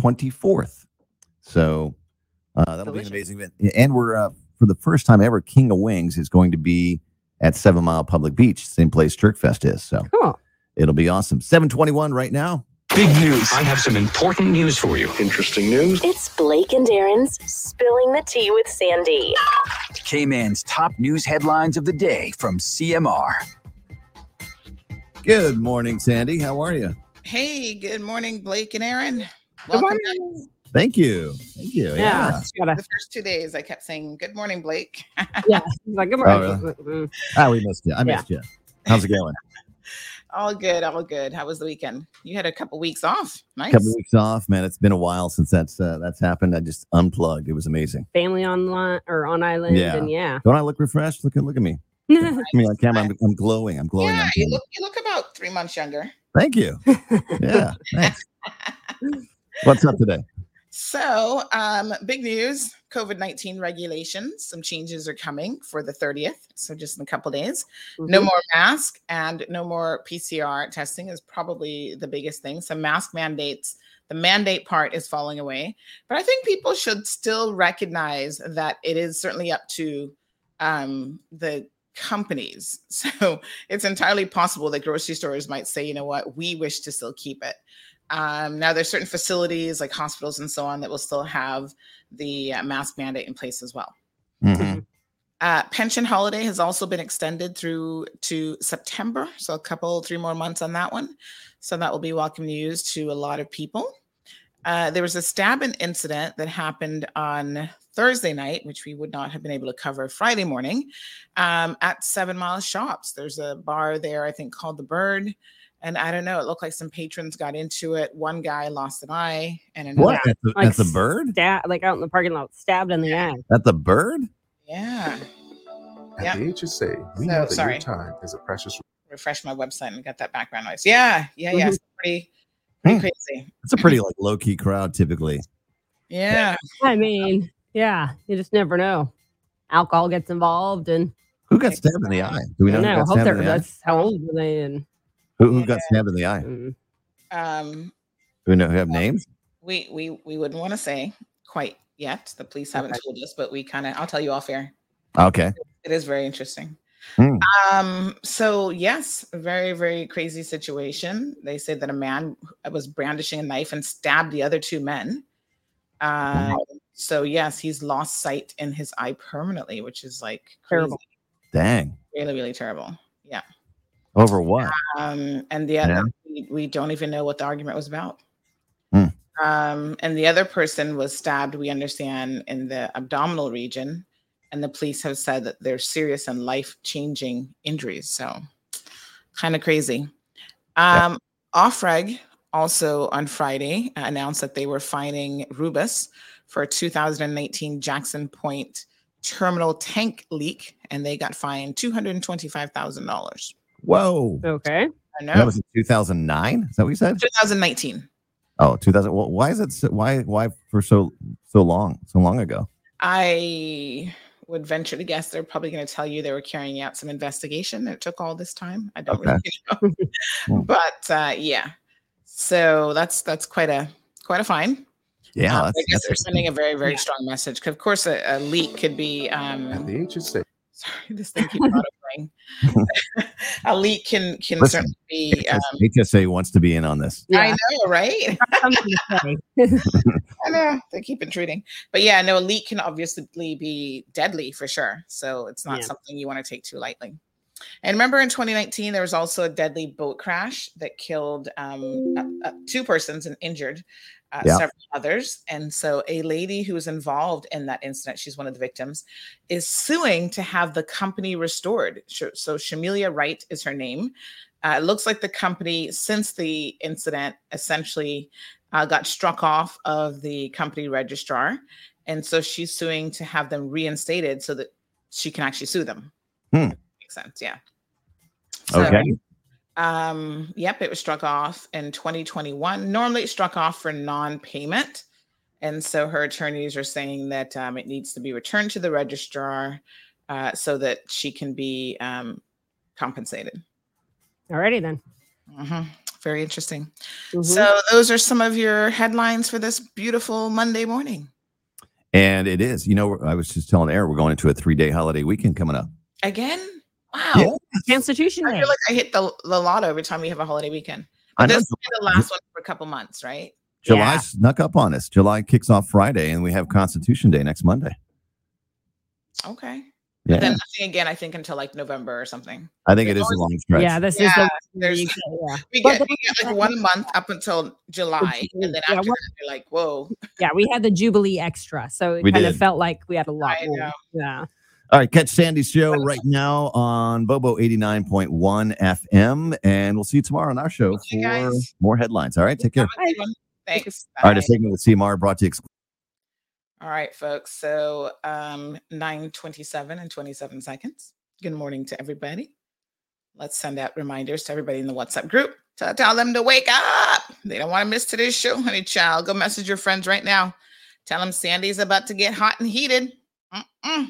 24th. So uh, that'll Delicious. be an amazing event. And we're, uh, for the first time ever, King of Wings is going to be at Seven Mile Public Beach, same place Jerkfest is. So Cool. it'll be awesome. 721 right now. Big news. I have some important news for you. Interesting news. It's Blake and Aaron's Spilling the Tea with Sandy. Cayman's top news headlines of the day from CMR. Good morning, Sandy. How are you? Hey, good morning, Blake and Aaron. Good Welcome morning. Thank you. Thank you. Yeah. Yeah. just back. gotta, The first two days, I kept saying, "Good morning, Blake." yeah. He's like, good Oh, morning. Mm, Ah, we missed you. I Yeah. missed you. How's it going? all good, all good. How was the weekend? You had a couple weeks off. Nice. couple weeks off, man. It's been a while since that's uh, that's happened. I just unplugged. It was amazing. Family online or on island. Yeah. And yeah. Don't I look refreshed? Look at look at me. I mean, on camera, I'm, I'm glowing. I'm glowing. yeah, on you look you look about three months younger. Thank you. Yeah. Thanks. What's up today? So, um, big news: COVID nineteen regulations. Some changes are coming for the thirtieth. So, just in a couple days. No Mhm. more mask and no more PCR testing is probably the biggest thing. Some mask mandates. The mandate part is falling away, but I think people should still recognize that it is certainly up to um, the companies. So it's entirely possible that grocery stores might say, you know what, we wish to still keep it. Um, now, there's certain facilities like hospitals and so on that will still have the uh, mask mandate in place as well. Mhm. Uh, pension holiday has also been extended through to September, so a couple, three more months on that one. So that will be welcome news to a lot of people. Uh, there was a stabbing incident that happened on Thursday night, which we would not have been able to cover Friday morning, um, at Seven Mile Shops. There's a bar there, I think, called the Bird. And I don't know, it looked like some patrons got into it. One guy lost an eye, and another. What? That's a, Like that's a bird? Stab, like out in the parking lot, stabbed in the eye. That's a bird? Yeah. At Yeah. the HSA, we So, know that sorry. your time is a precious refresh my website and got that background noise. Yeah, yeah, yeah. Mhm. It's pretty, pretty Hmm. crazy. It's a pretty like low key crowd typically. Yeah. I mean, yeah, you just never know. Alcohol gets involved, and Who got stabbed in the eye? Do we know? I who know. got Hope they're in the eye? that's how old were they? And Who, who got stabbed in the eye? mm, Um, Do we know who have names? we we we wouldn't want to say quite yet. The police haven't told us, but we kind of I'll tell you off air. Okay. It is very interesting. Hmm. Um, so yes, very, very crazy situation. They said that a man was brandishing a knife and stabbed the other two men. Uh, so yes, he's lost sight in his eye permanently, which is like crazy, Terrible. Dang. really, really terrible. Yeah. Over what? Um, and the other, Yeah. we, we don't even know what the argument was about. Hmm. Um, and the other person was stabbed, we understand, in the abdominal region. And the police have said that they're serious and life changing injuries. So kind of crazy. Um, OfReg also on Friday announced that they were fining Rubis for a 2019 Jackson Point terminal tank leak, and they got fined $225,000. Whoa. okay. I know. That was in 2009. Is that what you said? 2019. Oh, 2000. Well, why is it? So, why? Why for so so long? So long ago? I would venture to guess they're probably going to tell you they were carrying out some investigation. It took all this time. I don't Okay. really Hmm. know, but uh, yeah. So that's that's quite a quite a fine. Yeah. Um, I guess they're sending a very very Yeah. strong message. 'Cause Of course, a, a leak could be. at Um, the HSA. Sorry, this thing keeps autoplaying. a leak can can Listen, certainly be. Um, HSA wants to be in on this. I know, right? Something to say. I know they keep intruding, but yeah, no, a leak can obviously be deadly for sure. So it's not Yeah. something you want to take too lightly. And remember, in 2019, there was also a deadly boat crash that killed um, uh, two persons and injured uh, Yeah. several others. And so, a lady who was involved in that incident, she's one of the victims, is suing to have the company restored. So, Shamilia Wright is her name. Uh, it looks like the company, since the incident, essentially uh, got struck off of the company registrar. And so she's suing to have them reinstated so that she can actually sue them. Hmm. Makes sense. Yeah. So, Okay. Um, yep, it was struck off in 2021. Normally, it's struck off for non-payment, and so her attorneys are saying that um, it needs to be returned to the registrar uh, so that she can be um, compensated. Alrighty then. Mm-hmm. very interesting. Mhm. So those are some of your headlines for this beautiful Monday morning. And it is. You know, I was just telling Eric, we're going into a three day holiday weekend coming up. Again? Wow. Yeah. Constitution Day. I feel like I hit the, the lotto every time we have a holiday weekend. I But this will be the last one for a couple months, right? July Yeah. snuck up on us. July kicks off Friday, and we have Constitution Day next Monday. Okay. Yeah, Then nothing again, I think, until like November or something. I think it is a long stretch. Yeah, this is the there's- you yeah. We get, the- we get like one month up until July. And then Yeah, after what- that, you're like, whoa. yeah, we had the Jubilee extra, so it We kind of felt like we had a lot I know. Yeah. All right, catch Sandy's show right now on Bobo 89.1 FM, and we'll see you tomorrow on our show See you for guys. more headlines. All right, take care. Have a good one. Thanks. All right, a Bye. segment with CMR brought to you. All right, folks. So um 927 and 27 seconds. Good morning to everybody. Let's send out reminders to everybody in the WhatsApp group to tell them to wake up. They don't want to miss today's show, honey child. Go message your friends right now. Tell them Sandy's about to get hot and heated. Mm-mm.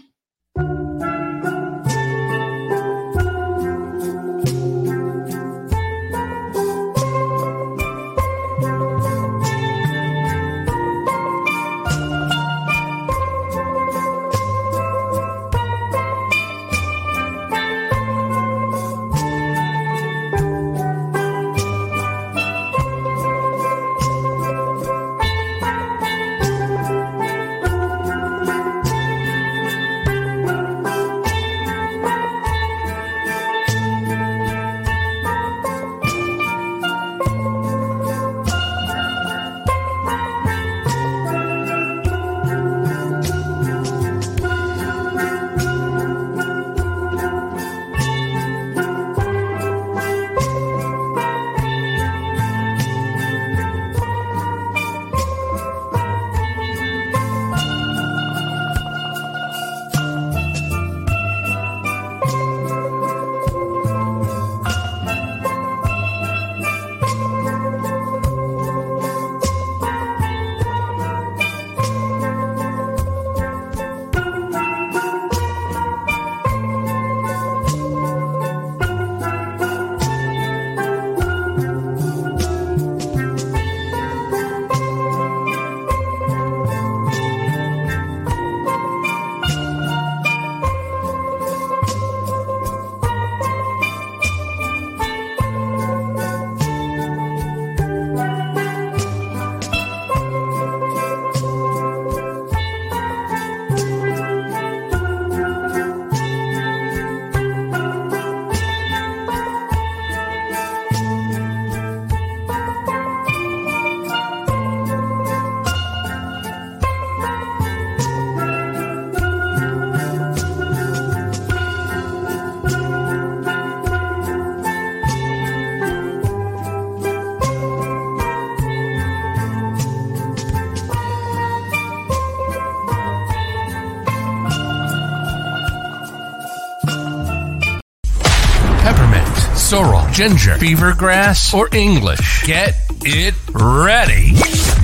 Ginger, fever grass, or English. Get it ready.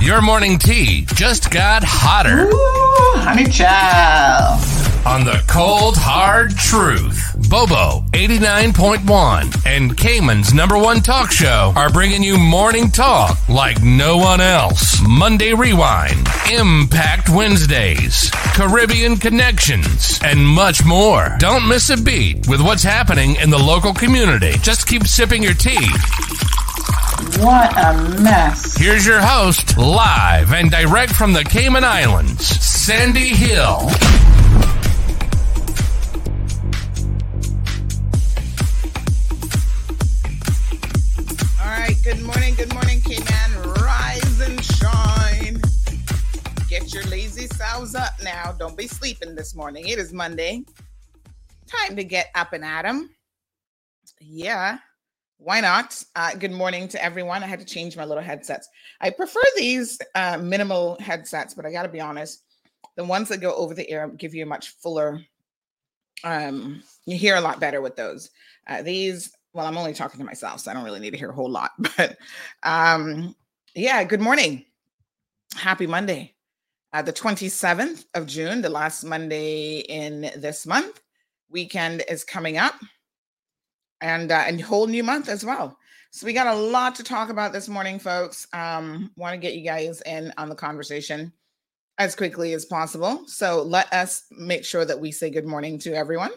Your morning tea just got hotter honey child. on the cold, hard truth. Bobo 89.1 and Cayman's number one talk show are bringing you morning talk like no one else. Monday Rewind, Impact Wednesdays, Caribbean Connections, and much more. Don't miss a beat with what's happening in the local community. Just keep sipping your tea. What a mess. Here's your host, live and direct from the Cayman Islands, Sandy Hill. Morning. It is Monday. Time to get up and at 'em. Yeah. Why not? Uh, good morning to everyone. I had to change my little headsets. I prefer these uh, minimal headsets, but I got to be honest, the ones that go over the ear give you a much fuller. Um, you hear a lot better with those. Uh, these, well, I'm only talking to myself, so I don't really need to hear a whole lot. But um, yeah, good morning. Happy Monday. Uh, the 27th of June, the last Monday in this month. Weekend is coming up and uh, and whole new month as well. So we got a lot to talk about this morning, folks. Um, want to get you guys in on the conversation as quickly as possible. So let us make sure that we say good morning to everyone.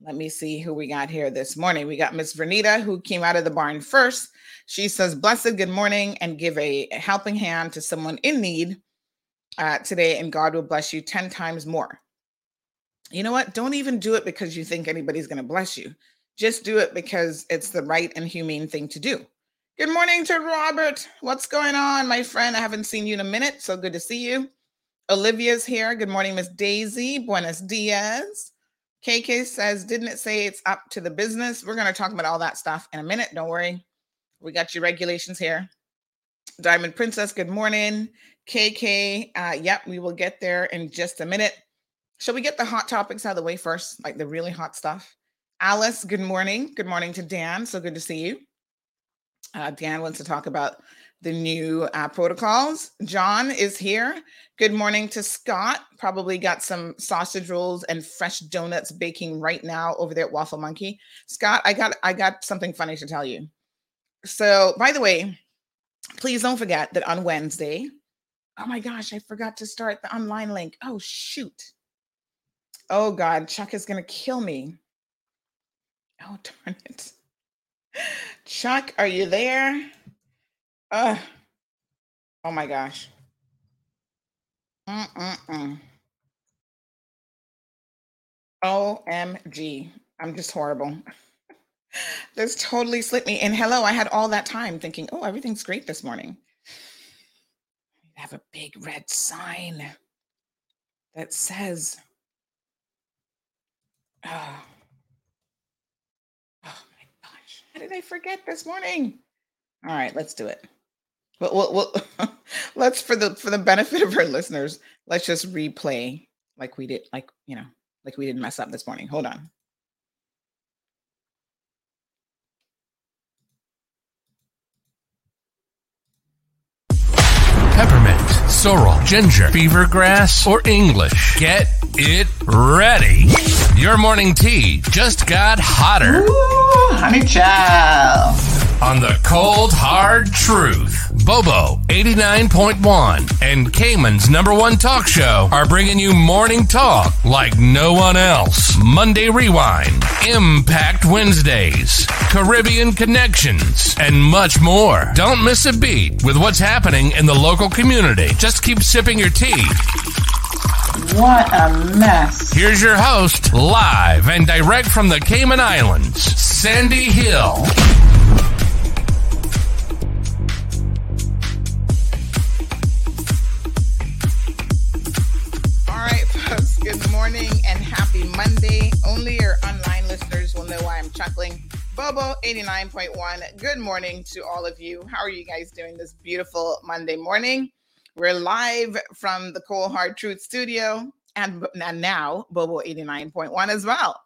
Let me see who we got here this morning. We got Miss Vernita, who came out of the barn first. She says, Blessed good morning, and give a helping hand to someone in need uh, today, and God will bless you 10 times more. You know what? Don't even do it because you think anybody's going to bless you. Just do it because it's the right and humane thing to do. Good morning to Robert. What's going on, my friend? I haven't seen you in a minute, so good to see you. Olivia's here. Good morning, Miss Daisy. Buenos dias. KK says, didn't it say it's up to the business? We're going to talk about all that stuff in a minute. Don't worry. We got your regulations here. Diamond Princess, good morning. KK, uh, yep, we will get there in just a minute. Shall we get the hot topics out of the way first, like the really hot stuff? Alice, good morning. Good morning to Dan. So good to see you. Uh, Dan wants to talk about the new uh, protocols. John is here. Good morning to Scott. Probably got some sausage rolls and fresh donuts baking right now over there at Waffle Monkey. Scott, I got I got something funny to tell you. So, by the way, please don't forget that on Wednesday. Oh my gosh, I forgot to start the online link. Oh shoot. Oh God, Chuck is gonna kill me. Oh darn it. Chuck, are you there? Uh, oh my gosh. Mm-mm-mm. OMG. I'm just horrible. this totally slipped me. And hello, I had all that time thinking, oh, everything's great this morning. Have a big red sign that says, oh, oh my gosh, how did I forget this morning? All right, let's do it. Well, well let's for the for the benefit of our listeners, let's just replay like we did, like you know, like we didn't mess up this morning. Hold on. Sorrel, ginger, fever grass, or English. Get it ready. Your morning tea just got hotter. honey child. On the cold, hard truth. Bobo 89.1 and Cayman's number one talk show are bringing you morning talk like no one else. Monday Rewind, Impact Wednesdays, Caribbean Connections, and much more. Don't miss a beat with what's happening in the local community. Just keep sipping your tea. What a mess. Here's your host, live and direct from the Cayman Islands, Sandy Hill. Morning and happy Monday. Only your online listeners will know why I'm chuckling. Bobo 89.1. Good morning to all of you. How are you guys doing this beautiful Monday morning? We're live from the Cold Hard Truth Studio and, and now Bobo 89.1 as well.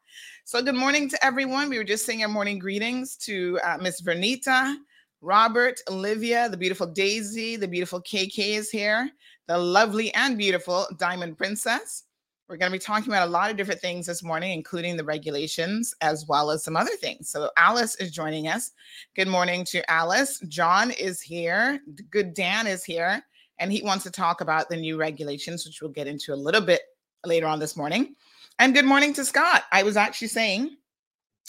So, good morning to everyone. We were just saying our morning greetings to uh, Miss Vernita, Robert, Olivia, the beautiful Daisy, the beautiful KK is here, the lovely and beautiful Diamond Princess. We're going to be talking about a lot of different things this morning, including the regulations as well as some other things. So, Alice is joining us. Good morning to Alice. John is here. Good Dan is here, and he wants to talk about the new regulations, which we'll get into a little bit later on this morning. And good morning to Scott. I was actually saying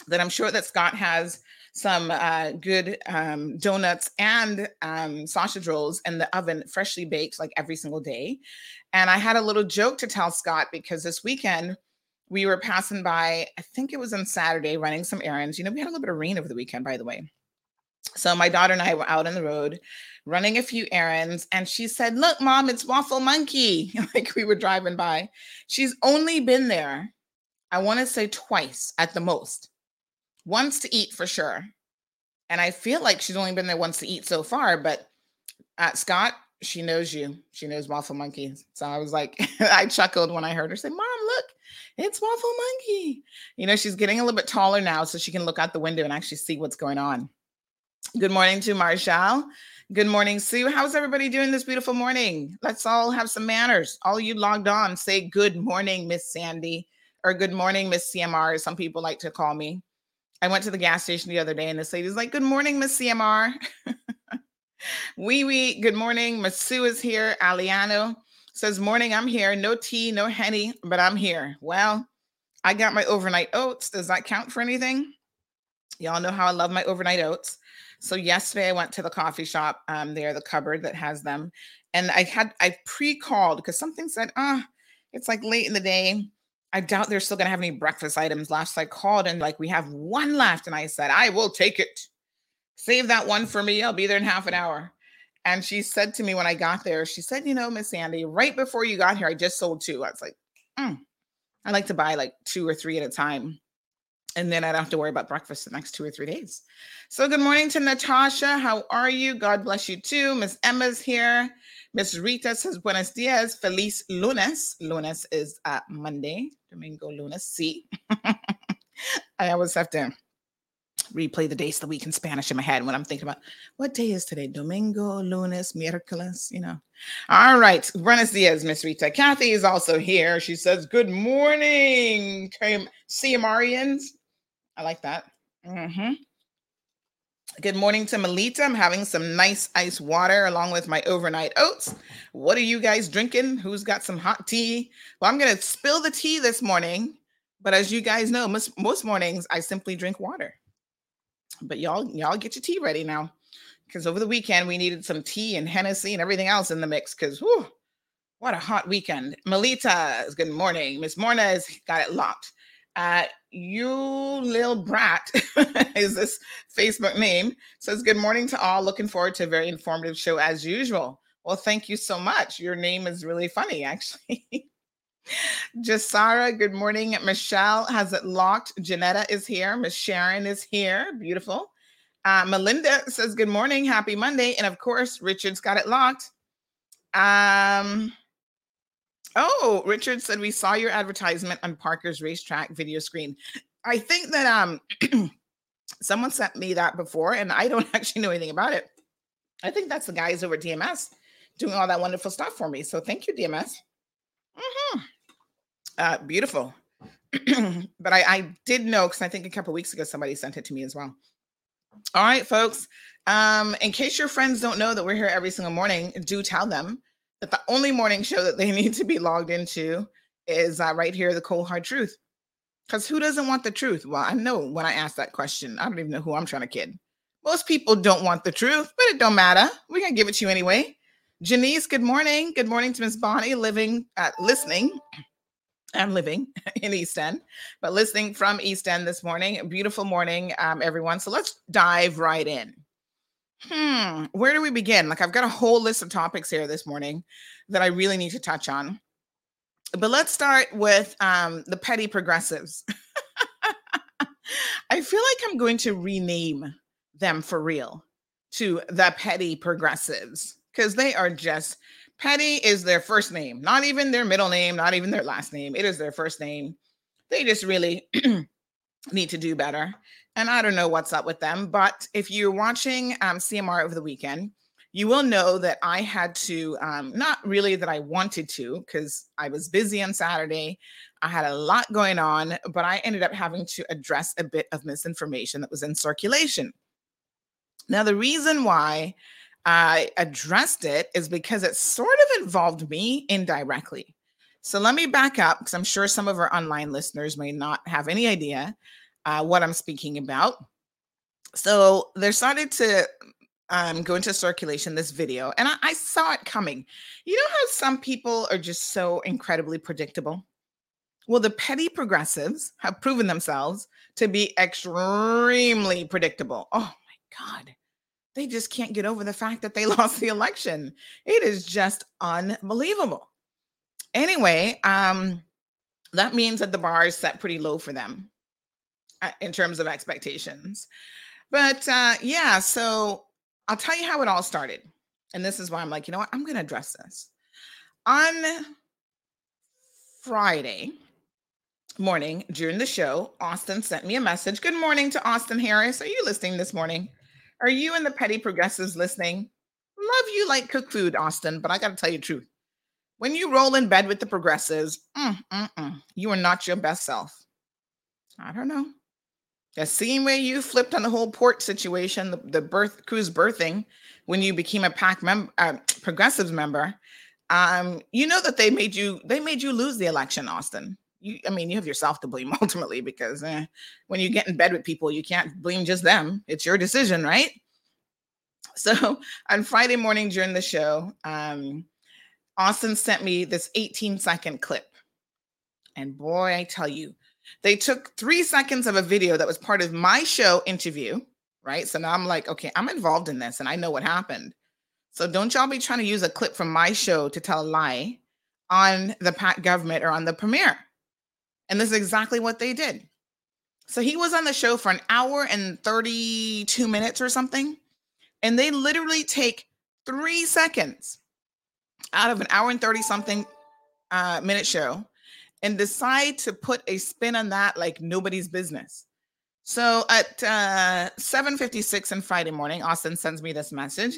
that I'm sure that Scott has some uh, good um, donuts and um, sausage rolls in the oven, freshly baked, like every single day. And I had a little joke to tell Scott because this weekend we were passing by, I think it was on Saturday, running some errands. You know, we had a little bit of rain over the weekend, by the way. So my daughter and I were out on the road running a few errands, and she said, Look, mom, it's Waffle Monkey. like we were driving by. She's only been there, I want to say twice at the most once to eat for sure. And I feel like she's only been there once to eat so far, but uh, Scott, she knows you. She knows Waffle Monkey. So I was like, I chuckled when I heard her say, Mom, look, it's Waffle Monkey. You know, she's getting a little bit taller now so she can look out the window and actually see what's going on. Good morning to Marshall. Good morning, Sue. How's everybody doing this beautiful morning? Let's all have some manners. All you logged on, say good morning, Miss Sandy, or good morning, Miss CMR, some people like to call me. I went to the gas station the other day and this lady's like, Good morning, Miss CMR. Wee wee, good morning. Masu is here. Aliano says, Morning, I'm here. No tea, no henny, but I'm here. Well, I got my overnight oats. Does that count for anything? Y'all know how I love my overnight oats. So yesterday I went to the coffee shop um there, the cupboard that has them. And I had I pre-called because something said, ah, it's like late in the day. I doubt they're still gonna have any breakfast items left. So I called and like we have one left. And I said, I will take it. Save that one for me. I'll be there in half an hour. And she said to me when I got there, she said, you know, Miss Sandy, right before you got here, I just sold two. I was like, "Mm, I like to buy like two or three at a time. And then I don't have to worry about breakfast the next two or three days. So good morning to Natasha. How are you? God bless you too. Miss Emma's here. Miss Rita says buenos dias. Feliz lunes. Lunes is uh, Monday. Domingo lunes. See. I always have to replay the days of the week in Spanish in my head when I'm thinking about what day is today? Domingo, lunes, miércoles, you know. All right. Buenos dias, Miss Rita. Kathy is also here. She says, Good morning, CMRians. I like that. Mhm. Good morning to Melita. I'm having some nice ice water along with my overnight oats. What are you guys drinking? Who's got some hot tea? Well, I'm going to spill the tea this morning. But as you guys know, most, most mornings I simply drink water. But y'all, y'all get your tea ready now. Because over the weekend we needed some tea and Hennessy and everything else in the mix. Because whew, what a hot weekend. Melita, is good morning. Miss Morna has got it locked. Uh, you lil brat is this Facebook name says good morning to all. Looking forward to a very informative show as usual. Well, thank you so much. Your name is really funny, actually. Jasara, good morning. Michelle has it locked. Janetta is here. Miss Sharon is here. Beautiful. Uh, Melinda says good morning, happy Monday, and of course, Richard's got it locked. Um, Oh, Richard said we saw your advertisement on Parker's racetrack video screen. I think that um someone sent me that before, and I don't actually know anything about it. I think that's the guys over DMS doing all that wonderful stuff for me. So thank you, DMS. hmm Uh, beautiful. but I, I did know because I think a couple weeks ago somebody sent it to me as well. All right, folks. Um, in case your friends don't know that we're here every single morning, do tell them that the only morning show that they need to be logged into is uh, right here, the cold hard truth. Because who doesn't want the truth? Well, I know when I ask that question, I don't even know who I'm trying to kid. Most people don't want the truth, but it don't matter. We're gonna give it to you anyway. Janice, good morning. Good morning to Miss Bonnie, living, uh, listening. I'm living in East End, but listening from East End this morning. Beautiful morning, um, everyone. So let's dive right in. Hmm, where do we begin? Like, I've got a whole list of topics here this morning that I really need to touch on. But let's start with um, the petty progressives. I feel like I'm going to rename them for real to the petty progressives because they are just petty is their first name, not even their middle name, not even their last name. It is their first name. They just really need to do better. And I don't know what's up with them, but if you're watching um, CMR over the weekend, you will know that I had to, um, not really that I wanted to, because I was busy on Saturday. I had a lot going on, but I ended up having to address a bit of misinformation that was in circulation. Now, the reason why I addressed it is because it sort of involved me indirectly. So let me back up because I'm sure some of our online listeners may not have any idea uh, what I'm speaking about. So there started to um, go into circulation this video, and I, I saw it coming. You know how some people are just so incredibly predictable? Well, the petty progressives have proven themselves to be extremely predictable. Oh my God. They just can't get over the fact that they lost the election. It is just unbelievable. Anyway, um, that means that the bar is set pretty low for them uh, in terms of expectations. But uh, yeah, so I'll tell you how it all started. And this is why I'm like, you know what? I'm going to address this. On Friday morning during the show, Austin sent me a message. Good morning to Austin Harris. Are you listening this morning? Are you and the petty progressives listening? Love you like cook food, Austin, but I got to tell you the truth. When you roll in bed with the progressives, mm, mm, mm, you are not your best self. I don't know. The same way you flipped on the whole port situation, the, the berth cruise berthing, when you became a PACT member, uh, progressives member, um, you know that they made you they made you lose the election, Austin. You, I mean, you have yourself to blame ultimately because eh, when you get in bed with people, you can't blame just them. It's your decision, right? So on Friday morning during the show, um, Austin sent me this 18 second clip. And boy, I tell you, they took three seconds of a video that was part of my show interview, right? So now I'm like, okay, I'm involved in this and I know what happened. So don't y'all be trying to use a clip from my show to tell a lie on the PACT government or on the premier. And this is exactly what they did. So he was on the show for an hour and 32 minutes or something. And they literally take three seconds out of an hour and 30 something uh, minute show and decide to put a spin on that like nobody's business. So at uh, 7:56 on Friday morning, Austin sends me this message,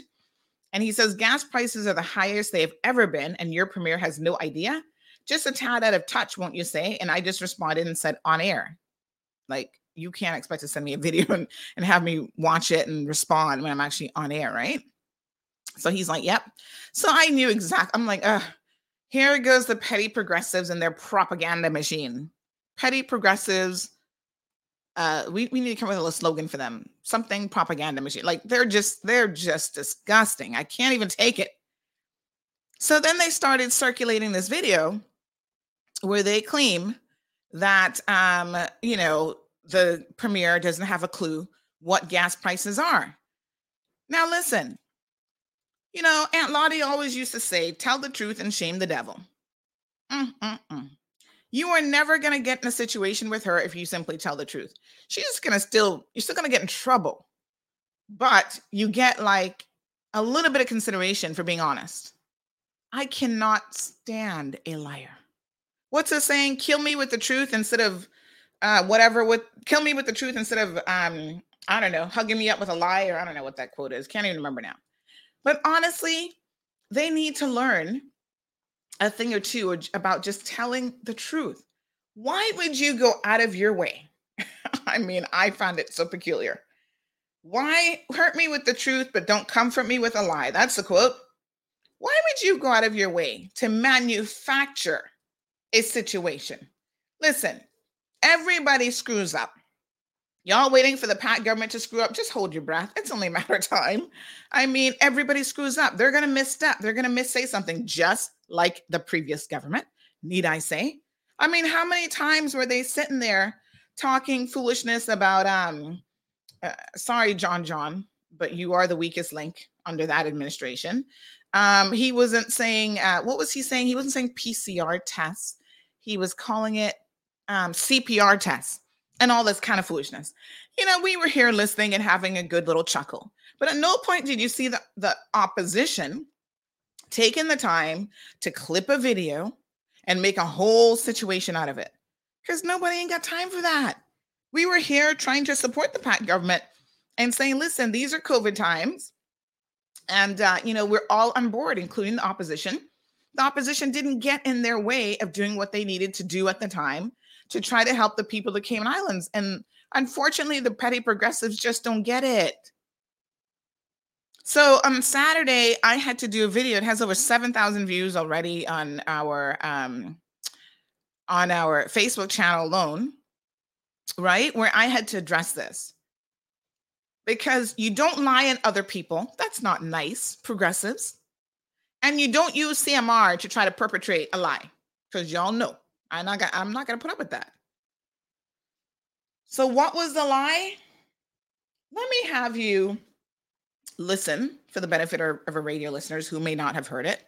and he says gas prices are the highest they have ever been, and your premier has no idea. Just a tad out of touch, won't you say? And I just responded and said on air, like you can't expect to send me a video and, and have me watch it and respond when I'm actually on air, right? So he's like, yep. So I knew exactly. I'm like, uh, here goes the petty progressives and their propaganda machine. Petty progressives. Uh, we, we need to come up with a slogan for them. Something propaganda machine. Like they're just they're just disgusting. I can't even take it. So then they started circulating this video where they claim that um, you know, the premier doesn't have a clue what gas prices are. Now listen, you know, Aunt Lottie always used to say, tell the truth and shame the devil. Mm-mm-mm. You are never going to get in a situation with her if you simply tell the truth. She's going to still, you're still going to get in trouble. But you get like a little bit of consideration for being honest. I cannot stand a liar. What's the saying? Kill me with the truth instead of uh, whatever. With kill me with the truth instead of um, I don't know, hugging me up with a lie, or I don't know what that quote is. Can't even remember now. But honestly, they need to learn a thing or two about just telling the truth. Why would you go out of your way? I mean, I found it so peculiar. Why hurt me with the truth, but don't comfort me with a lie? That's the quote. Why would you go out of your way to manufacture a situation? Listen, everybody screws up. Y'all waiting for the PACT government to screw up? Just hold your breath. It's only a matter of time. I mean, everybody screws up. They're going to misstep. They're going to missay something just like the previous government. Need I say? I mean, how many times were they sitting there talking foolishness about, um, uh, sorry, John John, but you are the weakest link under that administration. Um, he wasn't saying, uh, what was he saying? He wasn't saying PCR tests. He was calling it um, CPR tests and all this kind of foolishness. You know, we were here listening and having a good little chuckle. But at no point did you see the, the opposition taking the time to clip a video and make a whole situation out of it. Because nobody ain't got time for that. We were here trying to support the PACT government and saying, listen, these are COVID times. And, uh, you know, we're all on board, including the opposition. The opposition didn't get in their way of doing what they needed to do at the time to try to help the people of the Cayman Islands. And unfortunately, the petty progressives just don't get it. So on Saturday, I had to do a video. It has over 7,000 views already on our um, on our Facebook channel alone, right? Where I had to address this. Because you don't lie on other people. That's not nice, progressives. And you don't use CMR to try to perpetrate a lie. Because y'all know I'm not gonna, I'm not to put up with that. So, what was the lie? Let me have you listen for the benefit of our radio listeners who may not have heard it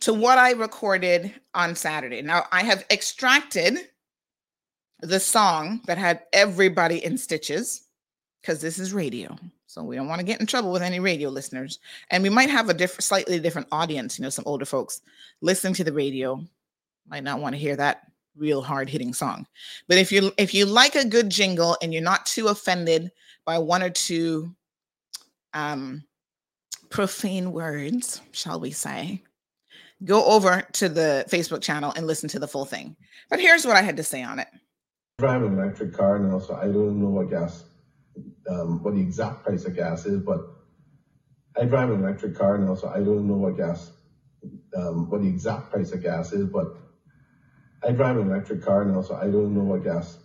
to what I recorded on Saturday. Now, I have extracted the song that had everybody in stitches because this is radio. So we don't want to get in trouble with any radio listeners. And we might have a different, slightly different audience. You know, some older folks listening to the radio might not want to hear that real hard hitting song. But if you if you like a good jingle and you're not too offended by one or two um profane words, shall we say, go over to the Facebook channel and listen to the full thing. But here's what I had to say on it. drive an electric car now, so I don't know what gas, what the exact price of gas is, but I drive an electric car now, so I don't know what gas, um, what the exact price of gas is, but I drive an electric car now, so I don't know what gas,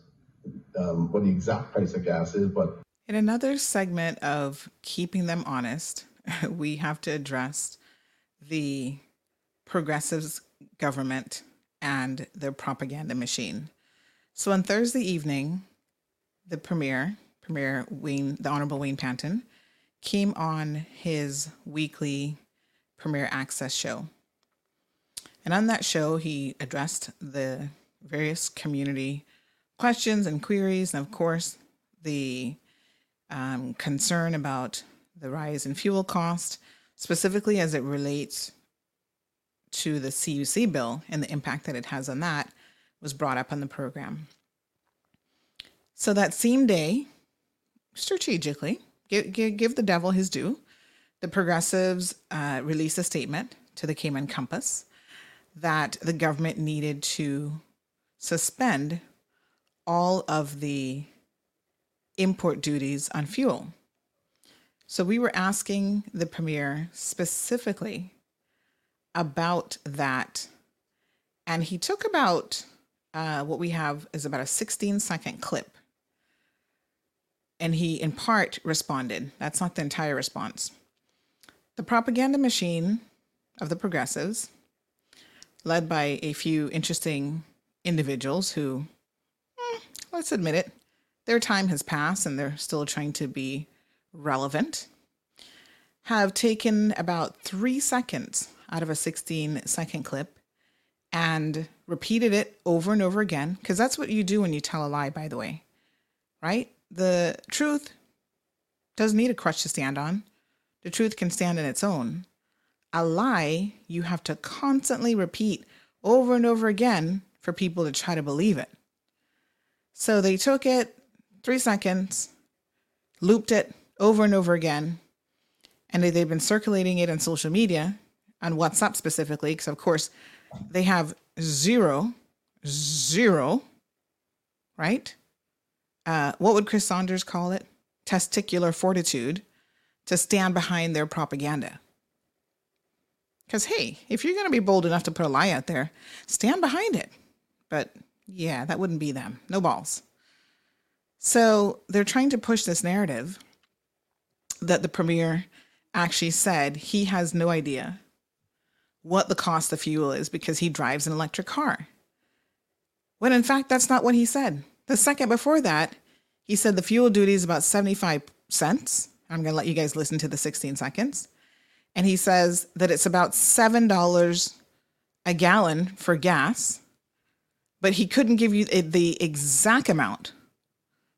um, what the exact price of gas is, but In another segment of keeping them honest, we have to address the progressives government and their propaganda machine. So on Thursday evening, the premier, Premier Wayne, the Honorable Wayne Panton, came on his weekly Premier Access show. And on that show, he addressed the various community questions and queries, and of course, the um, concern about the rise in fuel cost, specifically as it relates to the CUC bill and the impact that it has on that, was brought up on the program. So that same day, strategically, give, give, give the devil his due, the progressives uh, released a statement to the Cayman Compass that the government needed to suspend all of the import duties on fuel. So we were asking the premier specifically about that. And he took about uh, what we have is about a 16 second clip. And he, in part, responded. That's not the entire response. The propaganda machine of the progressives, led by a few interesting individuals who, eh, let's admit it, their time has passed and they're still trying to be relevant, have taken about three seconds out of a 16 second clip and repeated it over and over again. Because that's what you do when you tell a lie, by the way, right? The truth doesn't need a crutch to stand on, the truth can stand on its own. A lie, you have to constantly repeat over and over again for people to try to believe it. So they took it three seconds, looped it over and over again, and they- they've been circulating it on social media, on WhatsApp specifically, because of course they have zero, zero, right? Uh, what would Chris Saunders call it? Testicular fortitude to stand behind their propaganda. Because, hey, if you're going to be bold enough to put a lie out there, stand behind it. But yeah, that wouldn't be them. No balls. So they're trying to push this narrative that the premier actually said he has no idea what the cost of fuel is because he drives an electric car. When in fact, that's not what he said. The second before that, he said the fuel duty is about 75 cents. I'm going to let you guys listen to the 16 seconds. And he says that it's about $7 a gallon for gas, but he couldn't give you the- exact amount.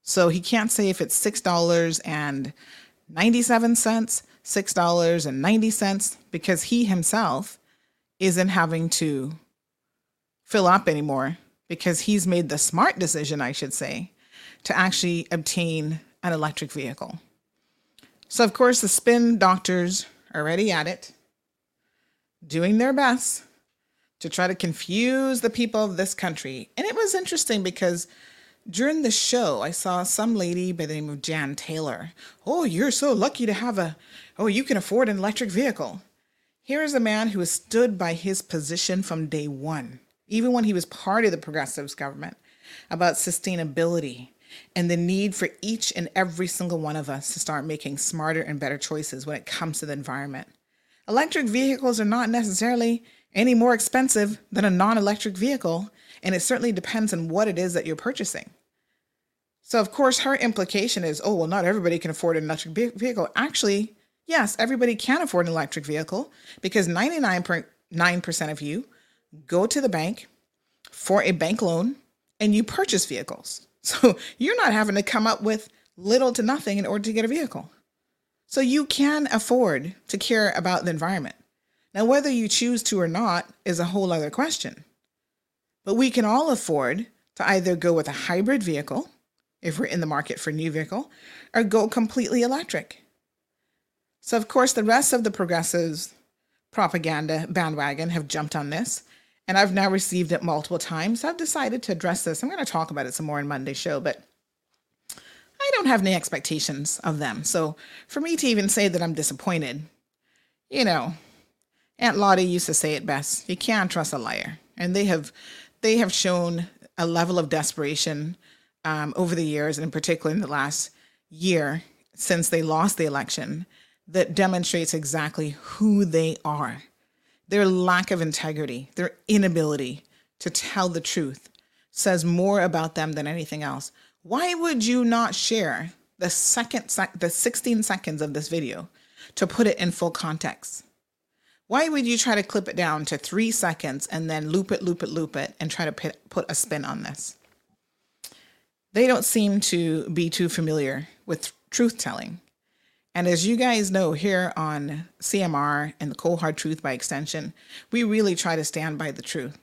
So he can't say if it's $6.97, $6.90, because he himself isn't having to fill up anymore because he's made the smart decision, I should say, to actually obtain an electric vehicle. So, of course, the spin doctors are already at it, doing their best to try to confuse the people of this country. And it was interesting because during the show, I saw some lady by the name of Jan Taylor. Oh, you're so lucky to have a, oh, you can afford an electric vehicle. Here is a man who has stood by his position from day one, even when he was part of the progressives government, about sustainability and the need for each and every single one of us to start making smarter and better choices when it comes to the environment. Electric vehicles are not necessarily any more expensive than a non electric vehicle, and it certainly depends on what it is that you're purchasing. So, of course, her implication is oh, well, not everybody can afford an electric ve- vehicle. Actually, yes, everybody can afford an electric vehicle because 99.9% of you go to the bank for a bank loan and you purchase vehicles. So, you're not having to come up with little to nothing in order to get a vehicle. So, you can afford to care about the environment. Now, whether you choose to or not is a whole other question. But we can all afford to either go with a hybrid vehicle, if we're in the market for a new vehicle, or go completely electric. So, of course, the rest of the progressives propaganda bandwagon have jumped on this and I've now received it multiple times. I've decided to address this. I'm going to talk about it some more in Monday's show, but I don't have any expectations of them. So for me to even say that I'm disappointed, you know, Aunt Lottie used to say it best: you can't trust a liar, and they have they have shown a level of desperation um, over the years, and in particular in the last year since they lost the election, that demonstrates exactly who they are. Their lack of integrity, their inability to tell the truth, says more about them than anything else. Why would you not share the second, sec- the 16 seconds of this video to put it in full context? Why would you try to clip it down to three seconds and then loop it, loop it, loop it, and try to put, put a spin on this? They don't seem to be too familiar with truth telling. And as you guys know, here on CMR and the Cold Hard Truth by extension, we really try to stand by the truth.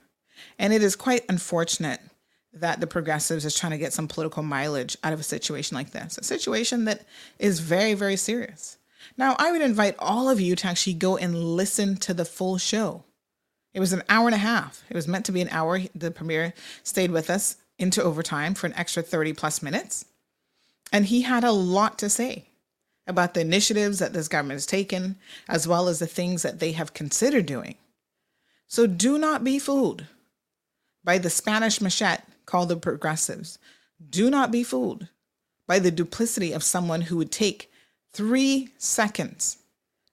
And it is quite unfortunate that the progressives is trying to get some political mileage out of a situation like this, a situation that is very, very serious. Now, I would invite all of you to actually go and listen to the full show. It was an hour and a half. It was meant to be an hour. The premier stayed with us into overtime for an extra 30 plus minutes. And he had a lot to say about the initiatives that this government has taken, as well as the things that they have considered doing. So do not be fooled by the Spanish machete called the progressives. Do not be fooled by the duplicity of someone who would take three seconds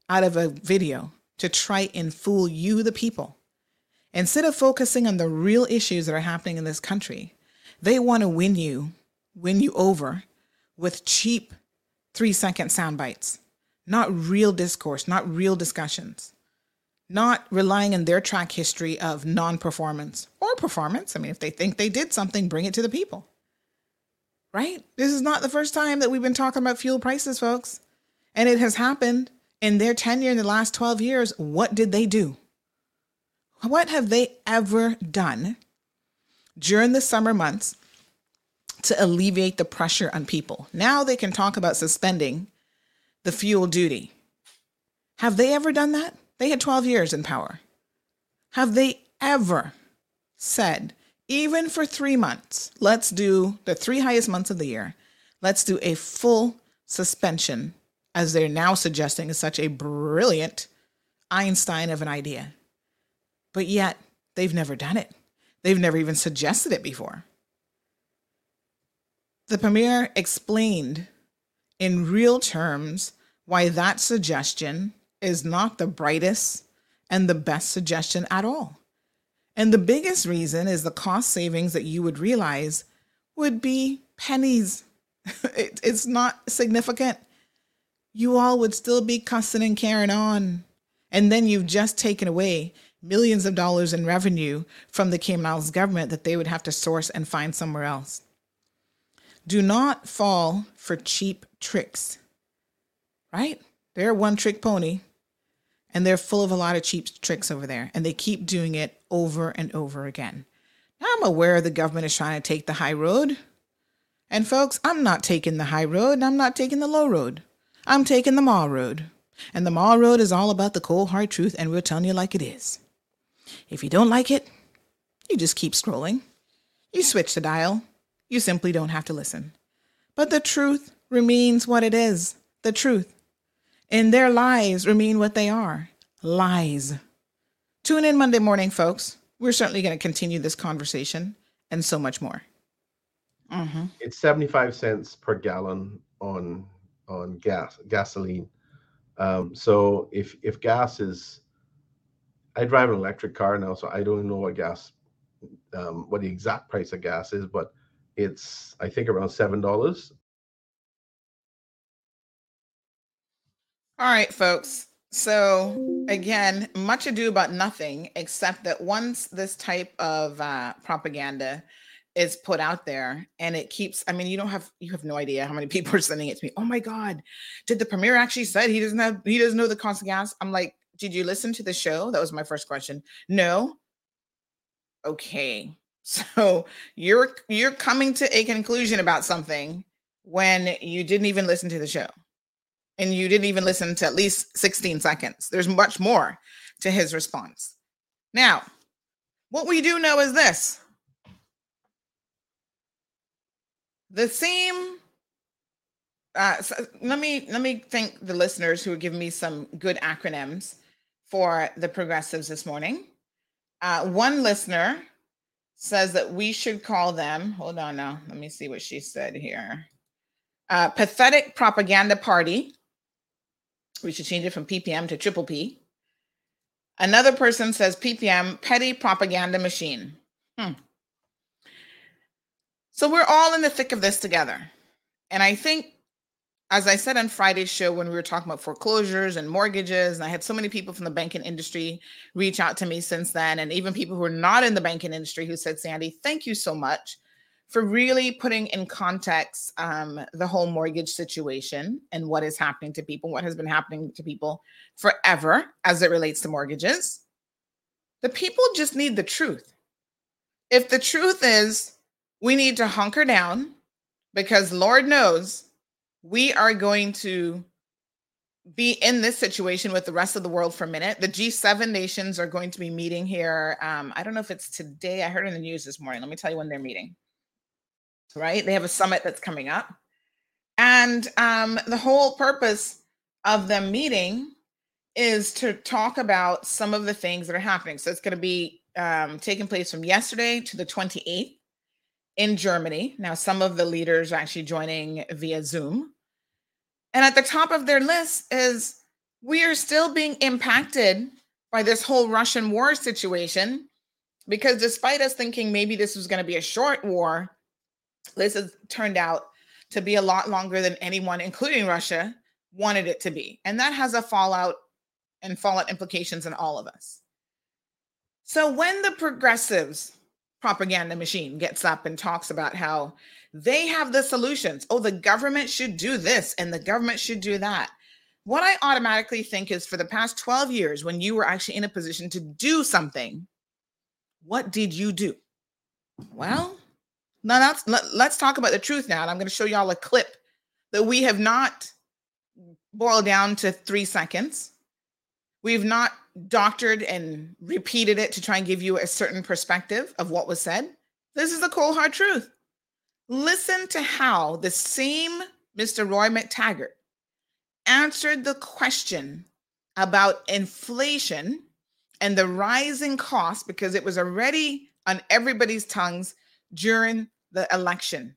out of a video to try and fool you, the people. Instead of focusing on the real issues that are happening in this country, they want to win you, win you over with cheap three second sound bites, not real discourse, not real discussions, not relying on their track history of non performance or performance. I mean, if they think they did something, bring it to the people. Right? This is not the first time that we've been talking about fuel prices, folks. And it has happened in their tenure in the last 12 years. What did they do? What have they ever done during the summer months to alleviate the pressure on people? Now they can talk about suspending the fuel duty. Have they ever done that? They had 12 years in power. Have they ever said, even for three months, let's do the three highest months of the year, let's do a full suspension, as they're now suggesting is such a brilliant Einstein of an idea. But yet, they've never done it. They've never even suggested it before. The premier explained in real terms why that suggestion is not the brightest and the best suggestion at all. And the biggest reason is the cost savings that you would realize would be pennies. it, it's not significant. You all would still be cussing and carrying on. And then you've just taken away millions of dollars in revenue from the Cayman Islands government that they would have to source and find somewhere else. Do not fall for cheap tricks, right? They're one trick pony and they're full of a lot of cheap tricks over there and they keep doing it over and over again. Now, I'm aware the government is trying to take the high road. And folks, I'm not taking the high road and I'm not taking the low road. I'm taking the Marl road. And the Marl road is all about the cold hard truth and we're telling you like it is. If you don't like it, you just keep scrolling. You switch the dial. You simply don't have to listen. But the truth remains what it is the truth. And their lies remain what they are lies. Tune in Monday morning, folks. We're certainly going to continue this conversation and so much more. Mm-hmm. It's 75 cents per gallon on on gas gasoline. Um, so if if gas is I drive an electric car now, so I don't know what gas, um, what the exact price of gas is, but it's I think around seven dollars. All right, folks. So again, much ado about nothing, except that once this type of uh, propaganda is put out there and it keeps i mean you don't have you have no idea how many people are sending it to me oh my god did the premier actually said he doesn't have he doesn't know the cost of gas i'm like did you listen to the show? That was my first question. No. Okay. So you're you're coming to a conclusion about something when you didn't even listen to the show. And you didn't even listen to at least 16 seconds. There's much more to his response. Now, What we do know is this the same. Uh, so let me let me thank the listeners who are giving me some good acronyms for the progressives this morning. Uh, one listener says that we should call them. Hold on now. Let me see what she said here. Uh, pathetic propaganda party. We should change it from PPM to triple P. Another person says PPM, petty propaganda machine. Hmm. So we're all in the thick of this together. And I think, as I said on Friday's show when we were talking about foreclosures and mortgages, and I had so many people from the banking industry reach out to me since then, and even people who are not in the banking industry who said, Sandy, thank you so much for really putting in context um, the whole mortgage situation and what is happening to people, what has been happening to people forever as it relates to mortgages. The people just need the truth. If the truth is we need to hunker down because Lord knows we are going to be in this situation with the rest of the world for a minute. The G7 nations are going to be meeting here. Um, I don't know if it's today. I heard in the news this morning. Let me tell you when they're meeting right? They have a summit that's coming up. And um, the whole purpose of them meeting is to talk about some of the things that are happening. So it's going to be um, taking place from yesterday to the 28th in Germany. Now, some of the leaders are actually joining via Zoom. And at the top of their list is we are still being impacted by this whole Russian war situation because despite us thinking maybe this was going to be a short war, this has turned out to be a lot longer than anyone, including Russia, wanted it to be. And that has a fallout and fallout implications in all of us. So when the progressives propaganda machine gets up and talks about how they have the solutions, oh, the government should do this and the government should do that. What I automatically think is for the past 12 years, when you were actually in a position to do something, what did you do? Well, now that's let, let's talk about the truth now. And I'm going to show y'all a clip that we have not boiled down to three seconds. We've not doctored and repeated it to try and give you a certain perspective of what was said. This is the cold hard truth. Listen to how the same Mr. Roy McTaggart answered the question about inflation and the rising cost because it was already on everybody's tongues during the election.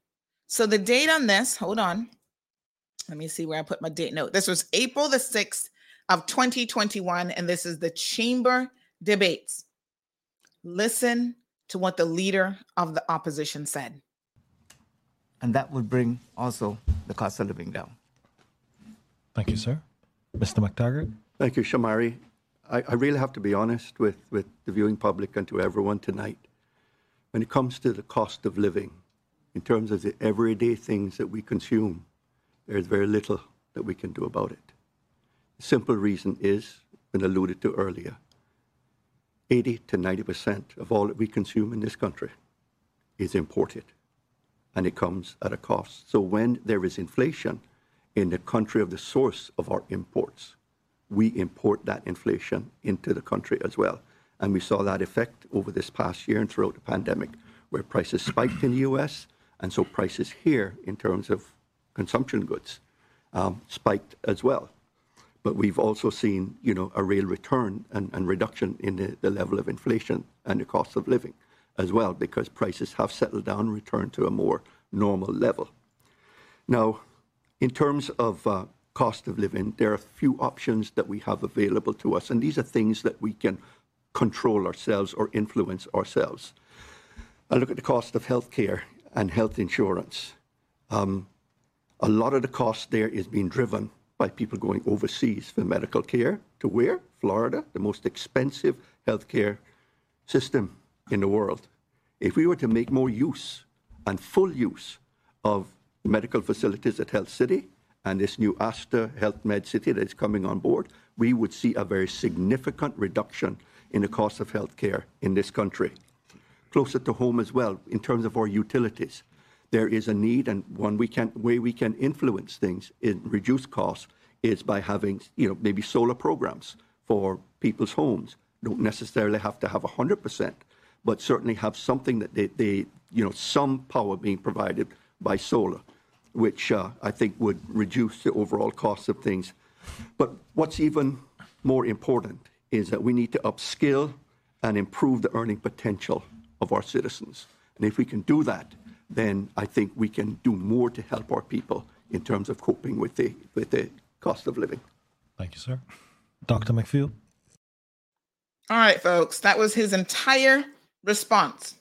So the date on this, hold on. Let me see where I put my date note. This was April the 6th of 2021 and this is the chamber debates. Listen to what the leader of the opposition said. And that would bring also the cost of living down. Thank you, sir. Mr. McTaggart? Thank you, Shamari. I, I really have to be honest with, with the viewing public and to everyone tonight. When it comes to the cost of living, in terms of the everyday things that we consume, there's very little that we can do about it. Simple reason is, been alluded to earlier, 80 to 90% of all that we consume in this country is imported and it comes at a cost. So when there is inflation in the country of the source of our imports, we import that inflation into the country as well. And we saw that effect over this past year and throughout the pandemic, where prices spiked in the US and so prices here, in terms of consumption goods, um, spiked as well. But we've also seen, you know, a real return and, and reduction in the, the, level of inflation and the cost of living as well, because prices have settled down, returned to a more normal level. Now, in terms of uh, cost of living, there are a few options that we have available to us, and these are things that we can control ourselves or influence ourselves. I look at the cost of healthcare and health insurance. Um, a lot of the cost there is being driven by people going overseas for medical care to where? Florida, the most expensive healthcare system in the world. If we were to make more use and full use of medical facilities at Health City and this new Aster Health Med City that is coming on board, we would see a very significant reduction in the cost of healthcare in this country closer to home as well in terms of our utilities. There is a need, and one we can way we can influence things in reduce costs is by having you know maybe solar programs for people's homes. Don't necessarily have to have 100%, but certainly have something that they, they you know, some power being provided by solar, which uh, I think would reduce the overall cost of things. But what's even more important is that we need to upskill and improve the earning potential of our citizens. And if we can do that, then I think we can do more to help our people in terms of coping with the, with the cost of living. Thank you, sir. Dr. McPhail? All right, folks, that was his entire response.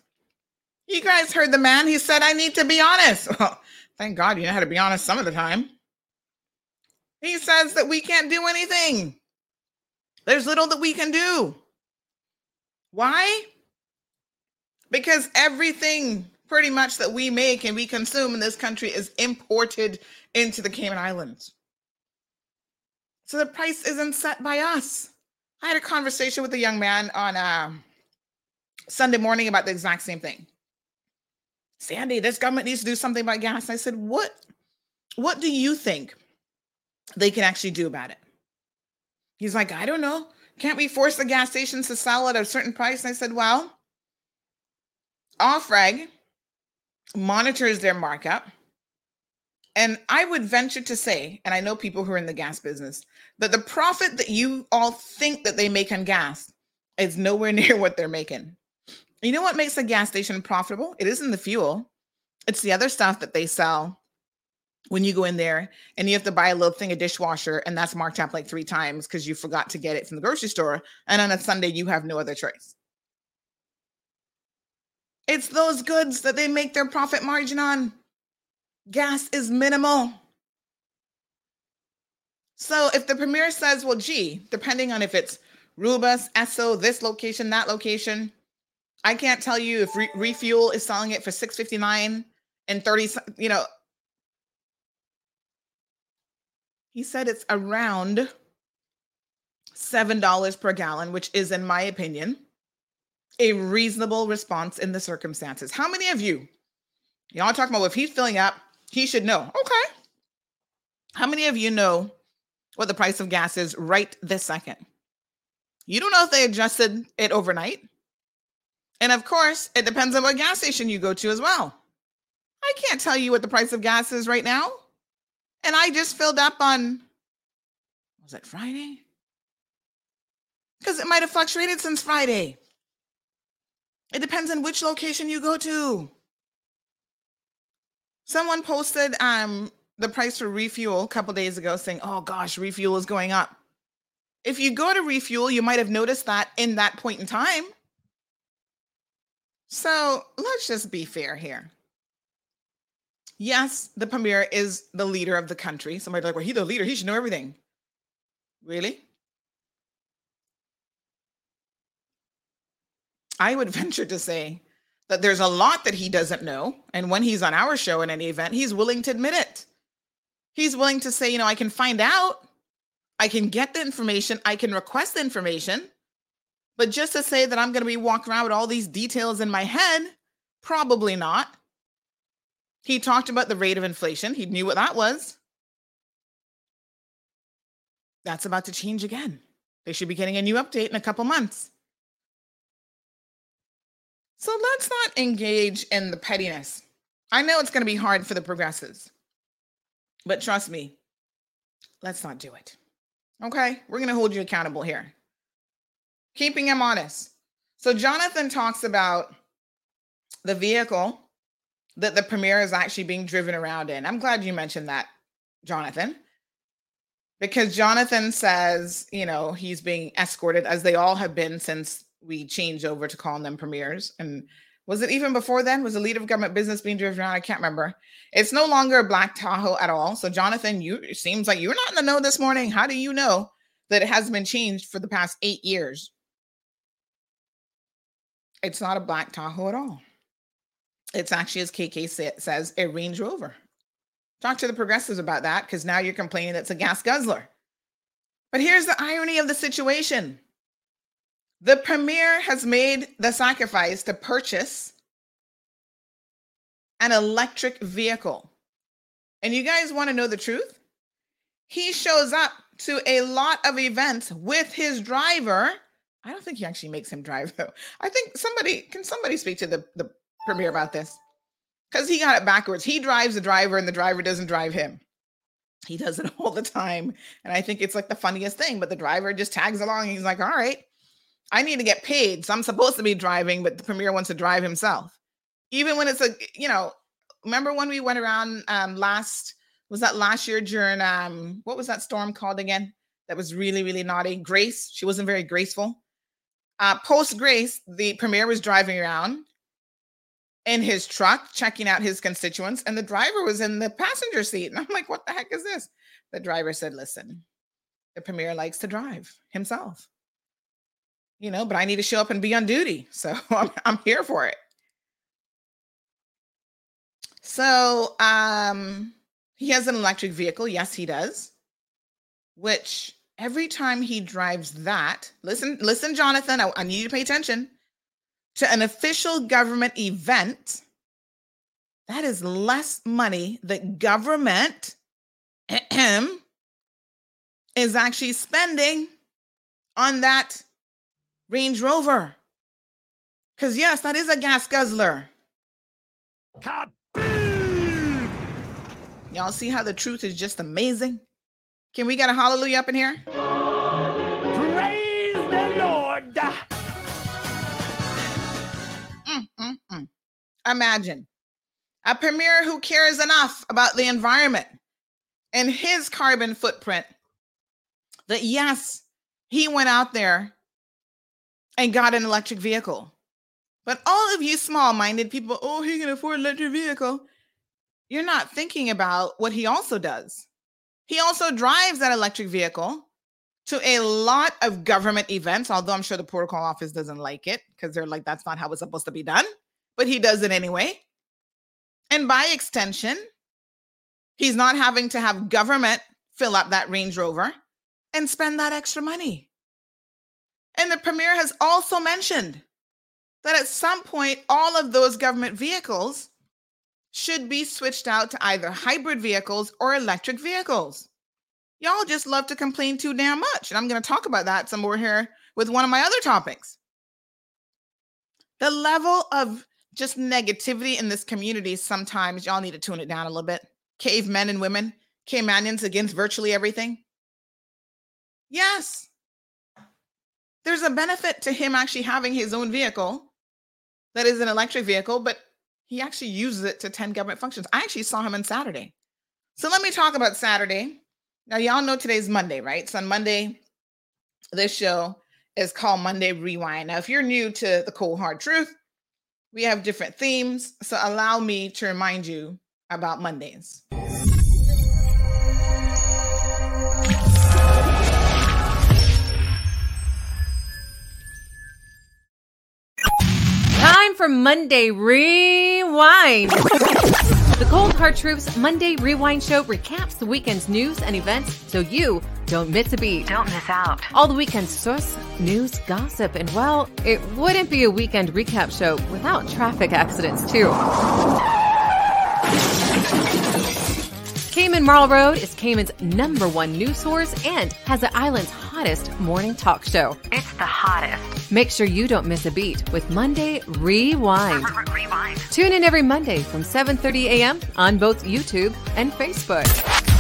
You guys heard the man. He said, I need to be honest. Well, thank God you know how to be honest some of the time. He says that we can't do anything. There's little that we can do. Why? Because everything pretty much that we make and we consume in this country is imported into the Cayman Islands. So the price isn't set by us. I had a conversation with a young man on uh, Sunday morning about the exact same thing. Sandy, this government needs to do something about gas. And I said, what, what do you think they can actually do about it? He's like, I don't know. Can't we force the gas stations to sell at a certain price? And I said, well, OFREG monitors their markup. And I would venture to say, and I know people who are in the gas business, that the profit that you all think that they make on gas is nowhere near what they're making. You know what makes a gas station profitable? It isn't the fuel. It's the other stuff that they sell when you go in there and you have to buy a little thing a dishwasher and that's marked up like three times because you forgot to get it from the grocery store. And on a Sunday, you have no other choice. It's those goods that they make their profit margin on. Gas is minimal. So if the premier says, well, gee, depending on if it's Rubis, Esso, this location, that location, I can't tell you if re- refuel is selling it for 659 and 30, you know. He said it's around $7 per gallon, which is, in my opinion, a reasonable response in the circumstances. How many of you, y'all talking about if he's filling up, he should know? Okay. How many of you know what the price of gas is right this second? You don't know if they adjusted it overnight. And of course, it depends on what gas station you go to as well. I can't tell you what the price of gas is right now. And I just filled up on, was it Friday? Because it might have fluctuated since Friday. It depends on which location you go to. Someone posted um the price for refuel a couple days ago saying, "Oh gosh, refuel is going up." If you go to refuel, you might have noticed that in that point in time. So, let's just be fair here. Yes, the premier is the leader of the country. Somebody like, well, he's the leader. He should know everything. Really? I would venture to say that there's a lot that he doesn't know. And when he's on our show in any event, he's willing to admit it. He's willing to say, you know, I can find out, I can get the information, I can request the information. But just to say that I'm going to be walking around with all these details in my head, probably not. He talked about the rate of inflation, he knew what that was. That's about to change again. They should be getting a new update in a couple months. So let's not engage in the pettiness. I know it's going to be hard for the progressives, but trust me, let's not do it. Okay? We're going to hold you accountable here. Keeping him honest. So Jonathan talks about the vehicle that the premier is actually being driven around in. I'm glad you mentioned that, Jonathan. Because Jonathan says, you know, he's being escorted as they all have been since we changed over to calling them premiers. And was it even before then? Was the leader of government business being driven around? I can't remember. It's no longer a black Tahoe at all. So, Jonathan, you it seems like you're not in the know this morning. How do you know that it has been changed for the past eight years? It's not a black Tahoe at all. It's actually, as KK say, says, a Range Rover. Talk to the progressives about that because now you're complaining it's a gas guzzler. But here's the irony of the situation the premier has made the sacrifice to purchase an electric vehicle. And you guys want to know the truth? He shows up to a lot of events with his driver I don't think he actually makes him drive though. I think somebody can somebody speak to the the premier about this because he got it backwards. He drives the driver, and the driver doesn't drive him. He does it all the time, and I think it's like the funniest thing. But the driver just tags along. he's like, "All right, I need to get paid, so I'm supposed to be driving, but the premier wants to drive himself." Even when it's a, you know, remember when we went around um last was that last year during um what was that storm called again? That was really really naughty. Grace, she wasn't very graceful. Uh, post Grace, the premier was driving around in his truck, checking out his constituents, and the driver was in the passenger seat. And I'm like, what the heck is this? The driver said, listen, the premier likes to drive himself. You know, but I need to show up and be on duty. So I'm, I'm here for it. So um he has an electric vehicle. Yes, he does. Which every time he drives that, listen, listen, Jonathan, I, I need you to pay attention to an official government event, that is less money that government is actually spending on that Range Rover. Because, yes, that is a gas guzzler. Y'all see how the truth is just amazing? Can we get a hallelujah up in here? Praise the Lord. Mm, mm, mm. Imagine a premier who cares enough about the environment and his carbon footprint that, yes, he went out there and got an electric vehicle. But all of you small minded people, oh, he can afford an electric vehicle. You're not thinking about what he also does. He also drives that electric vehicle to a lot of government events, although I'm sure the protocol office doesn't like it because they're like, that's not how it's supposed to be done. But he does it anyway. And by extension, he's not having to have government fill up that Range Rover and spend that extra money. And the premier has also mentioned that at some point, all of those government vehicles should be switched out to either hybrid vehicles or electric vehicles. Y'all just love to complain too damn much. And I'm going to talk about that some more here with one of my other topics. The level of just negativity in this community, sometimes y'all need to tune it down a little bit. Cavemen and women, cavemanans against virtually everything. Yes, there's a benefit to him actually having his own vehicle that is an electric vehicle, but he actually uses it to attend government functions. I actually saw him on Saturday. So let me talk about Saturday. Now, y'all know today's Monday, right? So on Monday, this show is called Monday Rewind. Now, if you're new to the cold hard truth, we have different themes. So allow me to remind you about Mondays. Time for Monday Rewind. The Cold Hard Truth's Monday Rewind Show recaps the weekend's news and events so you don't miss a beat. Don't miss out. All the weekend's source, news, gossip, and well, it wouldn't be a weekend recap show without traffic accidents, too. Cayman Marl Road is Cayman's number one news source and has the island's hottest morning talk show. It's the hottest. Make sure you don't miss a beat with Monday Rewind. Rewind. Tune in every Monday from 7:30 a.m. on both YouTube and Facebook.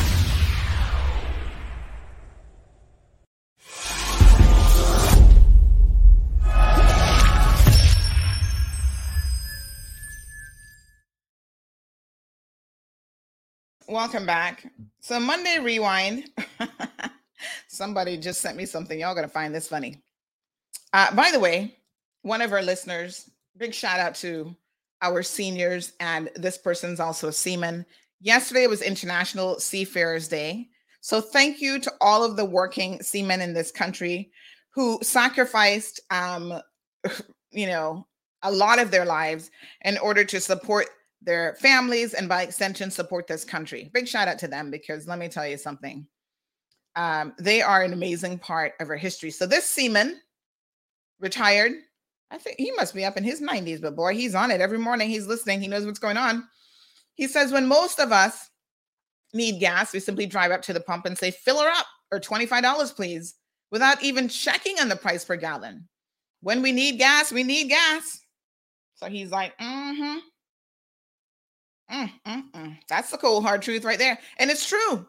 Welcome back. So Monday Rewind. Somebody just sent me something. Y'all gonna find this funny. Uh, by the way, one of our listeners, big shout out to our seniors, and this person's also a seaman. Yesterday was International Seafarers Day. So thank you to all of the working seamen in this country who sacrificed um, you know, a lot of their lives in order to support their families and by extension support this country. Big shout out to them because let me tell you something. Um, they are an amazing part of our history. So this seaman retired. I think he must be up in his 90s, but boy, he's on it every morning. He's listening. He knows what's going on. He says, when most of us need gas, we simply drive up to the pump and say, fill her up or $25, please, without even checking on the price per gallon. When we need gas, we need gas. So he's like, mm-hmm. Mm, mm, mm. That's the cold hard truth right there. And it's true.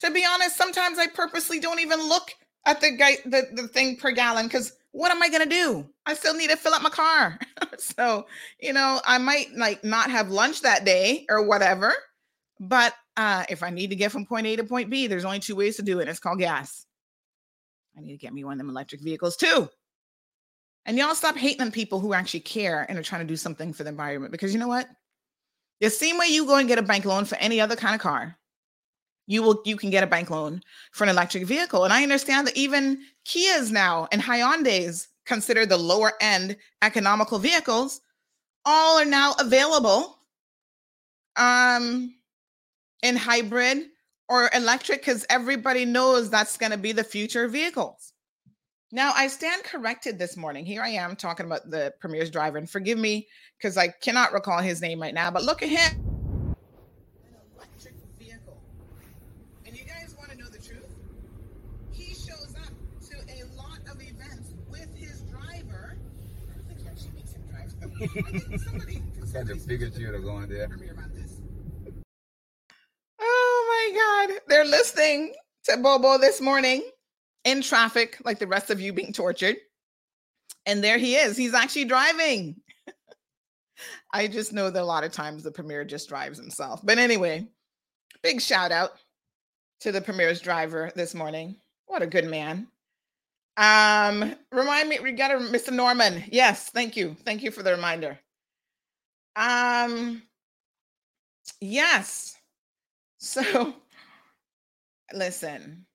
To be honest, sometimes I purposely don't even look at the guy the, the thing per gallon because what am I gonna do? I still need to fill up my car. so, you know, I might like not have lunch that day or whatever. But uh if I need to get from point A to point B, there's only two ways to do it. It's called gas. I need to get me one of them electric vehicles too. And y'all stop hating on people who actually care and are trying to do something for the environment because you know what? The same way you go and get a bank loan for any other kind of car, you will you can get a bank loan for an electric vehicle. And I understand that even Kias now and Hyundai's considered the lower end economical vehicles, all are now available um in hybrid or electric because everybody knows that's going to be the future vehicles. Now, I stand corrected this morning. Here I am talking about the Premier's driver, and forgive me because I cannot recall his name right now, but look at him. An electric vehicle. And you guys want to know the truth? He shows up to a lot of events with his driver. I don't think he actually makes him drive. I think somebody. Kind of figured you were going there. Oh my God. They're listening to Bobo this morning in traffic, like the rest of you being tortured. And there he is. He's actually driving. I just know that a lot of times the premier just drives himself. But anyway, big shout out to the premier's driver this morning. What a good man. Um, remind me, we got a Mr. Norman. Yes, thank you. Thank you for the reminder. Um, yes. So listen,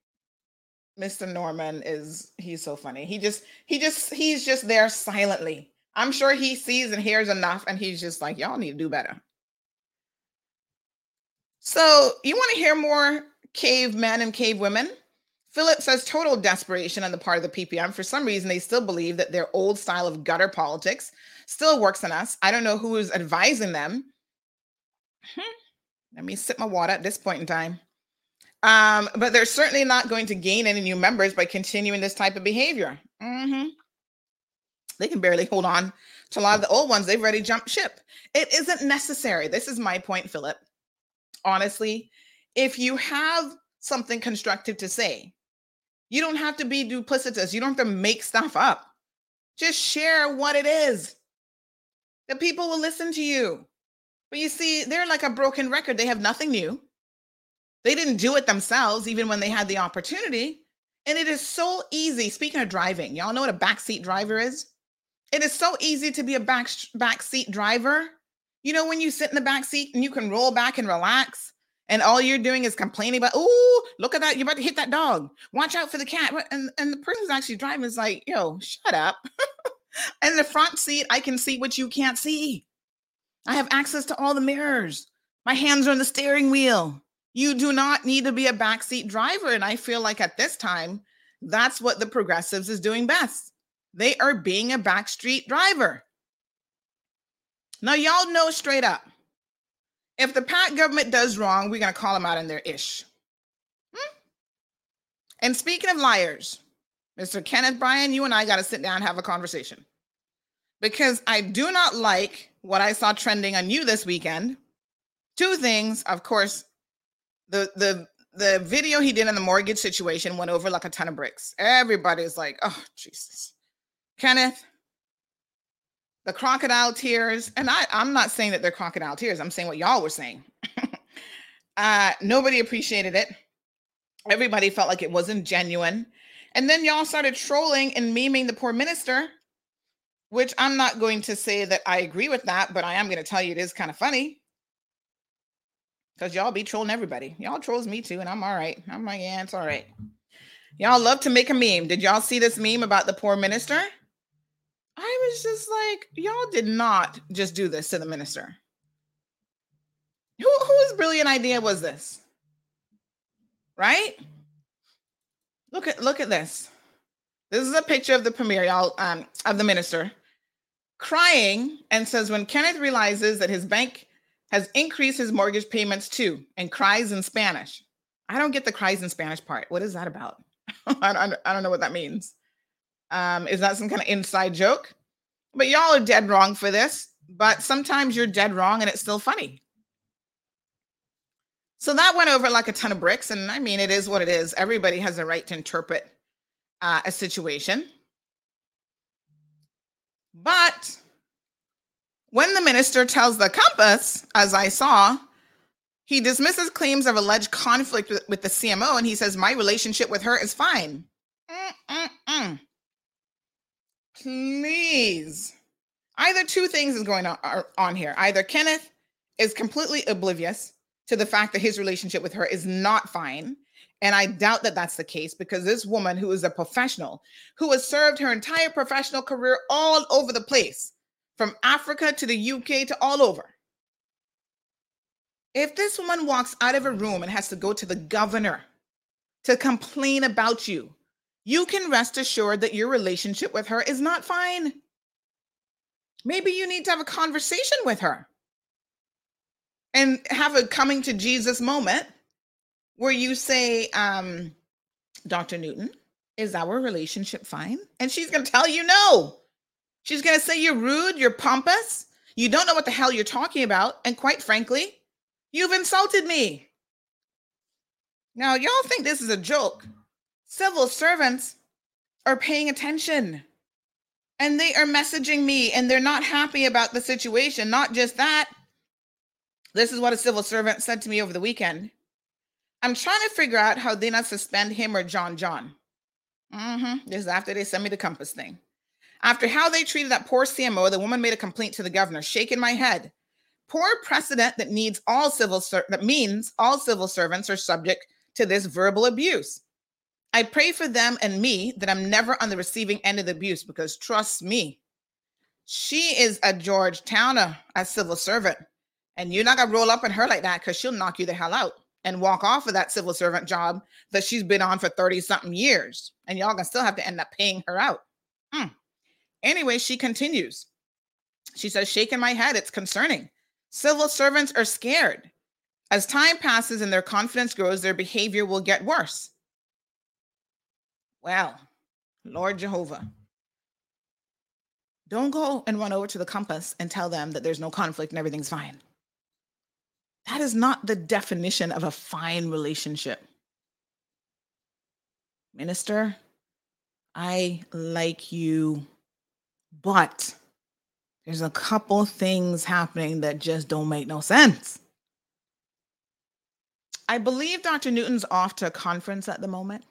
Mr. Norman is he's so funny. He just he just he's just there silently. I'm sure he sees and hears enough and he's just like y'all need to do better. So, you want to hear more cave men and cave women? Philip says total desperation on the part of the PPM. For some reason, they still believe that their old style of gutter politics still works on us. I don't know who is advising them. Hmm. Let me sip my water at this point in time. Um, but they're certainly not going to gain any new members by continuing this type of behavior. Mm-hmm. They can barely hold on to a lot of the old ones. They've already jumped ship. It isn't necessary. This is my point, Philip. Honestly, if you have something constructive to say, you don't have to be duplicitous. You don't have to make stuff up. Just share what it is. The people will listen to you. But you see, they're like a broken record. They have nothing new. They didn't do it themselves, even when they had the opportunity. And it is so easy. Speaking of driving, y'all know what a backseat driver is? It is so easy to be a back backseat driver. You know, when you sit in the back seat and you can roll back and relax, and all you're doing is complaining about, oh, look at that, you're about to hit that dog. Watch out for the cat. And, and the person who's actually driving is like, yo, shut up. and the front seat, I can see what you can't see. I have access to all the mirrors. My hands are on the steering wheel. You do not need to be a backseat driver. And I feel like at this time, that's what the progressives is doing best. They are being a backstreet driver. Now, y'all know straight up if the PACT government does wrong, we're going to call them out on their ish. Hmm? And speaking of liars, Mr. Kenneth Bryan, you and I got to sit down and have a conversation because I do not like what I saw trending on you this weekend. Two things, of course, the the the video he did on the mortgage situation went over like a ton of bricks. Everybody's like, "Oh, Jesus." Kenneth, the crocodile tears, and I I'm not saying that they're crocodile tears. I'm saying what y'all were saying. uh nobody appreciated it. Everybody felt like it wasn't genuine. And then y'all started trolling and memeing the poor minister which I'm not going to say that I agree with that, but I am going to tell you it is kind of funny. Because y'all be trolling everybody. Y'all trolls me too, and I'm all right. I'm like, yeah, it's all right. Y'all love to make a meme. Did y'all see this meme about the poor minister? I was just like, y'all did not just do this to the minister. Who whose brilliant idea was this? Right? Look at look at this. This is a picture of the premier, y'all, um, of the minister crying and says when Kenneth realizes that his bank has increased his mortgage payments too and cries in Spanish. I don't get the cries in Spanish part. What is that about? I, don't, I don't know what that means. Um, is that some kind of inside joke? But y'all are dead wrong for this. But sometimes you're dead wrong and it's still funny. So that went over like a ton of bricks. And I mean, it is what it is. Everybody has a right to interpret uh, a situation. But when the minister tells the compass, as I saw, he dismisses claims of alleged conflict with, with the CMO and he says, My relationship with her is fine. Mm-mm-mm. Please. Either two things is going on, on here. Either Kenneth is completely oblivious to the fact that his relationship with her is not fine. And I doubt that that's the case because this woman, who is a professional, who has served her entire professional career all over the place, from Africa to the UK to all over. If this woman walks out of a room and has to go to the governor to complain about you, you can rest assured that your relationship with her is not fine. Maybe you need to have a conversation with her and have a coming to Jesus moment where you say, um, Dr. Newton, is our relationship fine? And she's going to tell you no. She's going to say you're rude, you're pompous, you don't know what the hell you're talking about. And quite frankly, you've insulted me. Now, y'all think this is a joke. Civil servants are paying attention and they are messaging me and they're not happy about the situation. Not just that, this is what a civil servant said to me over the weekend. I'm trying to figure out how they not suspend him or John John. Mm-hmm. This is after they sent me the compass thing. After how they treated that poor CMO, the woman made a complaint to the governor, shaking my head. Poor precedent that needs all civil ser- that means all civil servants are subject to this verbal abuse. I pray for them and me that I'm never on the receiving end of the abuse because trust me, she is a Georgetowner, a civil servant. And you're not gonna roll up on her like that because she'll knock you the hell out and walk off of that civil servant job that she's been on for 30 something years. And y'all gonna still have to end up paying her out. Hmm. Anyway, she continues. She says, shaking my head, it's concerning. Civil servants are scared. As time passes and their confidence grows, their behavior will get worse. Well, Lord Jehovah, don't go and run over to the compass and tell them that there's no conflict and everything's fine. That is not the definition of a fine relationship. Minister, I like you, but there's a couple things happening that just don't make no sense. I believe Dr. Newton's off to a conference at the moment.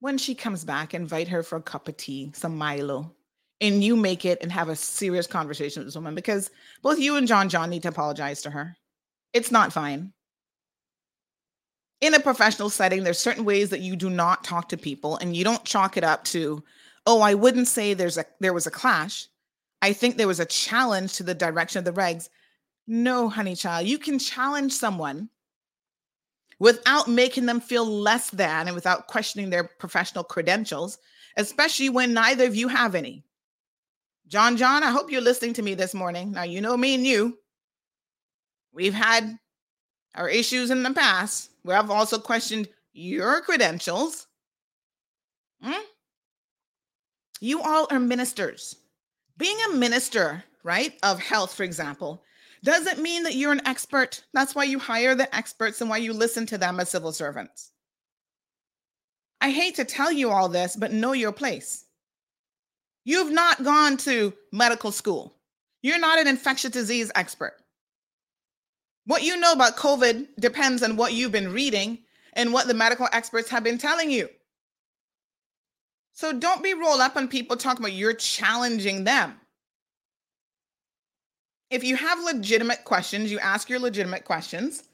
When she comes back, invite her for a cup of tea, some Milo, and you make it and have a serious conversation with this woman because both you and John John need to apologize to her. It's not fine. In a professional setting, there's certain ways that you do not talk to people and you don't chalk it up to, oh, I wouldn't say there's a there was a clash. I think there was a challenge to the direction of the regs. No, honey child, you can challenge someone without making them feel less than and without questioning their professional credentials, especially when neither of you have any. John John, I hope you're listening to me this morning. Now, you know me and you. We've had our issues in the past where I've also questioned your credentials. Hmm? You all are ministers. Being a minister, right, of health, for example, doesn't mean that you're an expert. That's why you hire the experts and why you listen to them as civil servants. I hate to tell you all this, but know your place. You've not gone to medical school. You're not an infectious disease expert. What you know about COVID depends on what you've been reading and what the medical experts have been telling you. So don't be rolled up on people talking about you're challenging them. If you have legitimate questions, you ask your legitimate questions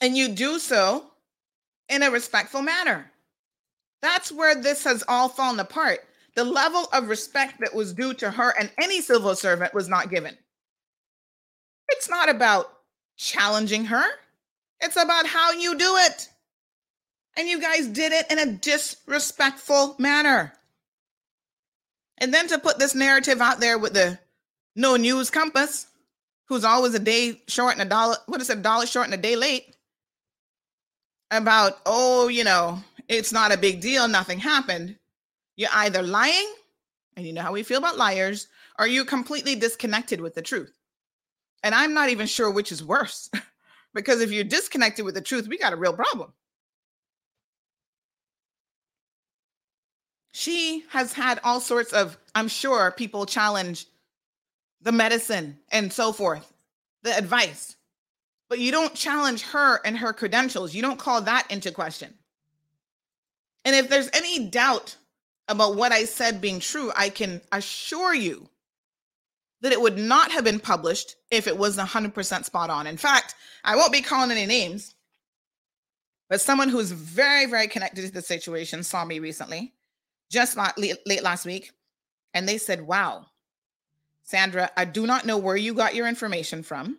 and you do so in a respectful manner. That's where this has all fallen apart. The level of respect that was due to her and any civil servant was not given. It's not about challenging her, it's about how you do it. And you guys did it in a disrespectful manner. And then to put this narrative out there with the no news compass, who's always a day short and a dollar, what is it, a dollar short and a day late, about, oh, you know, it's not a big deal, nothing happened. You're either lying, and you know how we feel about liars, or you're completely disconnected with the truth. And I'm not even sure which is worse. because if you're disconnected with the truth, we got a real problem. She has had all sorts of, I'm sure people challenge the medicine and so forth, the advice. But you don't challenge her and her credentials. You don't call that into question. And if there's any doubt about what I said being true, I can assure you that it would not have been published if it was 100% spot on. In fact, I won't be calling any names, but someone who's very, very connected to the situation saw me recently, just late, late last week, and they said, Wow, Sandra, I do not know where you got your information from,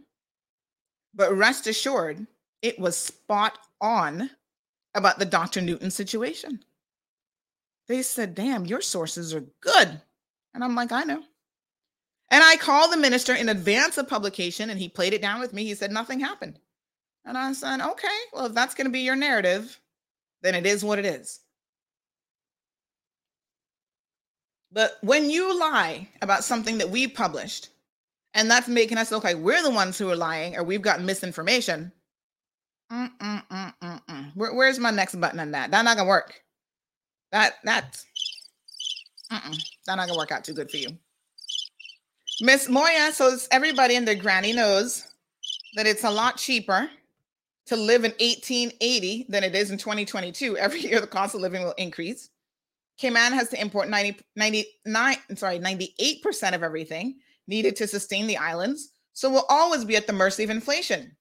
but rest assured, it was spot on about the Dr. Newton situation. They said, Damn, your sources are good. And I'm like, I know. And I called the minister in advance of publication and he played it down with me. He said nothing happened. And I said, okay, well, if that's going to be your narrative, then it is what it is. But when you lie about something that we published, and that's making us look like we're the ones who are lying or we've got misinformation, Where, where's my next button on that? That's not gonna work. That that's that's not gonna work out too good for you. Miss Moya, so everybody and their granny knows that it's a lot cheaper to live in 1880 than it is in 2022. Every year, the cost of living will increase. Cayman has to import 90, 99, sorry, 98% of everything needed to sustain the islands. So we'll always be at the mercy of inflation.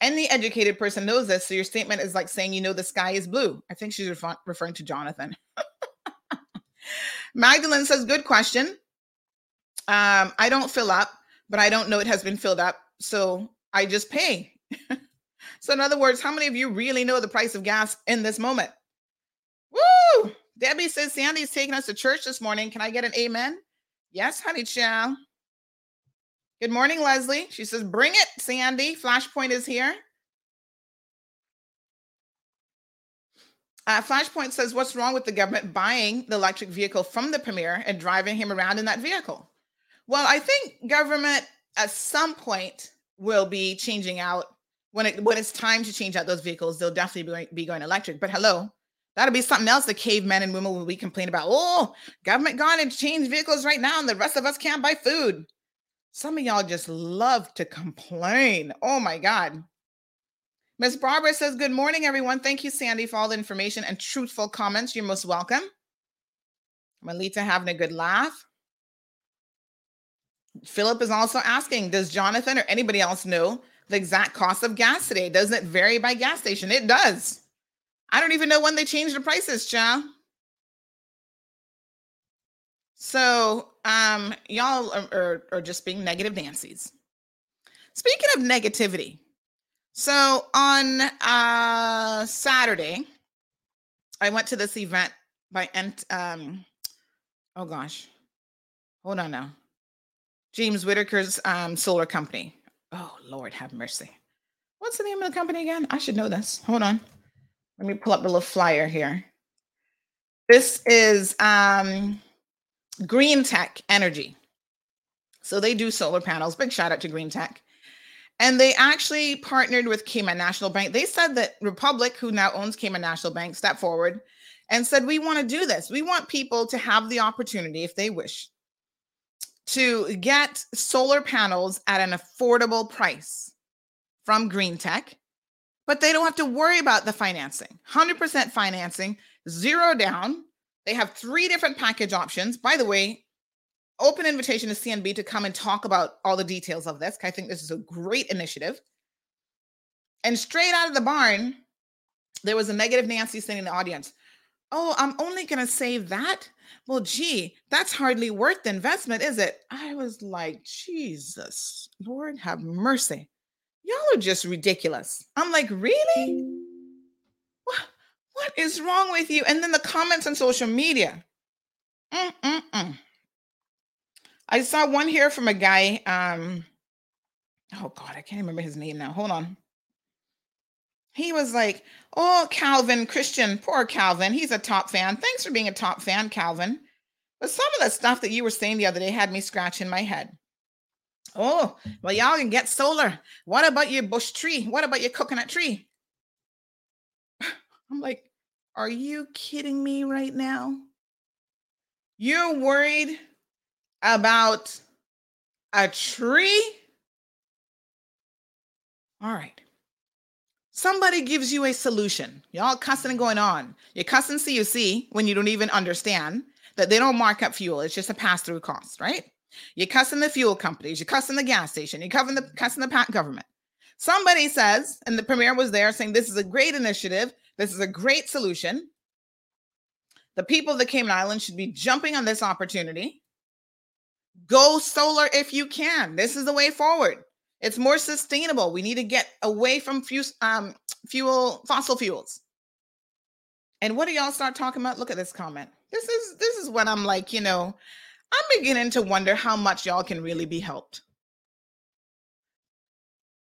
Any educated person knows this. So your statement is like saying, you know, the sky is blue. I think she's refer- referring to Jonathan. Magdalene says, good question. Um, I don't fill up, but I don't know it has been filled up. So I just pay. so, in other words, how many of you really know the price of gas in this moment? Woo! Debbie says Sandy's taking us to church this morning. Can I get an amen? Yes, honey child. Good morning, Leslie. She says, Bring it, Sandy. Flashpoint is here. Uh, Flashpoint says, What's wrong with the government buying the electric vehicle from the premier and driving him around in that vehicle? Well, I think government at some point will be changing out when it when it's time to change out those vehicles. They'll definitely be going, be going electric. But hello, that'll be something else the cavemen and women will be complaining about. Oh, government gone and changed vehicles right now, and the rest of us can't buy food. Some of y'all just love to complain. Oh my God. Miss Barbara says, Good morning, everyone. Thank you, Sandy, for all the information and truthful comments. You're most welcome. Melita having a good laugh. Philip is also asking Does Jonathan or anybody else know the exact cost of gas today? Doesn't it vary by gas station? It does. I don't even know when they changed the prices, child. So, um, y'all are, are, are just being negative Nancy's. Speaking of negativity, so on uh, Saturday, I went to this event by um, oh gosh, hold on now. James Whitaker's um, solar company. Oh, Lord, have mercy. What's the name of the company again? I should know this. Hold on. Let me pull up the little flyer here. This is um, Green Tech Energy. So they do solar panels. Big shout out to Green Tech. And they actually partnered with Cayman National Bank. They said that Republic, who now owns Cayman National Bank, stepped forward and said, We want to do this. We want people to have the opportunity, if they wish, to get solar panels at an affordable price from Green Tech, but they don't have to worry about the financing. 100% financing, zero down. They have three different package options. By the way, open invitation to CNB to come and talk about all the details of this. I think this is a great initiative. And straight out of the barn, there was a negative Nancy saying in the audience, Oh, I'm only going to save that well, gee, that's hardly worth the investment, is it? I was like, Jesus, Lord have mercy. Y'all are just ridiculous. I'm like, really? What, what is wrong with you? And then the comments on social media. Mm-mm-mm. I saw one here from a guy. Um, oh God, I can't remember his name now. Hold on. He was like, Oh, Calvin Christian, poor Calvin. He's a top fan. Thanks for being a top fan, Calvin. But some of the stuff that you were saying the other day had me scratching my head. Oh, well, y'all can get solar. What about your bush tree? What about your coconut tree? I'm like, are you kidding me right now? You're worried about a tree? All right. Somebody gives you a solution. Y'all cussing and going on. You're cussing CUC when you don't even understand that they don't mark up fuel. It's just a pass through cost, right? You're cussing the fuel companies. You're cussing the gas station. You're cussing the, cussing the PACT government. Somebody says, and the premier was there saying, this is a great initiative. This is a great solution. The people of the Cayman Islands should be jumping on this opportunity. Go solar if you can. This is the way forward. It's more sustainable. We need to get away from fuel, um, fuel fossil fuels. And what do y'all start talking about? Look at this comment. This is this is when I'm like, you know, I'm beginning to wonder how much y'all can really be helped.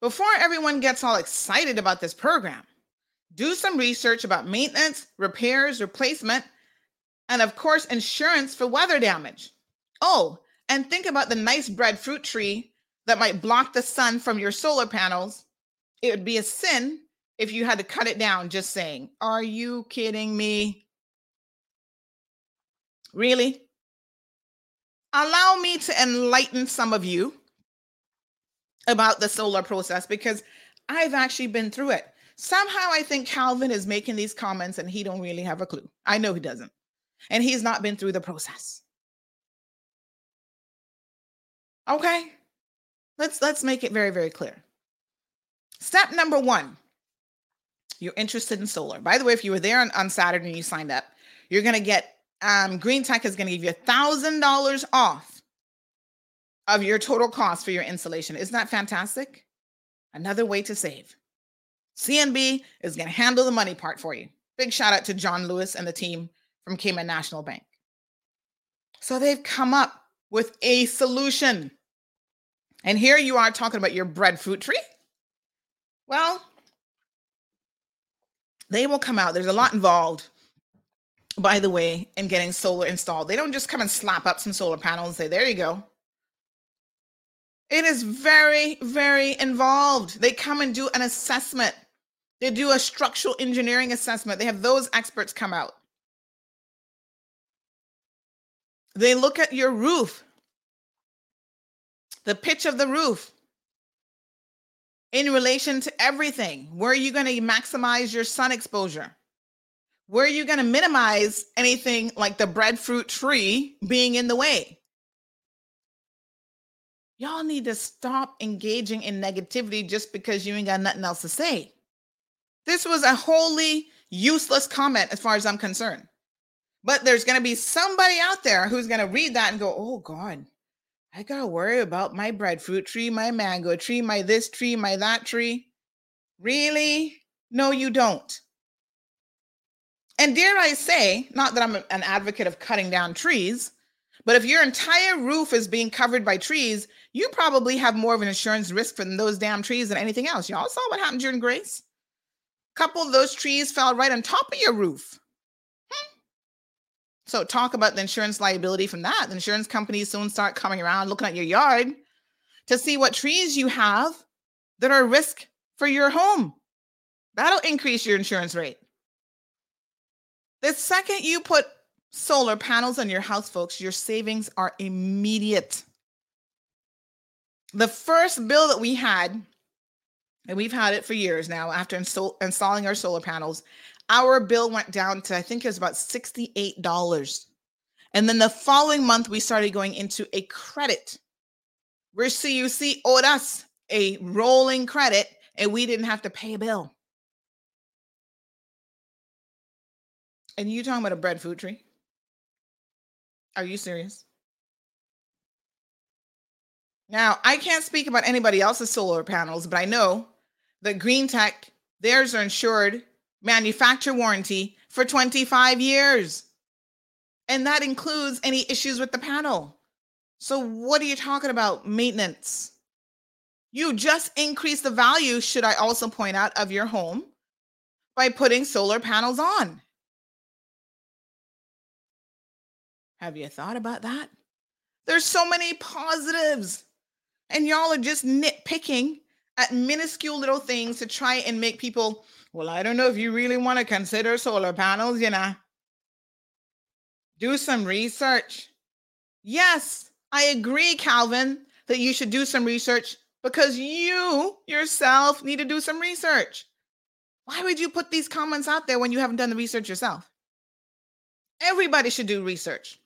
Before everyone gets all excited about this program, do some research about maintenance, repairs, replacement, and of course, insurance for weather damage. Oh, and think about the nice breadfruit tree that might block the sun from your solar panels. It would be a sin if you had to cut it down, just saying. Are you kidding me? Really? Allow me to enlighten some of you about the solar process because I've actually been through it. Somehow I think Calvin is making these comments and he don't really have a clue. I know he doesn't. And he's not been through the process. Okay? Let's let's make it very very clear. Step number 1. You're interested in solar. By the way, if you were there on, on Saturday and you signed up, you're going to get um, Green Tech is going to give you a thousand dollars off of your total cost for your installation. Isn't that fantastic? Another way to save. CNB is going to handle the money part for you. Big shout out to John Lewis and the team from Cayman National Bank. So they've come up with a solution. And here you are talking about your breadfruit tree. Well, they will come out. There's a lot involved, by the way, in getting solar installed. They don't just come and slap up some solar panels and say, there you go. It is very, very involved. They come and do an assessment. They do a structural engineering assessment. They have those experts come out. They look at your roof, the pitch of the roof in relation to everything. Where are you going to maximize your sun exposure? Where are you going to minimize anything like the breadfruit tree being in the way? Y'all need to stop engaging in negativity just because you ain't got nothing else to say. This was a wholly useless comment as far as I'm concerned. But there's going to be somebody out there who's going to read that and go, oh, God, I got to worry about my breadfruit tree, my mango tree, my this tree, my that tree. Really? No, you don't. And dare I say, not that I'm an advocate of cutting down trees, but if your entire roof is being covered by trees, you probably have more of an insurance risk from those damn trees than anything else. Y'all saw what happened during Grace? A couple of those trees fell right on top of your roof. Hmm. So talk about the insurance liability from that. The insurance companies soon start coming around looking at your yard to see what trees you have that are risk for your home. That'll increase your insurance rate. The second you put solar panels on your house, folks, your savings are immediate. The first bill that we had, and we've had it for years now after install, installing our solar panels, our bill went down to, I think it was about $68. And then the following month, we started going into a credit where CUC owed us a rolling credit and we didn't have to pay a bill. And you talking about a breadfruit tree? Are you serious? Now, I can't speak about anybody else's solar panels, but I know that Green Tech, theirs are insured manufacturer warranty for 25 years. And that includes any issues with the panel. So, what are you talking about? Maintenance. You just increase the value, should I also point out, of your home by putting solar panels on. Have you thought about that? There's so many positives, and y'all are just nitpicking at minuscule little things to try and make people, well, I don't know if you really want to consider solar panels, you know. Do some research. Yes, I agree, Calvin, that you should do some research because you yourself need to do some research. Why would you put these comments out there when you haven't done the research yourself? Everybody should do research.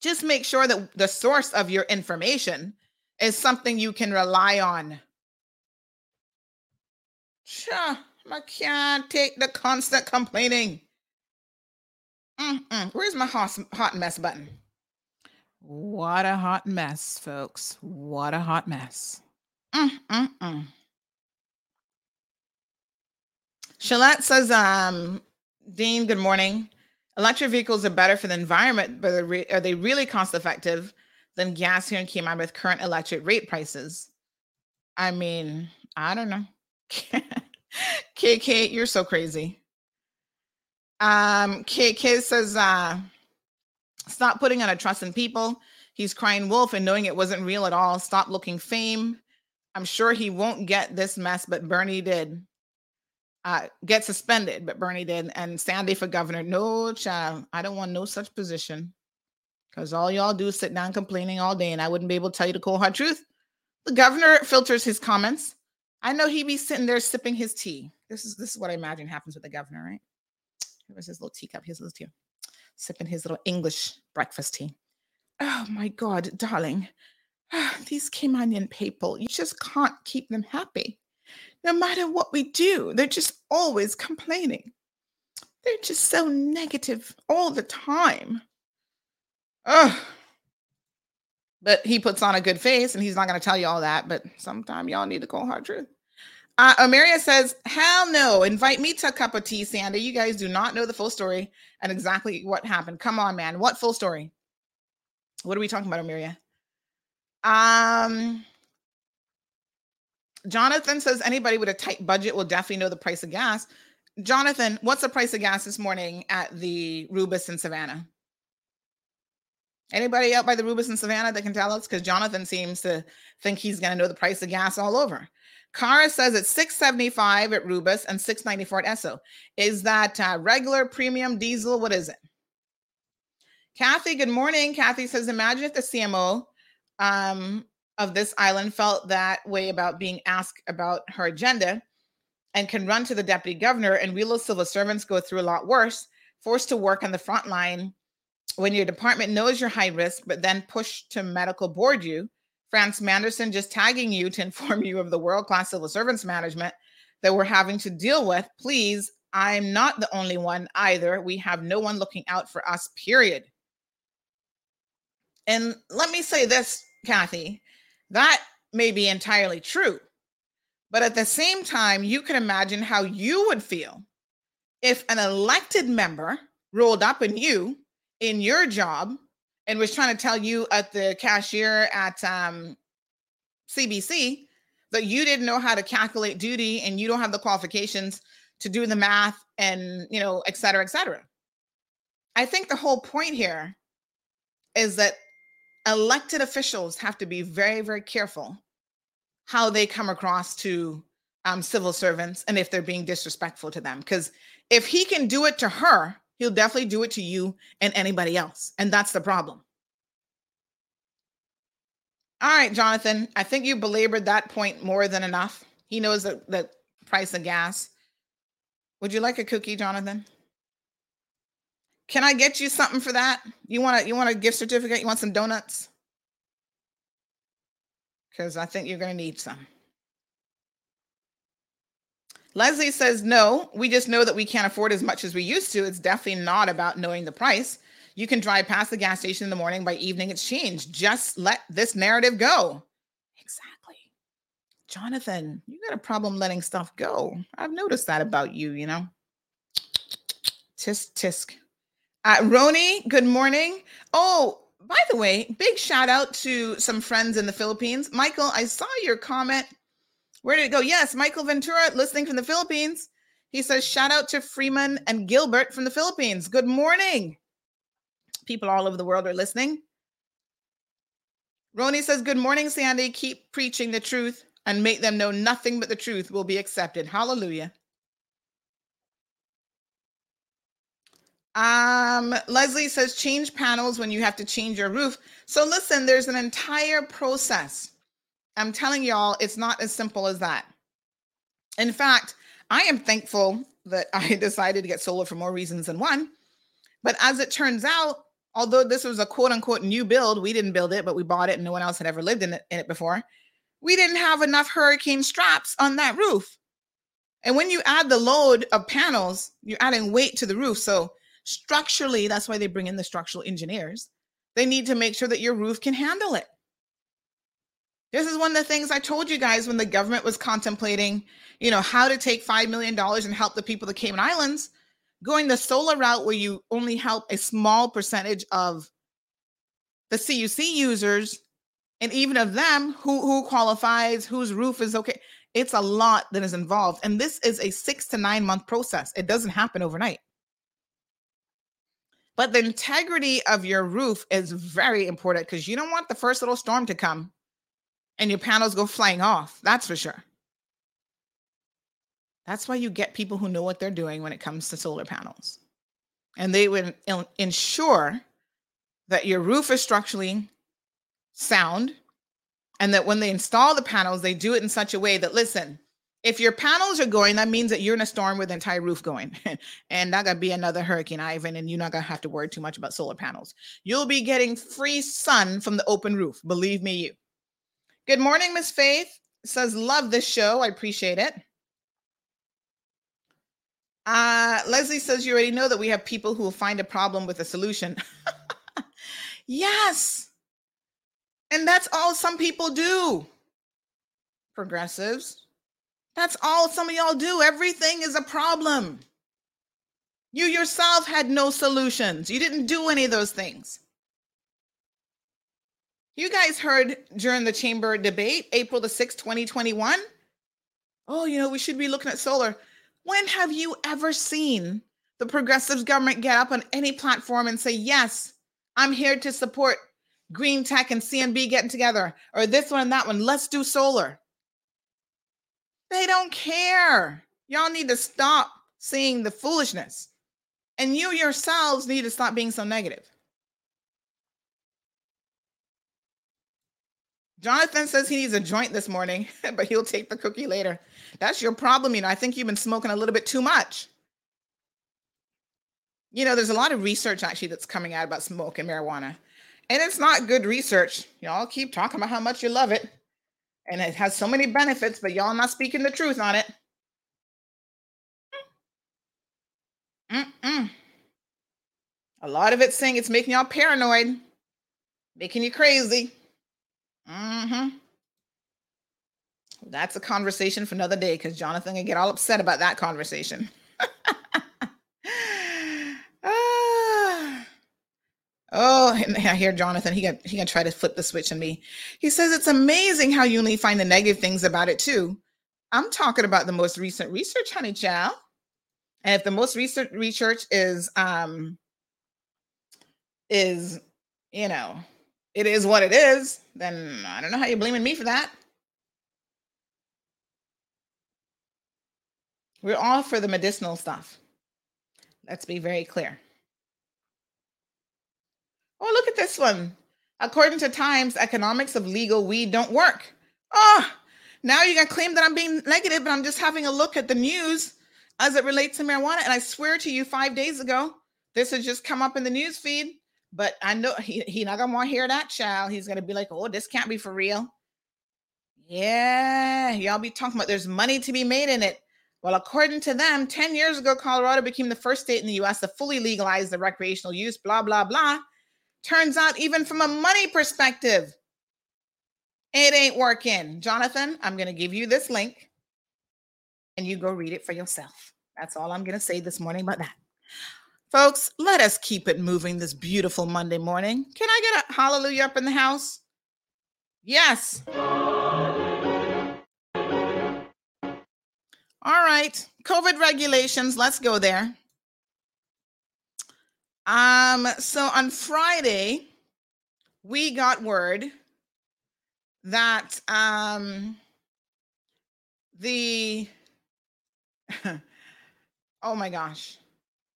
Just make sure that the source of your information is something you can rely on. Sure, I can't take the constant complaining. Mm-mm. Where's my hot, hot mess button? What a hot mess, folks. What a hot mess. Mm-mm-mm. Shalette says, um, Dean, good morning. Electric vehicles are better for the environment, but are, re- are they really cost effective than gas here in Cayman with current electric rate prices? I mean, I don't know. KK, you're so crazy. Um, KK says, uh, stop putting on a trust in people. He's crying wolf and knowing it wasn't real at all. Stop looking fame. I'm sure he won't get this mess, but Bernie did. Uh, get suspended, but Bernie did. And Sandy for governor. No, child. I don't want no such position. Because all y'all do is sit down complaining all day, and I wouldn't be able to tell you the cold hard truth. The governor filters his comments. I know he be sitting there sipping his tea. This is this is what I imagine happens with the governor, right? Here's his little teacup. his little tea, sipping his little English breakfast tea. Oh my God, darling, these Caymanian people, you just can't keep them happy. No matter what we do, they're just always complaining. They're just so negative all the time. Ugh. But he puts on a good face and he's not going to tell you all that. But sometime y'all need to cold hard truth. Uh, Amaria says, Hell no. Invite me to a cup of tea, Sandy. You guys do not know the full story and exactly what happened. Come on, man. What full story? What are we talking about, Amaria? Um, Jonathan says anybody with a tight budget will definitely know the price of gas. Jonathan, what's the price of gas this morning at the Rubis in Savannah? Anybody out by the Rubis in Savannah that can tell us? Because Jonathan seems to think he's going to know the price of gas all over. Cara says it's 675 at Rubis and 694 at Esso. Is that uh, regular premium diesel? What is it? Kathy, good morning. Kathy says, imagine if the CMO um, of this island felt that way about being asked about her agenda and can run to the deputy governor, and we little civil servants go through a lot worse, forced to work on the front line when your department knows you're high risk, but then push to medical board you. Franz Manderson just tagging you to inform you of the world class civil servants management that we're having to deal with. Please, I'm not the only one either. We have no one looking out for us, period. And let me say this, Kathy, that may be entirely true. But at the same time, you can imagine how you would feel if an elected member rolled up in you in your job and was trying to tell you at the cashier at um, CBC that you didn't know how to calculate duty and you don't have the qualifications to do the math and, you know, et cetera, et cetera. I think the whole point here is that elected officials have to be very, very careful how they come across to um, civil servants and if they're being disrespectful to them. Because if he can do it to her, he'll definitely do it to you and anybody else. And that's the problem. All right, Jonathan, I think you belabored that point more than enough. He knows the, the price of gas. Would you like a cookie, Jonathan? Can I get you something for that? You want a you want a gift certificate? You want some donuts? Because I think you're gonna need some. Leslie says, no, we just know that we can't afford as much as we used to. It's definitely not about knowing the price. You can drive past the gas station in the morning. By evening, it's changed. Just let this narrative go. Exactly. Jonathan, you got a problem letting stuff go. I've noticed that about you, you know. Tisk, tisk. Uh, Roni, good morning. Oh, by the way, big shout out to some friends in the Philippines. Michael, I saw your comment where did it go? Yes, Michael Ventura, listening from the Philippines. He says, shout out to Freeman and Gilbert from the Philippines. Good morning. People all over the world are listening. Roni says, Good morning, Sandy. Keep preaching the truth and make them know nothing but the truth will be accepted. Hallelujah. Um, Leslie says, change panels when you have to change your roof. So listen, there's an entire process. I'm telling y'all, it's not as simple as that. In fact, I am thankful that I decided to get solar for more reasons than one. But as it turns out, although this was a quote unquote new build, we didn't build it, but we bought it and no one else had ever lived in it, in it before. We didn't have enough hurricane straps on that roof. And when you add the load of panels, you're adding weight to the roof. So structurally, that's why they bring in the structural engineers. They need to make sure that your roof can handle it. This is one of the things I told you guys when the government was contemplating, you know, how to take $5 million and help the people of the Cayman Islands going the solar route where you only help a small percentage of the CUC users, and even of them who who qualifies, whose roof is okay. It's a lot that is involved, and this is a six to nine month process. It doesn't happen overnight. But the integrity of your roof is very important because you don't want the first little storm to come and your panels go flying off. That's for sure. That's why you get people who know what they're doing when it comes to solar panels. And they would ensure that your roof is structurally sound and that when they install the panels, they do it in such a way that, listen, if your panels are going, that means that you're in a storm with the entire roof going. and not gonna be another Hurricane Ivan, and you're not gonna have to worry too much about solar panels. You'll be getting free sun from the open roof. Believe me, you. Good morning, Miss Faith. Says, love this show. I appreciate it. Uh, Leslie says you already know that we have people who will find a problem with a solution. yes. And that's all some people do. Progressives. That's all some of y'all do. Everything is a problem. You yourself had no solutions. You didn't do any of those things. You guys heard during the chamber debate, April the 6th, 2021. Oh, you know, we should be looking at solar. When have you ever seen the progressives government get up on any platform and say, Yes, I'm here to support green tech and CNB getting together, or this one and that one? Let's do solar. They don't care. Y'all need to stop seeing the foolishness. And you yourselves need to stop being so negative. Jonathan says he needs a joint this morning, but he'll take the cookie later. That's your problem. You know, I think you've been smoking a little bit too much. You know, there's a lot of research actually that's coming out about smoke and marijuana. And it's not good research. Y'all keep talking about how much you love it. And it has so many benefits, but y'all not speaking the truth on it. Mm-mm. A lot of it's saying it's making y'all paranoid, making you crazy. Mm-hmm. That's a conversation for another day because Jonathan can get all upset about that conversation. Oh, and I hear Jonathan. He got he gonna try to flip the switch on me. He says it's amazing how you only find the negative things about it too. I'm talking about the most recent research, honey child. And if the most recent research is um is you know it is what it is, then I don't know how you're blaming me for that. We're all for the medicinal stuff. Let's be very clear. Oh, look at this one. According to Times, economics of legal weed don't work. Oh, now you're going to claim that I'm being negative, but I'm just having a look at the news as it relates to marijuana. And I swear to you, five days ago, this has just come up in the news feed. But I know he, he not gonna want to hear that child. He's gonna be like, oh, this can't be for real. Yeah, y'all be talking about there's money to be made in it. Well, according to them, 10 years ago, Colorado became the first state in the US to fully legalize the recreational use, blah, blah, blah. Turns out, even from a money perspective, it ain't working. Jonathan, I'm going to give you this link and you go read it for yourself. That's all I'm going to say this morning about that. Folks, let us keep it moving this beautiful Monday morning. Can I get a hallelujah up in the house? Yes. All right, COVID regulations. Let's go there. Um, so on Friday, we got word that um the oh my gosh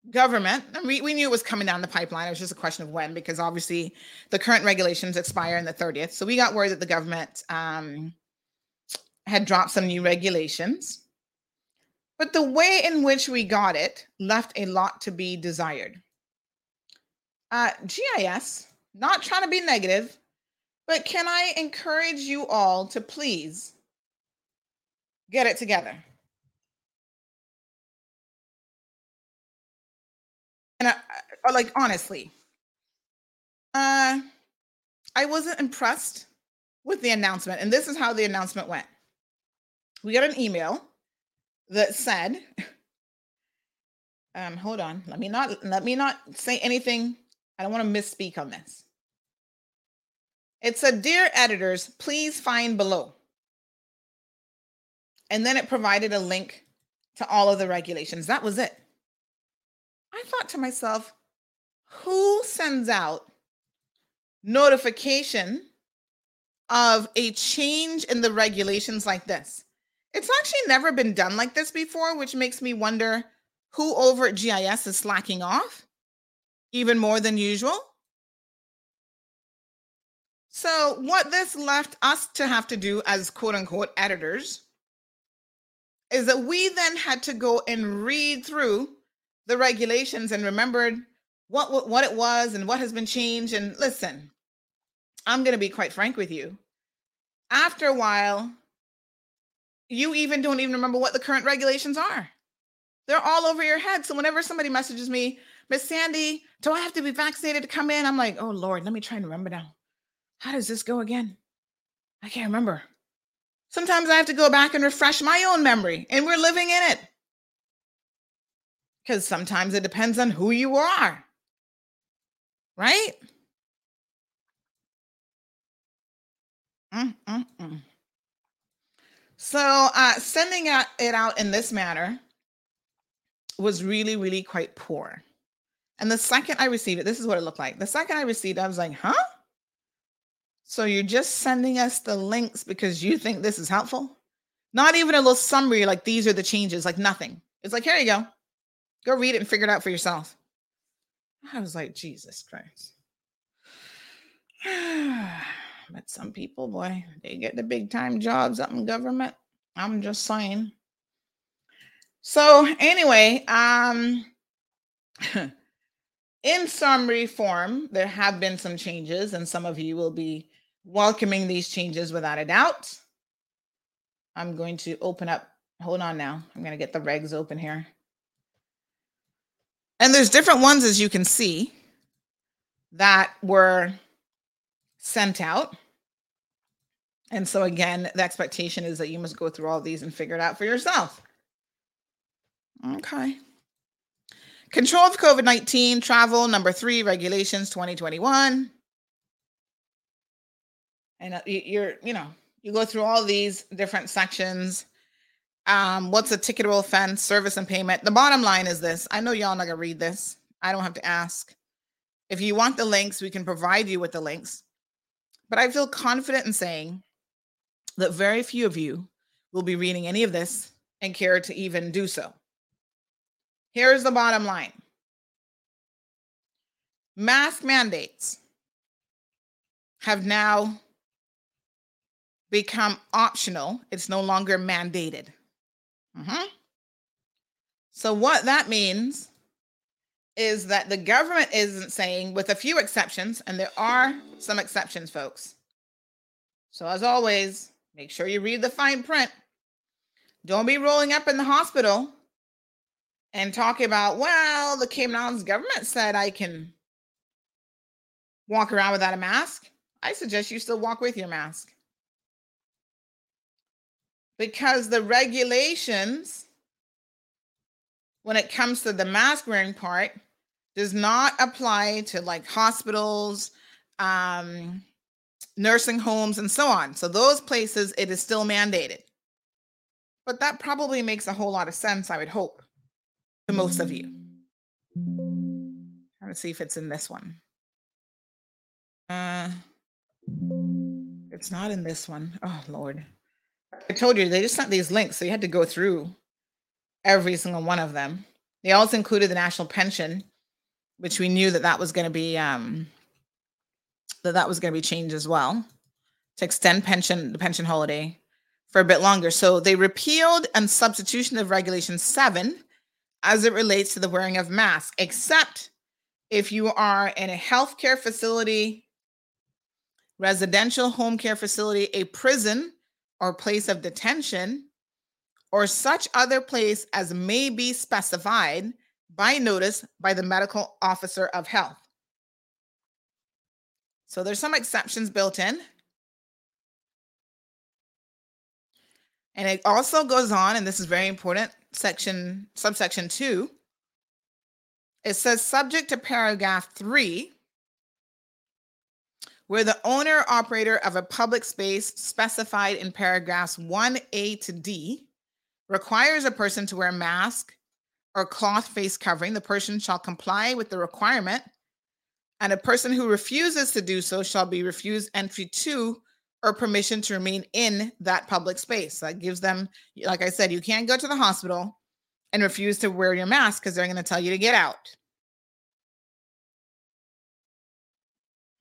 government we, we knew it was coming down the pipeline. It was just a question of when because obviously the current regulations expire in the 30th so we got word that the government um, had dropped some new regulations. But the way in which we got it left a lot to be desired uh, gis not trying to be negative but can i encourage you all to please get it together? And I, I, like honestly uh i wasn't impressed with the announcement and this is how the announcement went. We got an email that said um hold on let me not let me not say anything i don't want to misspeak on this. It said dear editors please find below. And then it provided a link to all of the regulations. That was it. I thought to myself, who sends out notification of a change in the regulations like this? It's actually never been done like this before, which makes me wonder who over at GIS is slacking off even more than usual. So, what this left us to have to do as quote unquote editors is that we then had to go and read through the regulations and remembered what, what what it was and what has been changed. And listen i'm going to be quite frank with you. After a while you even don't even remember what the current regulations are. They're all over your head. So whenever somebody messages me miss sandy do i have to be vaccinated to come in i'm like oh lord let me try and remember now how does this go again i can't remember sometimes i have to go back and refresh my own memory and we're living in it because sometimes it depends on who you are. Right? Mm, mm, mm. So, uh, sending it out in this manner was really, really quite poor. And the second I received it, this is what it looked like. The second I received it, I was like, huh? So you're just sending us the links because you think this is helpful? Not even a little summary like these are the changes, like nothing. It's like, here you go. Go read it and figure it out for yourself. I was like, Jesus Christ. but some people, boy, they get the big time jobs up in government. I'm just saying. So anyway, um in summary form, there have been some changes, and some of you will be welcoming these changes without a doubt. I'm going to open up. Hold on now. I'm going to get the regs open here. And there's different ones, as you can see, that were sent out. And so, again, the expectation is that you must go through all these and figure it out for yourself. Okay. Control of COVID 19, travel, number three, regulations 2021. And you're, you know, you go through all these different sections um, what's a ticketable offense, service and payment? The bottom line is this. I know y'all not gonna read this. I don't have to ask. If you want the links, we can provide you with the links. But I feel confident in saying that very few of you will be reading any of this and care to even do so. Here's the bottom line mask mandates have now become optional, it's no longer mandated. Mm-hmm. So, what that means is that the government isn't saying, with a few exceptions, and there are some exceptions, folks. So, as always, make sure you read the fine print. Don't be rolling up in the hospital and talking about, well, the Cayman Islands government said I can walk around without a mask. I suggest you still walk with your mask. Because the regulations when it comes to the mask wearing part does not apply to like hospitals um, nursing homes and so on. So those places it is still mandated. But that probably makes a whole lot of sense, I would hope, to most of you. Let's see if it's in this one. Uh, it's not in this one. Oh Lord. I told you they just sent these links, so you had to go through every single one of them. They also included the national pension, which we knew that that was going to be um, that that was going to be changed as well to extend pension the pension holiday for a bit longer. So they repealed and substitution of regulation seven as it relates to the wearing of masks, except if you are in a healthcare facility, residential home care facility, a prison, or place of detention, or such other place as may be specified by notice by the medical officer of health. So there's some exceptions built in. And it also goes on, and this is very important, section subsection two. It says subject to paragraph three, where the owner operator of a public space specified in paragraphs 1A to D requires a person to wear a mask or cloth face covering, the person shall comply with the requirement, and a person who refuses to do so shall be refused entry to or permission to remain in that public space. That gives them, like I said, you can't go to the hospital and refuse to wear your mask because they're going to tell you to get out.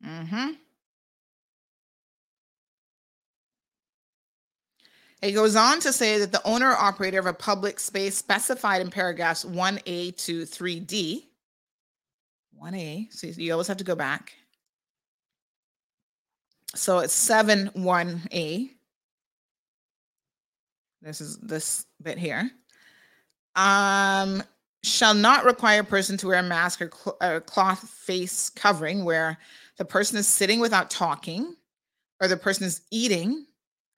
Mm-hmm. It goes on to say that the owner or operator of a public space specified in paragraphs 1A to 3D, 1A, so you always have to go back. So it's 7 1A. This is this bit here. Um, shall not require a person to wear a mask or, cl- or cloth face covering where the person is sitting without talking or the person is eating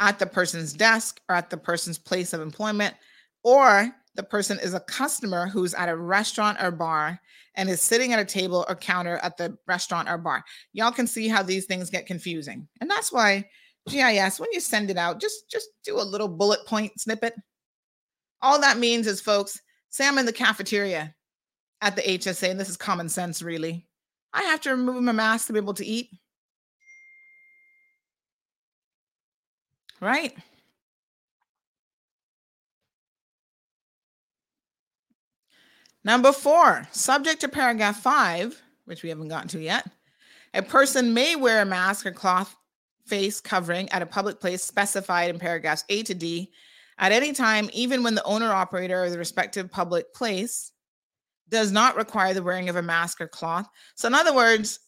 at the person's desk or at the person's place of employment, or the person is a customer who's at a restaurant or bar and is sitting at a table or counter at the restaurant or bar. Y'all can see how these things get confusing. And that's why GIS, when you send it out, just just do a little bullet point snippet. All that means is, folks, say I'm in the cafeteria at the HSA, and this is common sense, really. I have to remove my mask to be able to eat. Right? Number four, subject to paragraph five, which we haven't gotten to yet, a person may wear a mask or cloth face covering at a public place specified in paragraphs A to D at any time, even when the owner operator of the respective public place does not require the wearing of a mask or cloth. So, in other words,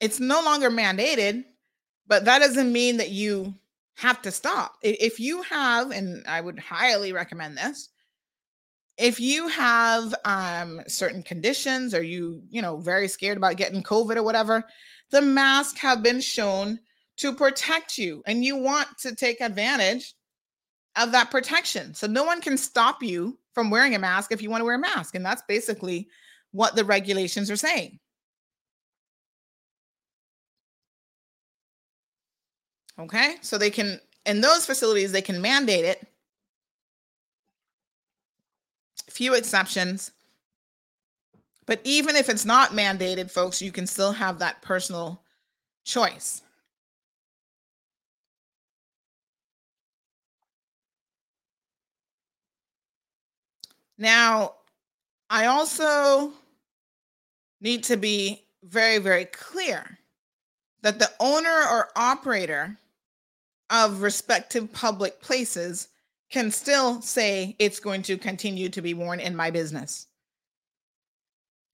it's no longer mandated, but that doesn't mean that you have to stop. If you have, and I would highly recommend this, if you have um, certain conditions or you, you know, very scared about getting COVID or whatever, the mask have been shown to protect you and you want to take advantage of that protection. So no one can stop you from wearing a mask if you want to wear a mask. And that's basically what the regulations are saying. Okay, so they can, in those facilities, they can mandate it. Few exceptions. But even if it's not mandated, folks, you can still have that personal choice. Now, I also need to be very, very clear that the owner or operator of respective public places can still say it's going to continue to be worn in my business.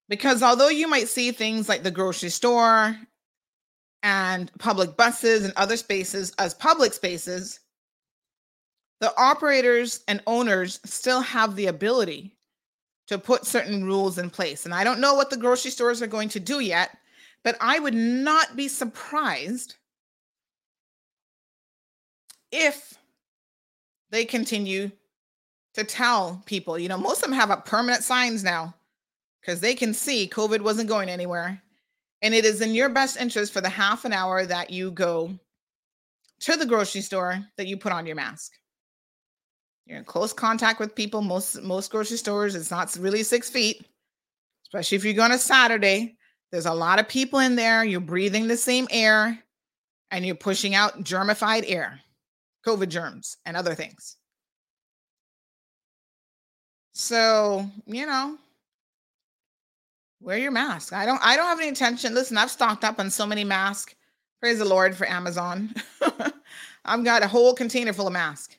Because although you might see things like the grocery store and public buses and other spaces as public spaces, the operators and owners still have the ability to put certain rules in place. And I don't know what the grocery stores are going to do yet, but I would not be surprised if they continue to tell people, you know, most of them have up permanent signs now because they can see COVID wasn't going anywhere. And it is in your best interest for the half an hour that you go to the grocery store that you put on your mask. You're in close contact with people. Most most grocery stores, it's not really six feet, especially if you go on a Saturday. There's a lot of people in there. You're breathing the same air, and you're pushing out germified air, COVID germs, and other things. So you know, wear your mask. I don't. I don't have any intention. Listen, I've stocked up on so many masks. Praise the Lord for Amazon. I've got a whole container full of masks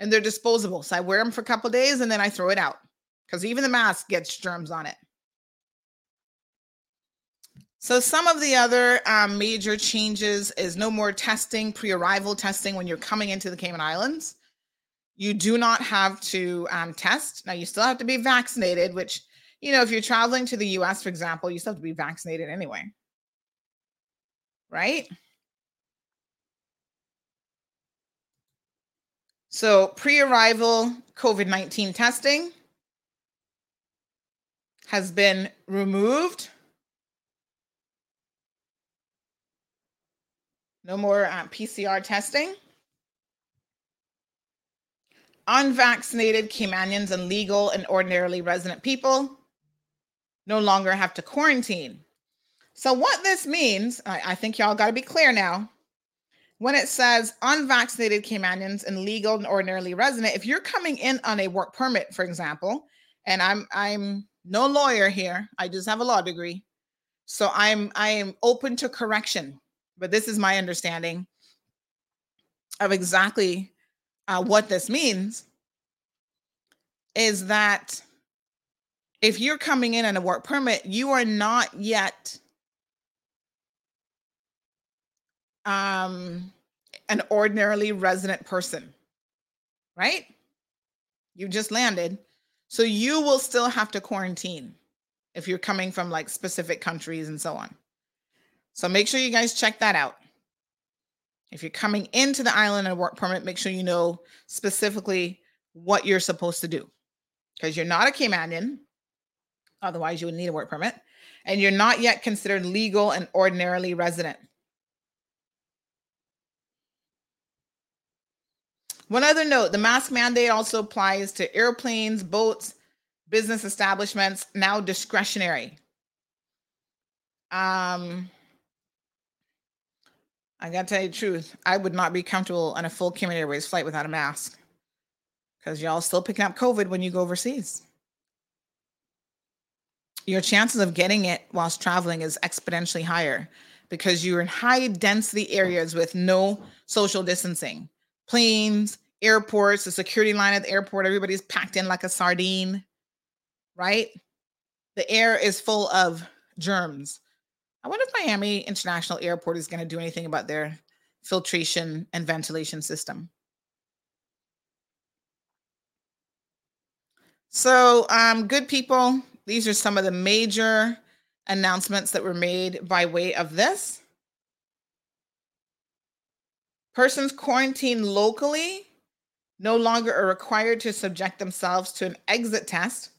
and they're disposable. So I wear them for a couple days and then I throw it out because even the mask gets germs on it. So some of the other um, major changes is no more testing, pre-arrival testing when you're coming into the Cayman Islands. You do not have to um, test. Now you still have to be vaccinated, which you know if you're traveling to the U.S., for example, you still have to be vaccinated anyway, right? So, pre arrival COVID 19 testing has been removed. No more uh, PCR testing. Unvaccinated Caymanians and legal and ordinarily resident people no longer have to quarantine. So, what this means, I, I think y'all got to be clear now when it says unvaccinated Caymanians and legal and ordinarily resident, if you're coming in on a work permit, for example, and I'm I'm no lawyer here, I just have a law degree, so I'm I am open to correction, but this is my understanding of exactly uh, what this means. Is that if you're coming in on a work permit, you are not yet um, an ordinarily resident person, right? You just landed. So you will still have to quarantine if you're coming from like specific countries and so on. So make sure you guys check that out. If you're coming into the island and work permit, make sure you know specifically what you're supposed to do because you're not a Caymanian. Otherwise, you would need a work permit. And you're not yet considered legal and ordinarily resident. One other note the mask mandate also applies to airplanes, boats, business establishments, now discretionary. Um, I gotta tell you the truth, I would not be comfortable on a full Cayman Airways flight without a mask because y'all still picking up COVID when you go overseas. Your chances of getting it whilst traveling is exponentially higher because you're in high density areas with no social distancing planes, airports, the security line at the airport, everybody's packed in like a sardine, right? The air is full of germs. I wonder if Miami International Airport is going to do anything about their filtration and ventilation system. So, um, good people, these are some of the major announcements that were made by way of this. Persons quarantined locally no longer are required to subject themselves to an exit test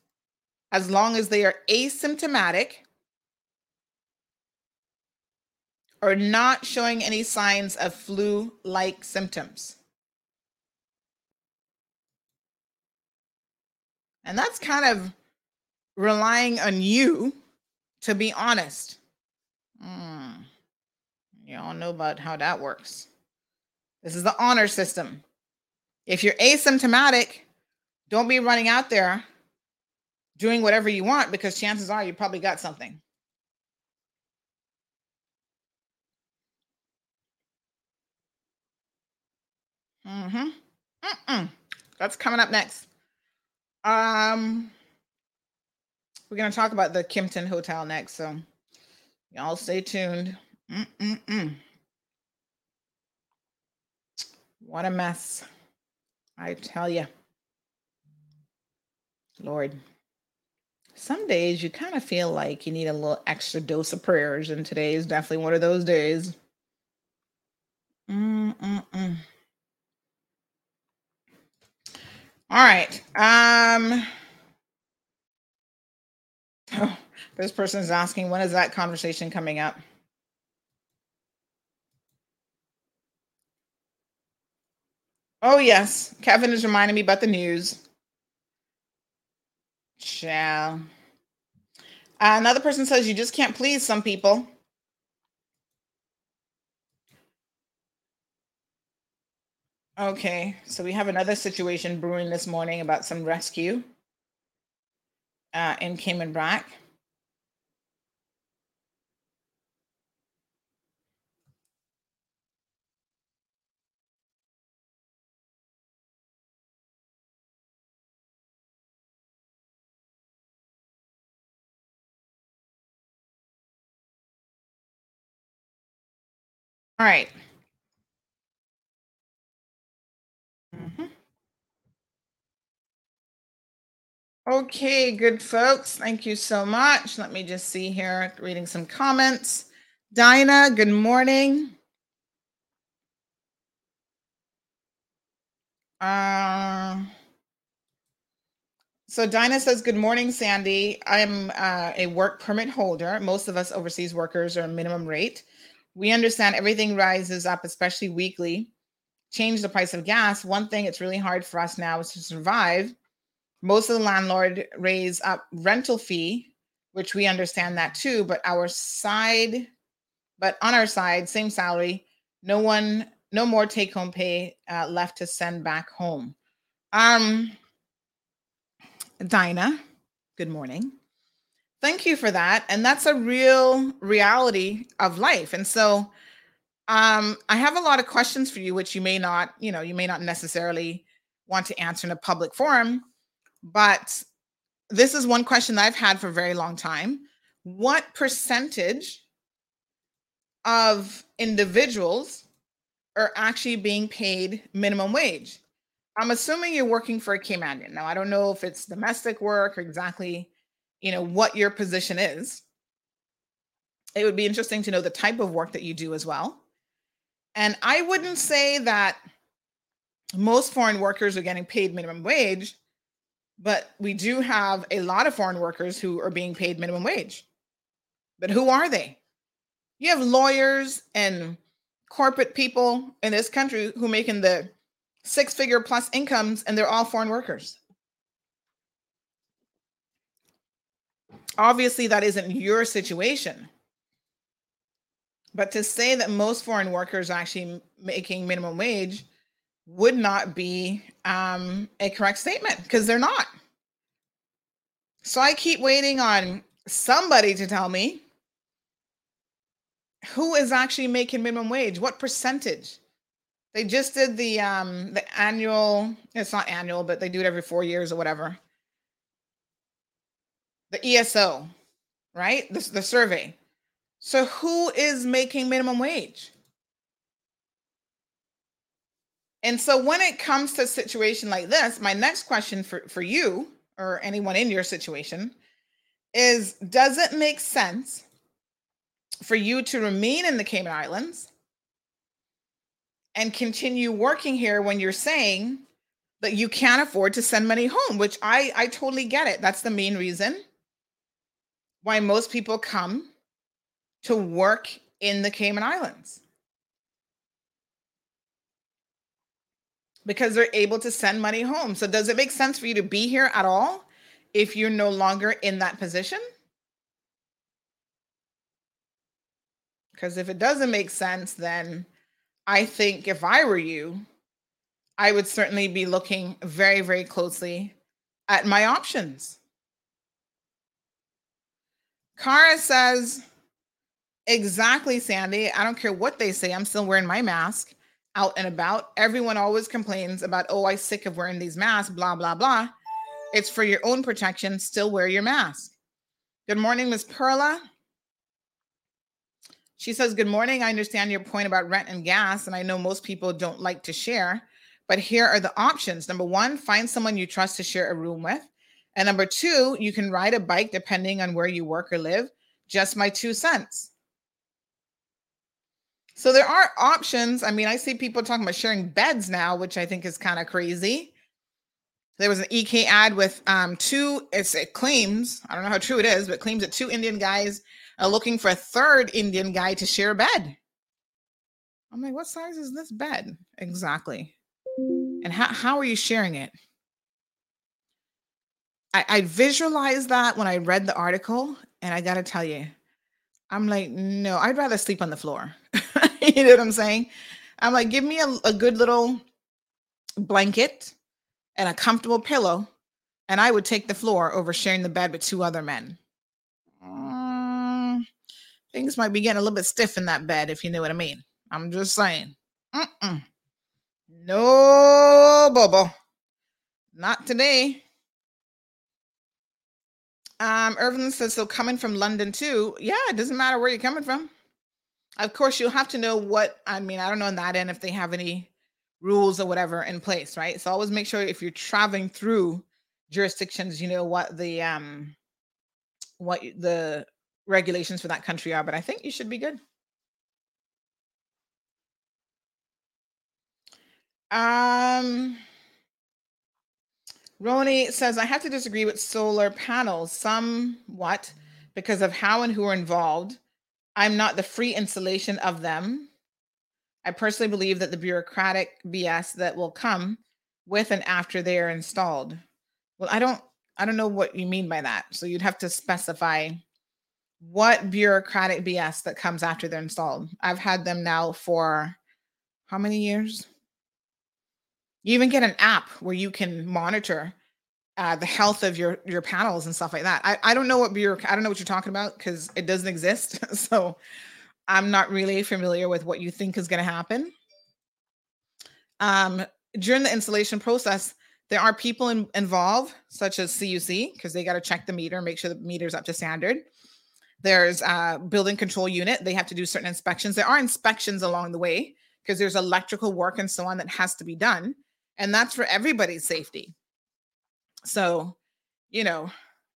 as long as they are asymptomatic or not showing any signs of flu like symptoms. And that's kind of relying on you to be honest. Mm. You all know about how that works. This is the honor system. If you're asymptomatic, don't be running out there doing whatever you want because chances are you probably got something. Mm-hmm. Mm-mm. That's coming up next. Um, we're gonna talk about the Kimpton Hotel next, so y'all stay tuned. Mm-mm-mm. What a mess. I tell you. Lord. Some days you kind of feel like you need a little extra dose of prayers, and today is definitely one of those days. Mm-mm-mm. All right. Um oh, this person is asking when is that conversation coming up? Oh, yes. Kevin is reminding me about the news. Shall. Uh, another person says you just can't please some people. Okay, so we have another situation brewing this morning about some rescue uh, in Cayman Brac. All right. Okay, good folks. Thank you so much. Let me just see here, reading some comments. Dinah, good morning. Uh, so Dinah says, Good morning, Sandy. I'm uh, a work permit holder. Most of us overseas workers are minimum rate. We understand everything rises up, especially weekly. Change the price of gas. One thing it's really hard for us now is to survive. Most of the landlord raise up rental fee, which we understand that too, but our side, but on our side, same salary, no one, no more take home pay uh, left to send back home. Um, Dinah, good morning. Thank you for that. And that's a real reality of life. And so um, I have a lot of questions for you, which you may not, you know, you may not necessarily want to answer in a public forum. But this is one question that I've had for a very long time. What percentage of individuals are actually being paid minimum wage? I'm assuming you're working for a Caymanian. Now, I don't know if it's domestic work or exactly, you know, what your position is. It would be interesting to know the type of work that you do as well. And I wouldn't say that most foreign workers are getting paid minimum wage, but we do have a lot of foreign workers who are being paid minimum wage. But who are they? You have lawyers and corporate people in this country who making the six figure plus incomes and they're all foreign workers. Obviously, that isn't your situation. But to say that most foreign workers are actually making minimum wage would not be um, a correct statement because they're not. So I keep waiting on somebody to tell me who is actually making minimum wage, what percentage. They just did the um the annual, it's not annual, but they do it every 4 years or whatever. The ESO, right? The, the survey. So who is making minimum wage? And so when it comes to a situation like this, my next question for, for you or anyone in your situation is does it make sense for you to remain in the Cayman Islands and continue working here when you're saying that you can't afford to send money home, which I, I totally get it. That's the main reason why most people come to work in the Cayman Islands. Because they're able to send money home. So, does it make sense for you to be here at all if you're no longer in that position? Because if it doesn't make sense, then I think if I were you, I would certainly be looking very, very closely at my options. Kara says, exactly, Sandy. I don't care what they say. I'm still wearing my mask out and about. Everyone always complains about, oh, I'm sick of wearing these masks, blah, blah, blah. It's for your own protection. Still wear your mask. Good morning, Miss Perla. She says, Good morning. I understand your point about rent and gas, and I know most people don't like to share, but here are the options. Number one, find someone you trust to share a room with. And number two, you can ride a bike depending on where you work or live. Just my two cents. So there are options. I mean, I see people talking about sharing beds now, which I think is kind of crazy. There was an EK ad with um, two, it's, it claims, I don't know how true it is, but claims that two Indian guys are looking for a third Indian guy to share a bed. I'm like, what size is this bed? Exactly. And how, how are you sharing it? I, I visualized that when I read the article, and I got to tell you, I'm like, no, I'd rather sleep on the floor. you know what I'm saying? I'm like, give me a, a good little blanket and a comfortable pillow, and I would take the floor over sharing the bed with two other men. Mm, things might be getting a little bit stiff in that bed, if you know what I mean. I'm just saying. Mm-mm. No, Bobo. Not today. Um, Irvin says, so coming from London too. Yeah, it doesn't matter where you're coming from. Of course, you'll have to know what, I mean, I don't know on that end if they have any rules or whatever in place, right? So always make sure if you're traveling through jurisdictions, you know what the um what the regulations for that country are, but I think you should be good. Um Roni says, I have to disagree with solar panels somewhat because of how and who are involved. I'm not the free installation of them. I personally believe that the bureaucratic BS that will come with and after they are installed. Well, I don't I don't know what you mean by that. So you'd have to specify what bureaucratic BS that comes after they're installed. I've had them now for how many years? You even get an app where you can monitor uh, the health of your your panels and stuff like that. I, I don't know what bureauc- I don't know what you're talking about because it doesn't exist. so I'm not really familiar with what you think is going to happen. Um, during the installation process, there are people in, involved, such as CUC, because they got to check the meter, make sure the meter's up to standard. There's a building control unit. They have to do certain inspections. There are inspections along the way because there's electrical work and so on that has to be done. And that's for everybody's safety. So, you know,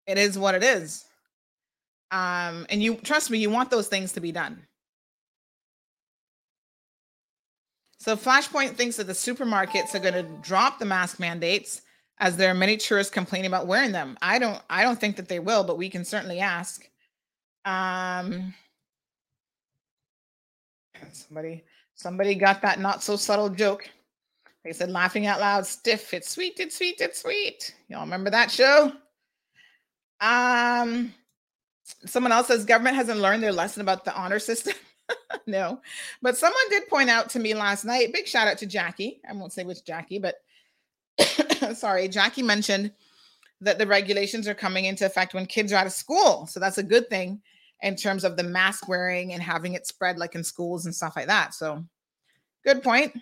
it is what it is. Um, and you trust me, you want those things to be done. So Flashpoint thinks that the supermarkets are going to drop the mask mandates as there are many tourists complaining about wearing them. I don't I don't think that they will, but we can certainly ask. Um somebody somebody got that not so subtle joke. They said laughing out loud, stiff, it's sweet, it's sweet, it's sweet. Y'all remember that show? Um someone else says government hasn't learned their lesson about the honor system. no, but someone did point out to me last night. Big shout out to Jackie. I won't say which Jackie, but sorry, Jackie mentioned that the regulations are coming into effect when kids are out of school. So that's a good thing in terms of the mask wearing and having it spread like in schools and stuff like that. So good point.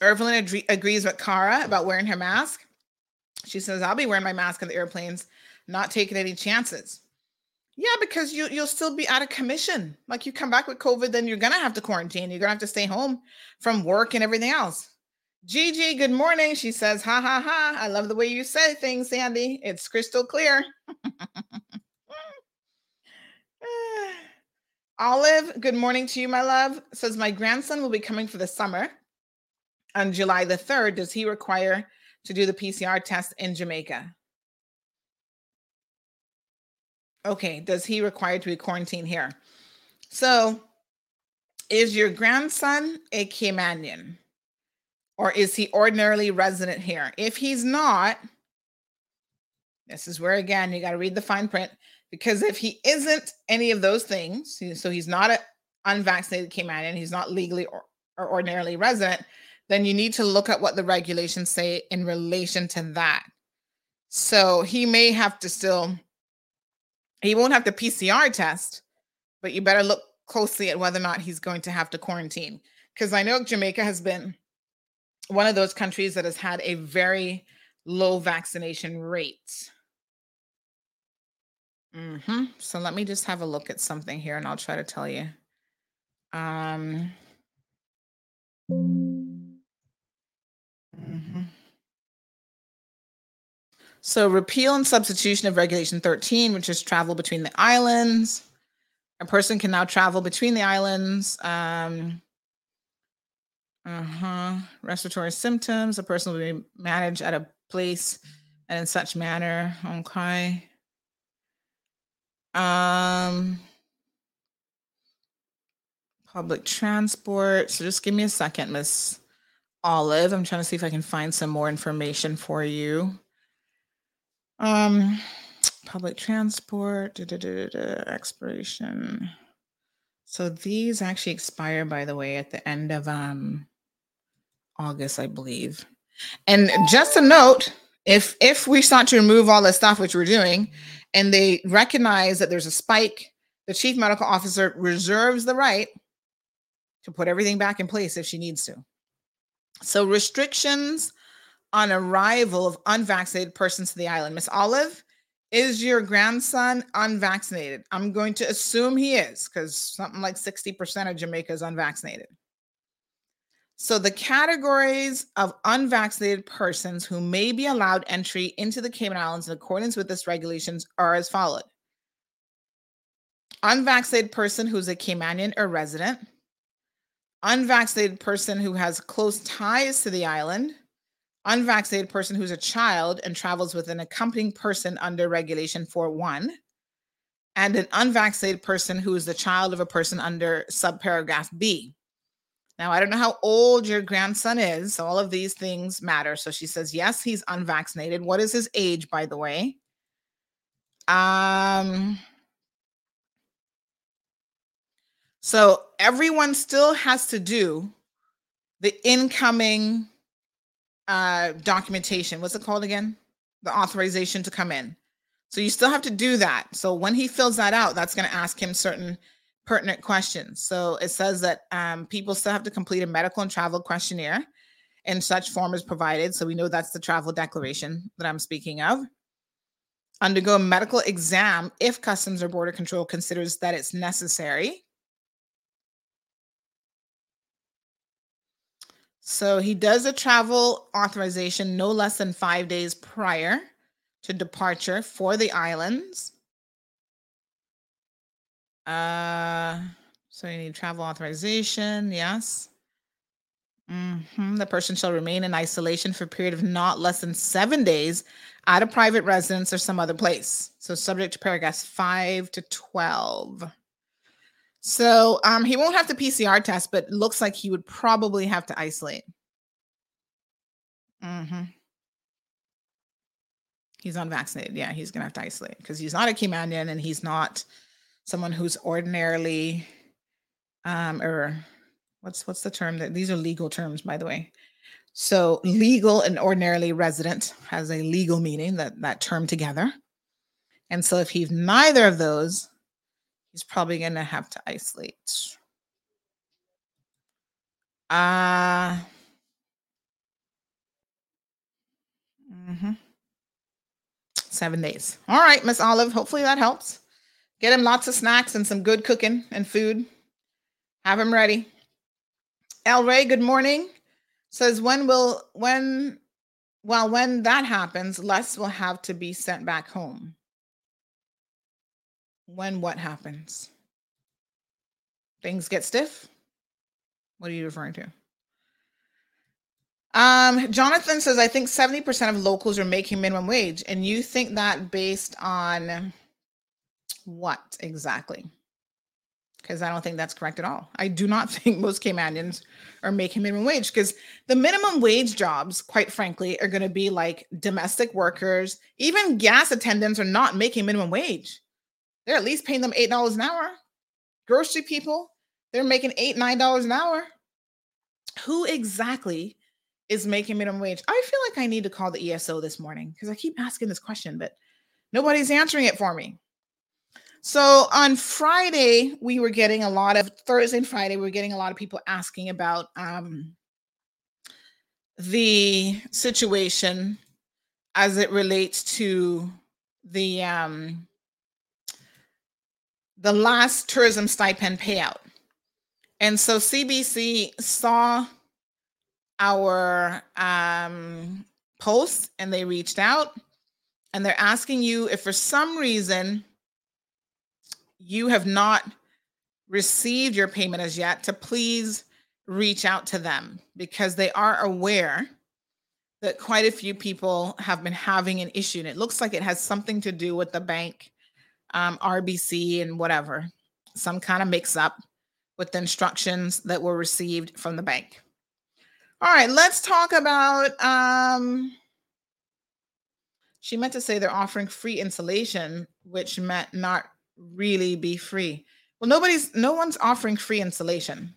Evelyn ad- agrees with Kara about wearing her mask. She says, I'll be wearing my mask on the airplanes, not taking any chances. Yeah, because you you'll still be out of commission. Like you come back with COVID, then you're gonna have to quarantine. You're gonna have to stay home from work and everything else. Gigi, good morning. She says, ha ha ha. I love the way you say things, Sandy. It's crystal clear. Olive, good morning to you, my love. Says my grandson will be coming for the summer on July the 3rd. Does he require to do the PCR test in Jamaica? Okay, does he require to be quarantined here? So, is your grandson a Caymanian? Or is he ordinarily resident here? If he's not, this is where again you got to read the fine print because if he isn't any of those things, so he's not an unvaccinated Caymanian, he's not legally or, or ordinarily resident, then you need to look at what the regulations say in relation to that. So he may have to still he won't have to PCR test, but you better look closely at whether or not he's going to have to quarantine. Because I know Jamaica has been one of those countries that has had a very low vaccination rate. Mm-hmm. So let me just have a look at something here and I'll try to tell you. Um, mhm. So, repeal and substitution of Regulation 13, which is travel between the islands. A person can now travel between the islands. Um, uh-huh. Respiratory symptoms. A person will be managed at a place and in such manner. Okay. Um, public transport. So just give me a second, Miss Olive. I'm trying to see if I can find some more information for you. Um, public transport, da, da, da, expiration. So these actually expire, by the way, at the end of um August, I believe. And just a note, if if we start to remove all this stuff, which we're doing, and they recognize that there's a spike, the chief medical officer reserves the right to put everything back in place if she needs to. So restrictions on arrival of unvaccinated persons to the island. Miss Olive, is your grandson unvaccinated? I'm going to assume he is because something like 60% of Jamaica is unvaccinated. So the categories of unvaccinated persons who may be allowed entry into the Cayman Islands in accordance with this regulations are as followed. Unvaccinated person who's a Caymanian or resident, unvaccinated person who has close ties to the island, unvaccinated person who's a child and travels with an accompanying person under regulation 4.1, and an unvaccinated person who is the child of a person under subparagraph B. Now, I don't know how old your grandson is. So all of these things matter. So she says, yes, he's unvaccinated. What is his age, by the way? Um, so everyone still has to do the incoming uh, documentation. What's it called again? The authorization to come in. So you still have to do that. So when he fills that out, that's going to ask him certain pertinent questions. So it says that um, people still have to complete a medical and travel questionnaire, and such form is provided. So we know that's the travel declaration that I'm speaking of. Undergo a medical exam if Customs or Border Control considers that it's necessary. So he does a travel authorization no less than five days prior to departure for the islands. Uh, so you need travel authorization. Yes. Mhm. The person shall remain in isolation for a period of not less than seven days at a private residence or some other place. So subject to paragraphs five to twelve. So um, he won't have to PCR test, but looks like he would probably have to isolate. Mm-hmm. He's unvaccinated. Yeah, he's gonna have to isolate because he's not a Caymanian and he's not someone who's ordinarily um or what's what's the term that these are legal terms by the way so legal and ordinarily resident has a legal meaning that that term together and so if he's neither of those he's probably going to have to isolate uh mhm. seven days all right miss olive hopefully that helps Get him lots of snacks and some good cooking and food. Have him ready. El Ray, good morning. Says when will when well when that happens, Les will have to be sent back home. When what happens? Things get stiff? What are you referring to? Um, Jonathan says, I think 70% of locals are making minimum wage. And you think that based on what exactly? Because I don't think that's correct at all. I do not think most Caymanians are making minimum wage because the minimum wage jobs, quite frankly, are going to be like domestic workers. Even gas attendants are not making minimum wage. They're at least paying them $8 an hour. Grocery people, they're making 8, $9 an hour. Who exactly is making minimum wage? I feel like I need to call the ESO this morning because I keep asking this question, but nobody's answering it for me. So on Friday, we were getting a lot of Thursday and Friday, we were getting a lot of people asking about um, the situation as it relates to the um, the last tourism stipend payout. And so CBC saw our um, post and they reached out and they're asking you if for some reason you have not received your payment as yet, to please reach out to them because they are aware that quite a few people have been having an issue. And it looks like it has something to do with the bank, um, RBC, and whatever, some kind of mix up with the instructions that were received from the bank. All right, let's talk about um she meant to say they're offering free insulation, which meant not really be free. Well, nobody's no one's offering free insulation.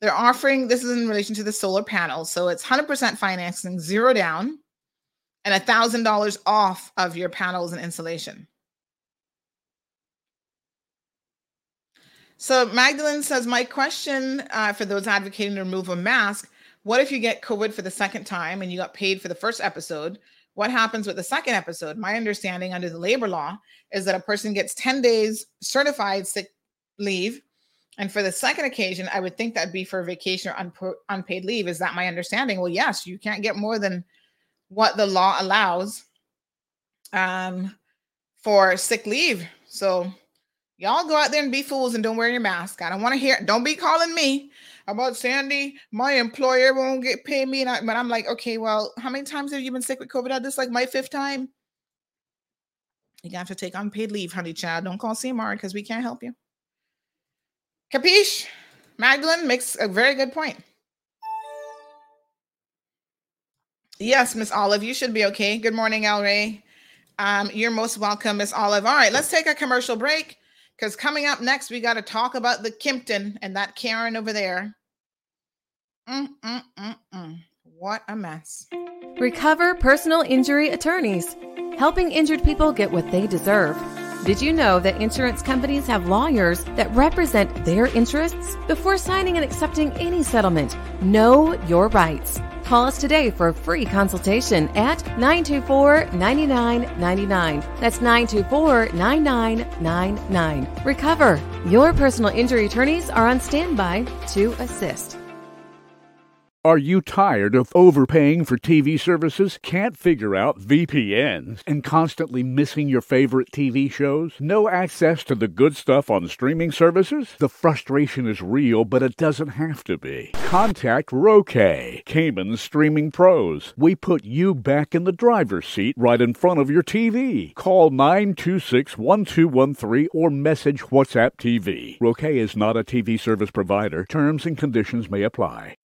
They're offering this is in relation to the solar panels. So it's 100% financing, zero down, and a thousand dollars off of your panels and insulation. So Magdalene says, my question uh, for those advocating the removal of mask: What if you get COVID for the second time and you got paid for the first episode? What happens with the second episode? My understanding under the labor law is that a person gets 10 days certified sick leave. And for the second occasion, I would think that'd be for vacation or unpaid leave. Is that my understanding? Well, yes, you can't get more than what the law allows um, for sick leave. So y'all go out there and be fools and don't wear your mask. I don't want to hear. Don't be calling me about Sandy. My employer won't get pay me, and I, but I'm like, okay, well, how many times have you been sick with COVID? This like my fifth time. You have to take unpaid leave, honey child. Don't call CMR because we can't help you. Capiche? Magdalene makes a very good point. Yes, Miss Olive, you should be okay. Good morning, El Ray. Um, you're most welcome, Miss Olive. All right, let's take a commercial break because coming up next, we got to talk about the Kimpton and that Karen over there. Mm, mm, mm, mm. What a mess. Recover Personal Injury Attorneys, helping injured people get what they deserve. Did you know that insurance companies have lawyers that represent their interests? Before signing and accepting any settlement, know your rights. Call us today for a free consultation at 924 9999. That's 924 9999. Recover. Your personal injury attorneys are on standby to assist. Are you tired of overpaying for TV services? Can't figure out VPNs and constantly missing your favorite TV shows? No access to the good stuff on streaming services? The frustration is real, but it doesn't have to be. Contact Roque, Cayman's streaming pros. We put you back in the driver's seat right in front of your TV. Call 926 1213 or message WhatsApp TV. Roque is not a TV service provider. Terms and conditions may apply.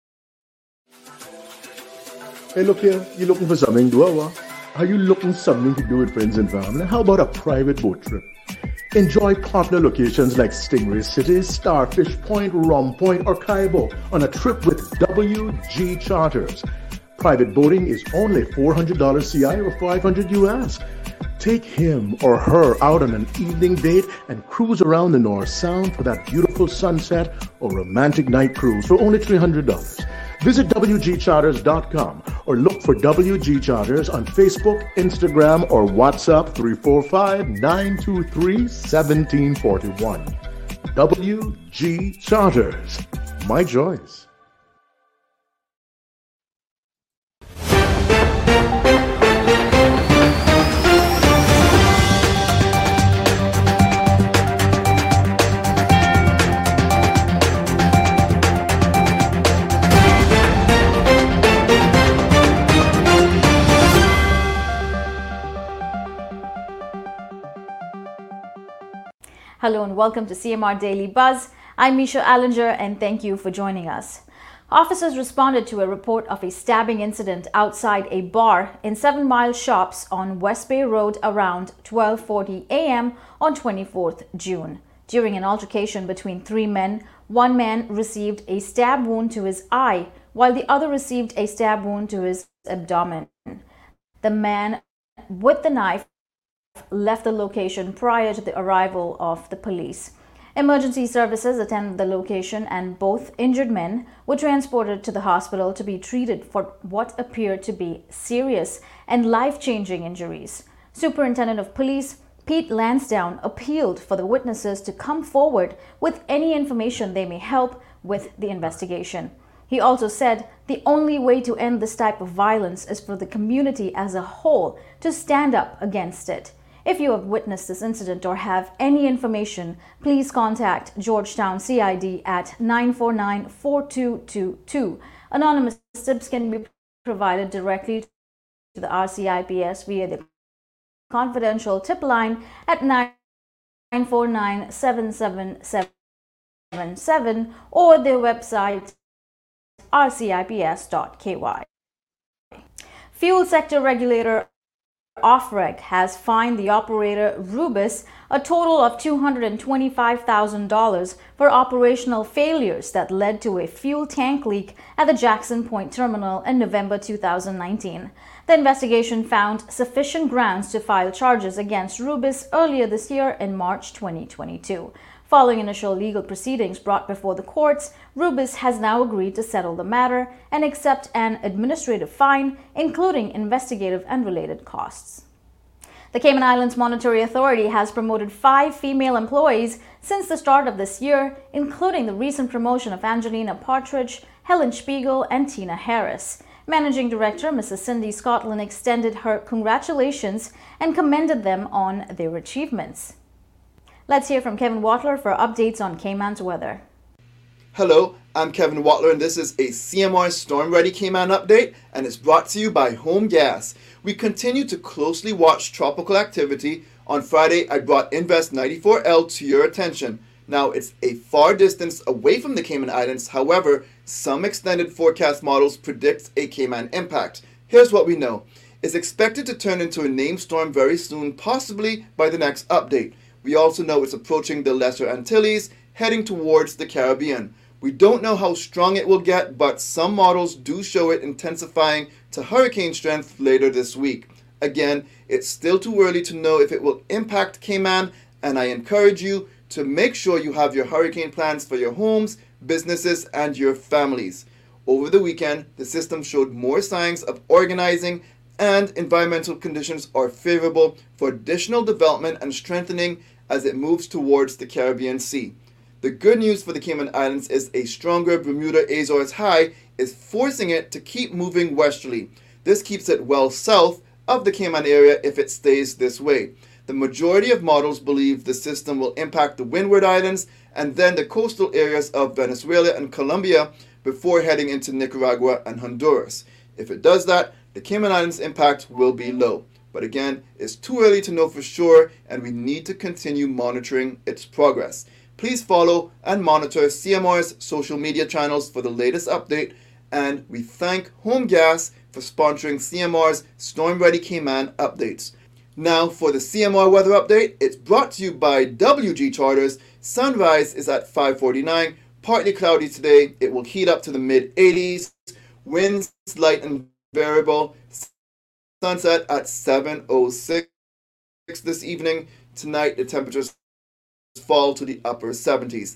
Hey, look here, You're looking for something to do. Are you looking something to do with friends and family? How about a private boat trip? Enjoy popular locations like Stingray City, Starfish Point, Rum Point, or Kaibo on a trip with WG Charters. Private boating is only $400 CI or 500 US. Take him or her out on an evening date and cruise around the North Sound for that beautiful sunset or romantic night cruise for only $300. Visit WGCharters.com or look for WG Charters on Facebook, Instagram, or WhatsApp 345 923 1741. WG Charters. My choice. Hello and welcome to CMR Daily Buzz. I'm Misha Allinger and thank you for joining us. Officers responded to a report of a stabbing incident outside a bar in Seven Mile Shops on West Bay Road around 12:40 a.m. on 24th June. During an altercation between three men, one man received a stab wound to his eye, while the other received a stab wound to his abdomen. The man with the knife left the location prior to the arrival of the police. Emergency services attended the location and both injured men were transported to the hospital to be treated for what appeared to be serious and life changing injuries. Superintendent of Police Pete Lansdowne appealed for the witnesses to come forward with any information they may help with the investigation. He also said the only way to end this type of violence is for the community as a whole to stand up against it. If you have witnessed this incident or have any information, please contact George Town CID at 949 4222. Anonymous tips can be provided directly to the RCIPS via the confidential tip line at 949 7777 or their website rcips.ky. Fuel sector regulator OfReg has fined the operator Rubis a total of $225,000 for operational failures that led to a fuel tank leak at the Jackson Point terminal in November 2019. The investigation found sufficient grounds to file charges against Rubis earlier this year in March 2022. Following initial legal proceedings brought before the courts, Rubis has now agreed to settle the matter and accept an administrative fine, including investigative and related costs. The Cayman Islands Monetary Authority has promoted five female employees since the start of this year, including the recent promotion of Angelina Partridge, Helen Spiegel, and Tina Harris. Managing Director Mrs. Cindy Scotland extended her congratulations and commended them on their achievements. Let's hear from Kevin Watler for updates on Cayman's weather. Hello, I'm Kevin Watler, and this is a CMR Storm Ready Cayman update, and it's brought to you by Home Gas. We continue to closely watch tropical activity. On Friday, I brought Invest 94L to your attention. Now, it's a far distance away from the Cayman Islands. However, some extended forecast models predict a Cayman impact. Here's what we know. It's expected to turn into a named storm very soon, possibly by the next update. We also know it's approaching the Lesser Antilles, heading towards the Caribbean. We don't know how strong it will get, but some models do show it intensifying to hurricane strength later this week. Again, it's still too early to know if it will impact Cayman, and I encourage you to make sure you have your hurricane plans for your homes, businesses, and your families. Over the weekend, the system showed more signs of organizing and environmental conditions are favorable for additional development and strengthening as it moves towards the Caribbean Sea. The good news for the Cayman Islands is a stronger Bermuda Azores high is forcing it to keep moving westerly. This keeps it well south of the Cayman area if it stays this way. The majority of models believe the system will impact the Windward Islands and then the coastal areas of Venezuela and Colombia before heading into Nicaragua and Honduras. If it does that, the Cayman Islands impact will be low. But again, it's too early to know for sure, and we need to continue monitoring its progress. Please follow and monitor CMR's social media channels for the latest update, and we thank Home Gas for sponsoring CMR's Storm Ready Cayman updates. Now for the CMR weather update, it's brought to you by WG Charters. Sunrise is at 549, partly cloudy today. It will heat up to the mid 80s. Winds light and variable sunset at 7.06 this evening. Tonight, the temperatures fall to the upper 70s.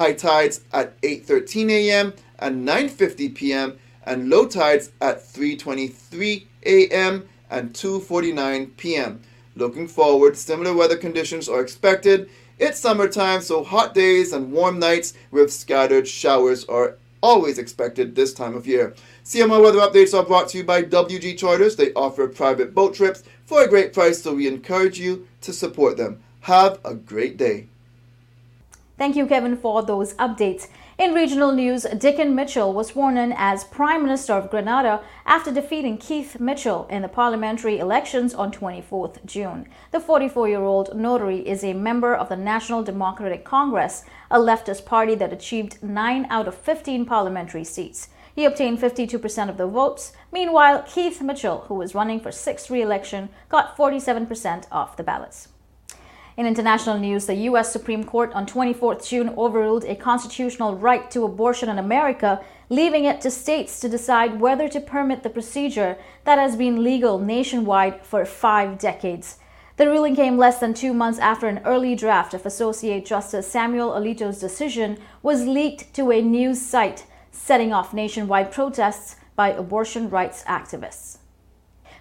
High tides at 8.13 a.m. and 9.50 p.m. and low tides at 3.23 a.m. and 2.49 p.m. Looking forward, similar weather conditions are expected. It's summertime, so hot days and warm nights with scattered showers are always expected this time of year. CMR weather updates are brought to you by WG Charters. They offer private boat trips for a great price, so we encourage you to support them. Have a great day. Thank you, Kevin, for those updates. In regional news, Dickon Mitchell was sworn in as Prime Minister of Grenada after defeating Keith Mitchell in the parliamentary elections on 24th June. The 44-year-old notary is a member of the National Democratic Congress, a leftist party that achieved 9 out of 15 parliamentary seats. He obtained 52% of the votes. Meanwhile, Keith Mitchell, who was running for sixth re-election, got 47% of the ballots. In international news, the U.S. Supreme Court on 24th June overruled a constitutional right to abortion in America, leaving it to states to decide whether to permit the procedure that has been legal nationwide for five decades. The ruling came less than two months after an early draft of Associate Justice Samuel Alito's decision was leaked to a news site, setting off nationwide protests by abortion rights activists.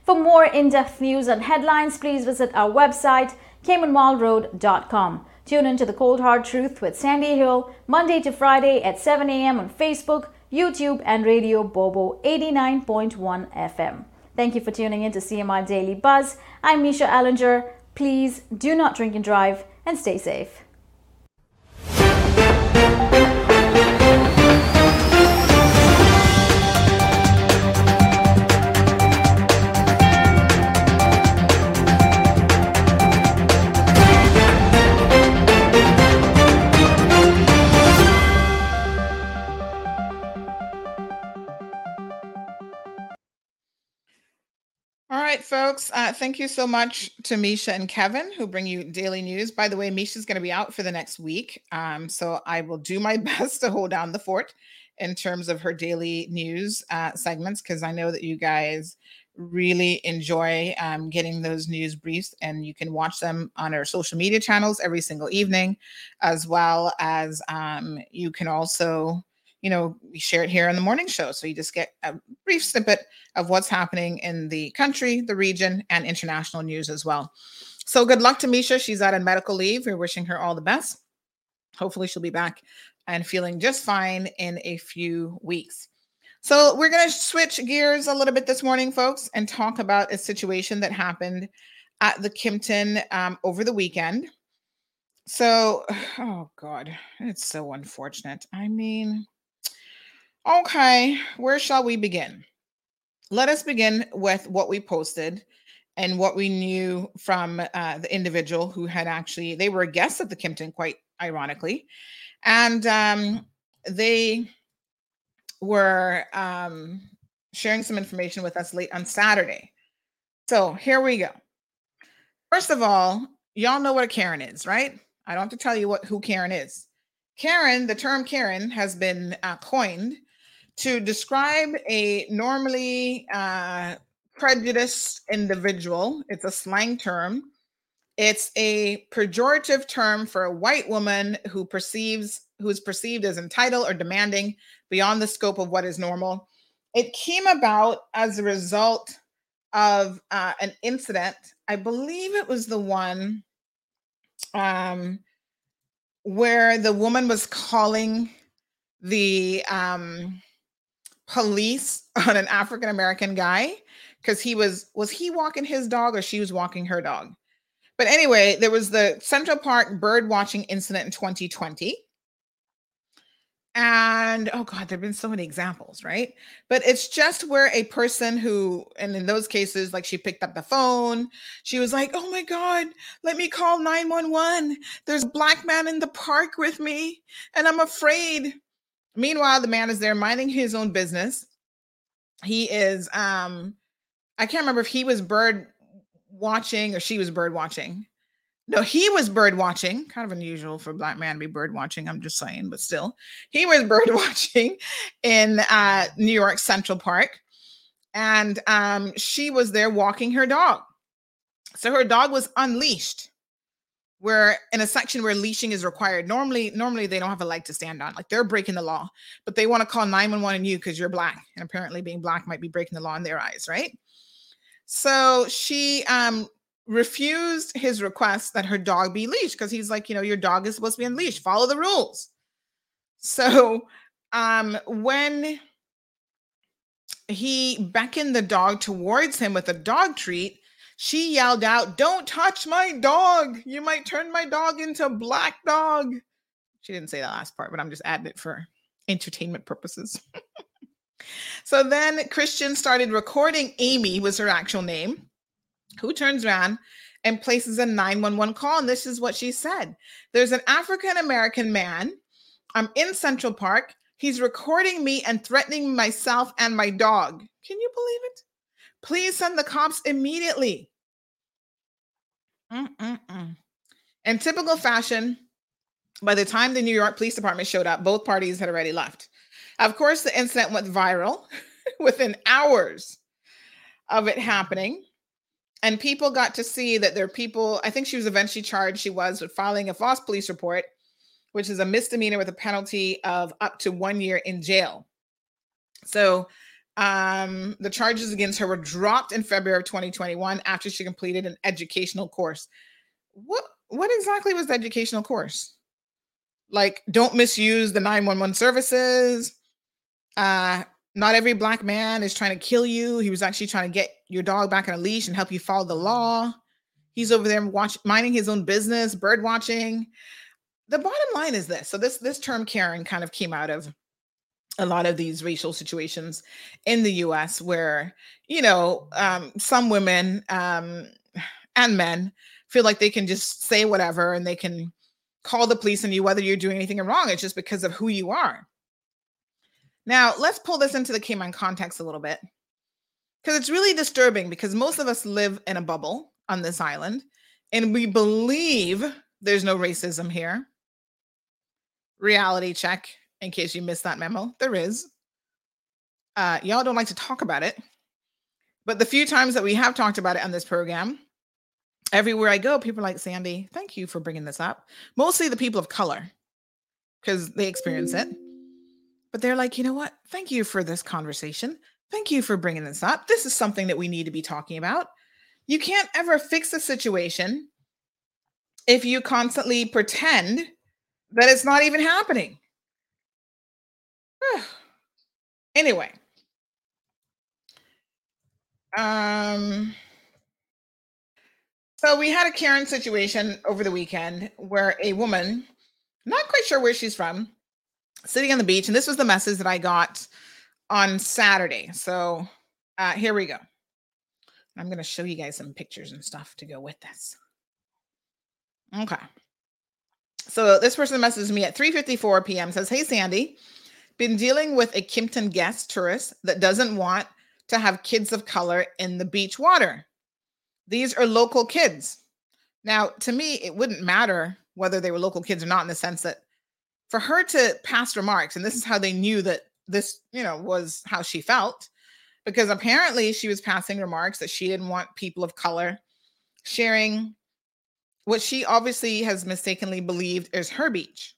For more in depth news and headlines, please visit our website CaymanMarlRoad.com. Tune in to the Cold Hard Truth with Sandy Hill, Monday to Friday at 7 a.m. on Facebook, YouTube, and Radio Bobo 89.1 FM. Thank you for tuning in to CMR Daily Buzz. I'm Misha Allinger. Please do not drink and drive and stay safe. Folks. Uh, thank you so much to Misha and Kevin who bring you daily news. By the way, Misha's going to be out for the next week. Um, so I will do my best to hold down the fort in terms of her daily news uh, segments because I know that you guys really enjoy um, getting those news briefs and you can watch them on our social media channels every single evening as well as um, you can also you know, we share it here on the morning show. So you just get a brief snippet of what's happening in the country, the region, and international news as well. So good luck to Misha. She's out on medical leave. We're wishing her all the best. Hopefully, she'll be back and feeling just fine in a few weeks. So, we're going to switch gears a little bit this morning, folks, and talk about a situation that happened at the Kimpton um, over the weekend. So, oh God, it's so unfortunate. I mean, Okay, where shall we begin? Let us begin with what we posted and what we knew from uh, the individual who had actually, they were a guest at the Kimpton, quite ironically. And um, they were um, sharing some information with us late on Saturday. So here we go. First of all, y'all know what a Karen is, right? I don't have to tell you what who Karen is. Karen, the term Karen has been uh, coined to describe a normally uh, prejudiced individual. It's a slang term. It's a pejorative term for a white woman who perceives who is perceived as entitled or demanding beyond the scope of what is normal. It came about as a result of uh, an incident. I believe it was the one um, where the woman was calling the um, police on an African American guy because he was was he walking his dog or she was walking her dog. But anyway, there was the Central Park bird watching incident in 2020. And oh God, there have been so many examples, right? But it's just where a person who, and in those cases, like she picked up the phone, she was like, Oh my God, let me call 911. There's a black man in the park with me, and I'm afraid. Meanwhile, the man is there minding his own business. He is um I can't remember if he was bird watching or she was bird watching. No, he was bird watching. Kind of unusual for a black man to be bird watching. I'm just saying, but still, he was bird watching in uh, New York Central Park, and um, she was there walking her dog. So her dog was unleashed where in a section where leashing is required normally normally they don't have a leg to stand on like they're breaking the law but they want to call 911 on you because you're black and apparently being black might be breaking the law in their eyes right? So she um refused his request that her dog be leashed because he's like you know your dog is supposed to be unleashed. Follow the rules. So um when he beckoned the dog towards him with a dog treat she yelled out, Don't touch my dog. You might turn my dog into black dog. She didn't say the last part, but I'm just adding it for entertainment purposes. so then Christian started recording Amy, was her actual name, who turns around and places a 911 call. And this is what she said There's an African American man. I'm in Central Park. He's recording me and threatening myself and my dog. Can you believe it? Please send the cops immediately. Mm-mm-mm. In typical fashion, by the time the New York Police Department showed up, both parties had already left. Of course, the incident went viral within hours of it happening. And people got to see that there are people, I think she was eventually charged, she was, with filing a false police report, which is a misdemeanor with a penalty of up to one year in jail. So um, the charges against her were dropped in February of 2021 after she completed an educational course. What what exactly was the educational course? Like, don't misuse the 911 services. Uh, not every black man is trying to kill you. He was actually trying to get your dog back on a leash and help you follow the law. He's over there watch, minding his own business, bird watching. The bottom line is this. So this this term Karen kind of came out of a lot of these racial situations in the US where, you know, um, some women um, and men feel like they can just say whatever and they can call the police on you whether you're doing anything wrong. It's just because of who you are. Now, let's pull this into the Cayman context a little bit. because it's really disturbing because most of us live in a bubble on this island and we believe there's no racism here. Reality check in case you missed that memo. There is. Uh, y'all don't like to talk about it. But the few times that we have talked about it on this program, everywhere I go, people like, Sandy, thank you for bringing this up. Mostly the people of color, because they experience it. But they're like, you know what? Thank you for this conversation. Thank you for bringing this up. This is something that we need to be talking about. You can't ever fix a situation if you constantly pretend that it's not even happening. anyway, um, so we had a Karen situation over the weekend where a woman, not quite sure where she's from, sitting on the beach, and this was the message that I got on Saturday. So uh, here we go. I'm going to show you guys some pictures and stuff to go with this. Okay. So this person messages me at 3:54 p.m. says, "Hey Sandy, been dealing with a Kimpton guest tourist that doesn't want to have kids of color in the beach water. These are local kids. Now, to me, it wouldn't matter whether they were local kids or not in the sense that for her to pass remarks and this is how they knew that this, you know, was how she felt because apparently she was passing remarks that she didn't want people of color sharing what she obviously has mistakenly believed is her beach.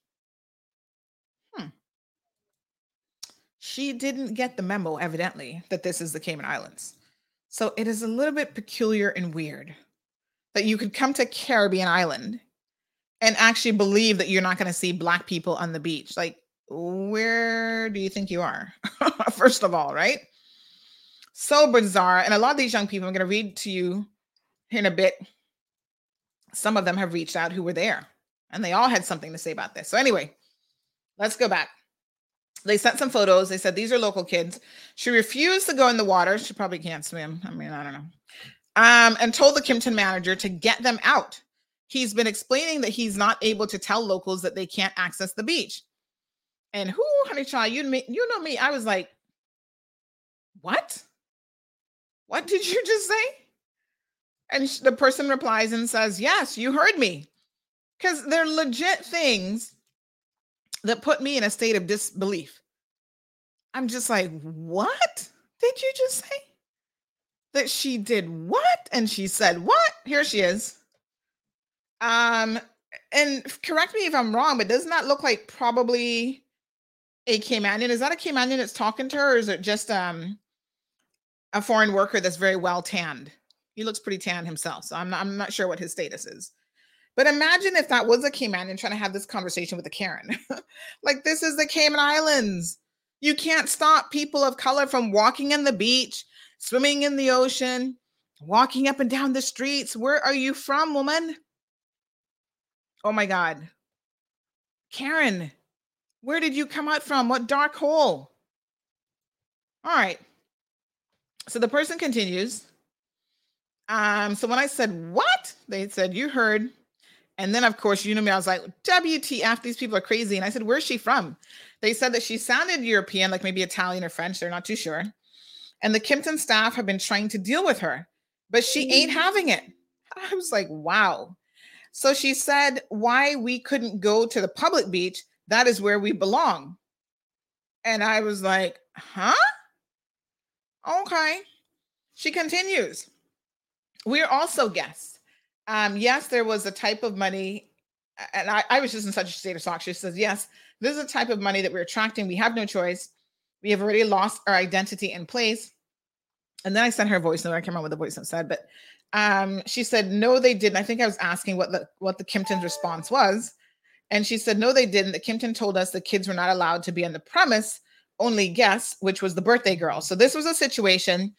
She didn't get the memo, evidently, that this is the Cayman Islands. So it is a little bit peculiar and weird that you could come to Caribbean island and actually believe that you're not going to see black people on the beach. Like, where do you think you are? First of all, right? So bizarre. And a lot of these young people, I'm going to read to you in a bit some of them have reached out who were there and they all had something to say about this. So, anyway, let's go back. They sent some photos. They said these are local kids. She refused to go in the water. She probably can't swim. I mean, I don't know. Um, and told the Kimpton manager to get them out. He's been explaining that he's not able to tell locals that they can't access the beach. And who, honey child, you you know me. I was like, what? What did you just say? And the person replies and says, Yes, you heard me. Because they're legit things that put me in a state of disbelief. I'm just like, What did you just say? That she did what? And she said, What? Here she is. Um, and correct me if I'm wrong, but doesn't that look like probably a Caymanian? Is that a Caymanian that's talking to her, or is it just um a foreign worker that's very well tanned? He looks pretty tan himself, so I'm not, I'm not sure what his status is. But imagine if that was a Cayman and trying to have this conversation with a Karen. like this is the Cayman Islands. You can't stop people of color from walking in the beach, swimming in the ocean, walking up and down the streets. Where are you from, woman? Oh my God. Karen, where did you come out from? What dark hole? All right. So the person continues. Um, so when I said, What? They said, You heard. And then, of course, you know me, I was like, WTF, these people are crazy. And I said, Where's she from? They said that she sounded European, like maybe Italian or French. They're not too sure. And the Kimpton staff have been trying to deal with her, but she ain't mm. having it. I was like, Wow. So she said, Why we couldn't go to the public beach? That is where we belong. And I was like, Huh? Okay. She continues. We're also guests. Um, yes, there was a type of money, and I, I was just in such a state of shock. She says, Yes, this is a type of money that we're attracting. We have no choice. We have already lost our identity in place. And then I sent her a voice note. I can't remember what the voice note said, but um, she said, No, they didn't. I think I was asking what the what the Kimpton's response was. And she said, No, they didn't. The Kimpton told us the kids were not allowed to be on the premise, only guests, which was the birthday girl. So this was a situation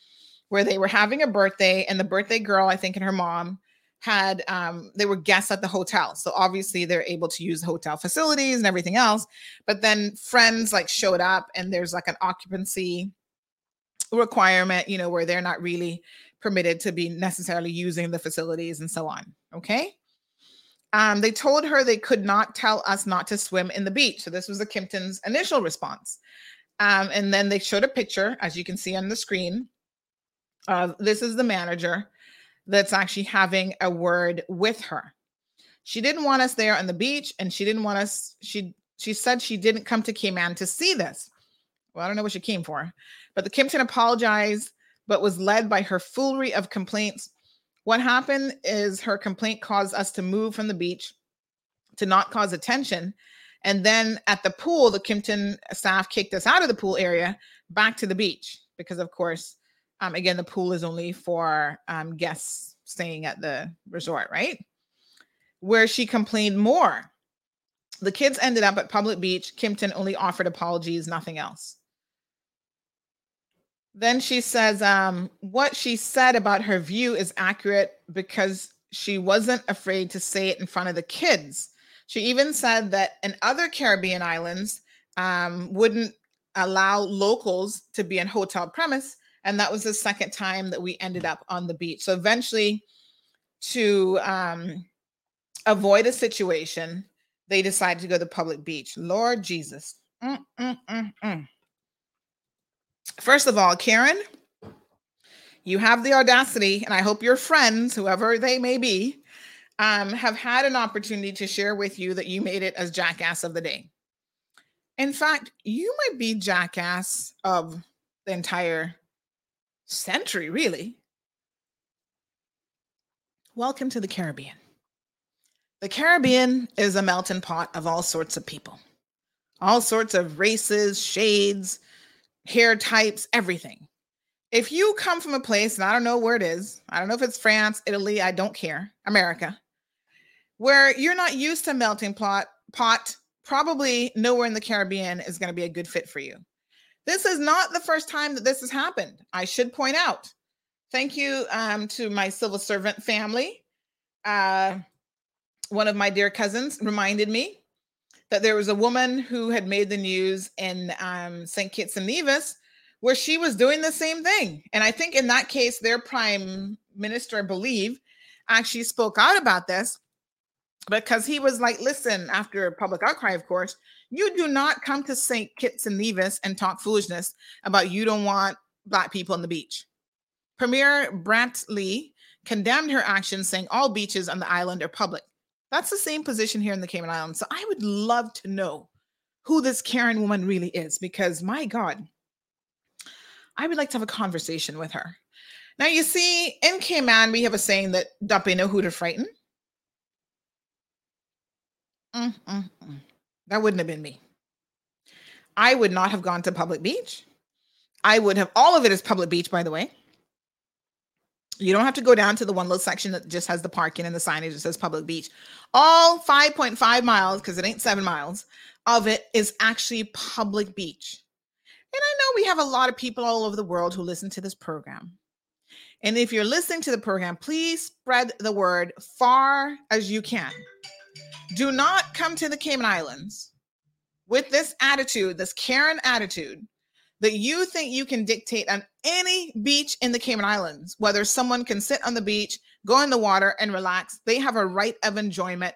where they were having a birthday and the birthday girl, I think, and her mom had um, they were guests at the hotel. So obviously they're able to use hotel facilities and everything else. But then friends like showed up and there's like an occupancy requirement, you know, where they're not really permitted to be necessarily using the facilities and so on. Okay. Um, they told her they could not tell us not to swim in the beach. So this was the Kimpton's initial response. Um, and then they showed a picture, as you can see on the screen, Uh, this is the manager that's actually having a word with her. She didn't want us there on the beach, and she didn't want us. She she said she didn't come to Cayman to see this. Well, I don't know what she came for, but the Kimpton apologized, but was led by her foolery of complaints. What happened is her complaint caused us to move from the beach to not cause attention. And then at the pool, the Kimpton staff kicked us out of the pool area back to the beach because, of course, um, again, the pool is only for um, guests staying at the resort, right? Where she complained more. The kids ended up at Public Beach. Kimpton only offered apologies, nothing else. Then she says, um, what she said about her view is accurate because she wasn't afraid to say it in front of the kids. She even said that in other Caribbean islands um, wouldn't allow locals to be in hotel premise. And that was the second time that we ended up on the beach. So eventually, to um, avoid a situation, they decided to go to the public beach. Lord Jesus. Mm, mm, mm, mm. First of all, Karen, you have the audacity, and I hope your friends, whoever they may be, um, have had an opportunity to share with you that you made it as jackass of the day. In fact, you might be jackass of the entire century, really. Welcome to the Caribbean. The Caribbean is a melting pot of all sorts of people, all sorts of races, shades, hair types, everything. If you come from a place, and I don't know where it is, I don't know if it's France, Italy, I don't care, America, where you're not used to melting pot, pot, probably nowhere in the Caribbean is going to be a good fit for you. This is not the first time that this has happened. I should point out. Thank you um, to my civil servant family. Uh, one of my dear cousins reminded me that there was a woman who had made the news in um, St. Kitts and Nevis where she was doing the same thing. And I think in that case, their prime minister, I believe, actually spoke out about this because he was like, listen, after public outcry, of course, you do not come to St. Kitts and Nevis and talk foolishness about you don't want Black people on the beach. Premier Brantley condemned her actions, saying all beaches on the island are public. That's the same position here in the Cayman Islands. So I would love to know who this Karen woman really is because my God, I would like to have a conversation with her. Now, you see, in Cayman, we have a saying that Duppy no who to frighten. Mm, mm, mm. That wouldn't have been me. I would not have gone to public beach. I would have, all of it is public beach, by the way. You don't have to go down to the one little section that just has the parking and the signage that says public beach. All 5.5 miles, because it ain't seven miles, of it is actually public beach. And I know we have a lot of people all over the world who listen to this program. And if you're listening to the program, please spread the word far as you can. Do not come to the Cayman Islands with this attitude, this Karen attitude, that you think you can dictate on any beach in the Cayman Islands, whether someone can sit on the beach, go in the water, and relax. They have a right of enjoyment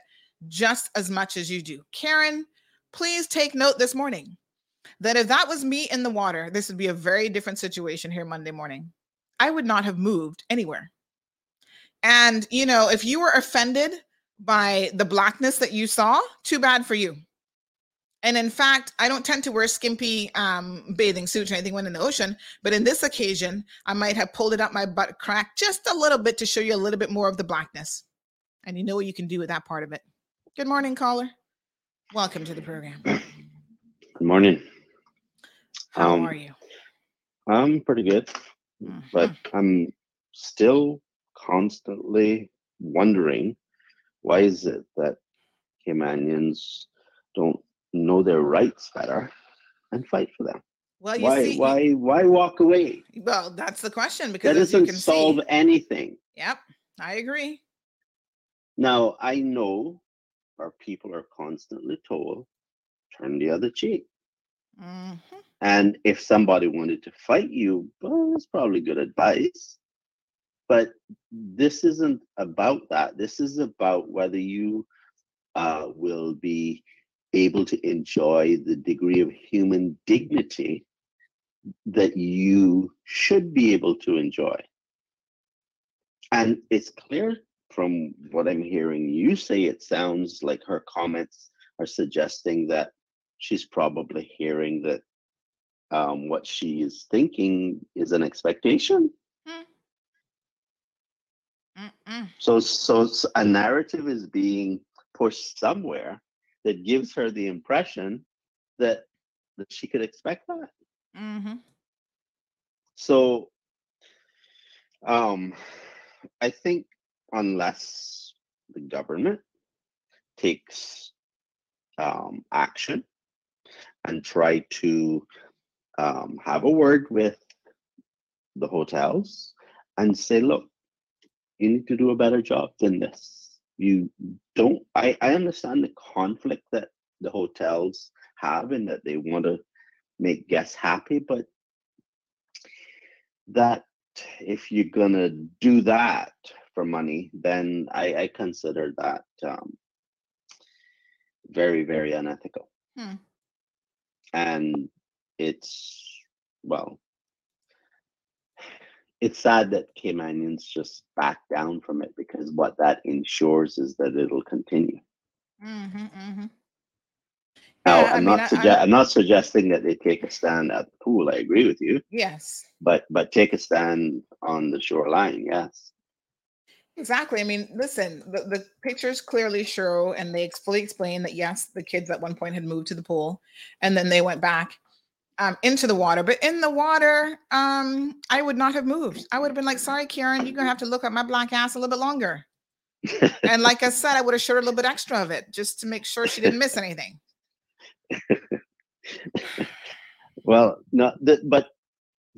just as much as you do. Karen, please take note this morning that if that was me in the water, this would be a very different situation here Monday morning. I would not have moved anywhere. And, you know, if you were offended by the blackness that you saw, too bad for you. And in fact, I don't tend to wear skimpy um, bathing suits or anything when in the ocean. But in this occasion, I might have pulled it up my butt crack just a little bit to show you a little bit more of the blackness. And you know what you can do with that part of it. Good morning, caller. Welcome to the program. Good morning. How Um, are you? I'm pretty good, but Mm-hmm. I'm still constantly wondering why is it that Caymanians don't know their rights better and fight for them? Well, you why, see, why, why walk away? well, that's the question because That doesn't can solve see, anything. yep, I agree. Now I know our people are constantly told, turn the other cheek. Mhm. And if somebody wanted to fight you, well, that's probably good advice. But this isn't about that. This is about whether you uh, will be able to enjoy the degree of human dignity that you should be able to enjoy. and it's clear from what I'm hearing you say, it sounds like her comments are suggesting that she's probably hearing that um, what she is thinking is an expectation. So, so s- a narrative is being pushed somewhere that gives her the impression that that she could expect that. Mm-hmm. So, um, I think unless the government takes um, action and try to um, have a word with the hotels and say, look, you need to do a better job than this. You don't, I, I understand the conflict that the hotels have and that they want to make guests happy, but that if you're gonna do that for money, then I, I consider that um, very, very unethical. Hmm. And it's well, it's sad that Caymanians just back down from it because what that ensures is that it'll continue. Mm-hmm, mm-hmm. Now, Yeah, I I'm mean, not I- sugge- I- I'm not suggesting that they take a stand at the pool. I agree with you, Yes, but but take a stand on the shoreline. Yes. exactly. I mean, listen, the, the pictures clearly show, and they fully explain that yes, the kids at one point had moved to the pool, and then they went back um, into the water. But in the water, um, I would not have moved. I would have been like, "Sorry, Karen, you're gonna have to look at my black ass a little bit longer." and like I said, I would have showed a little bit extra of it just to make sure she didn't miss anything. Well, no, th- but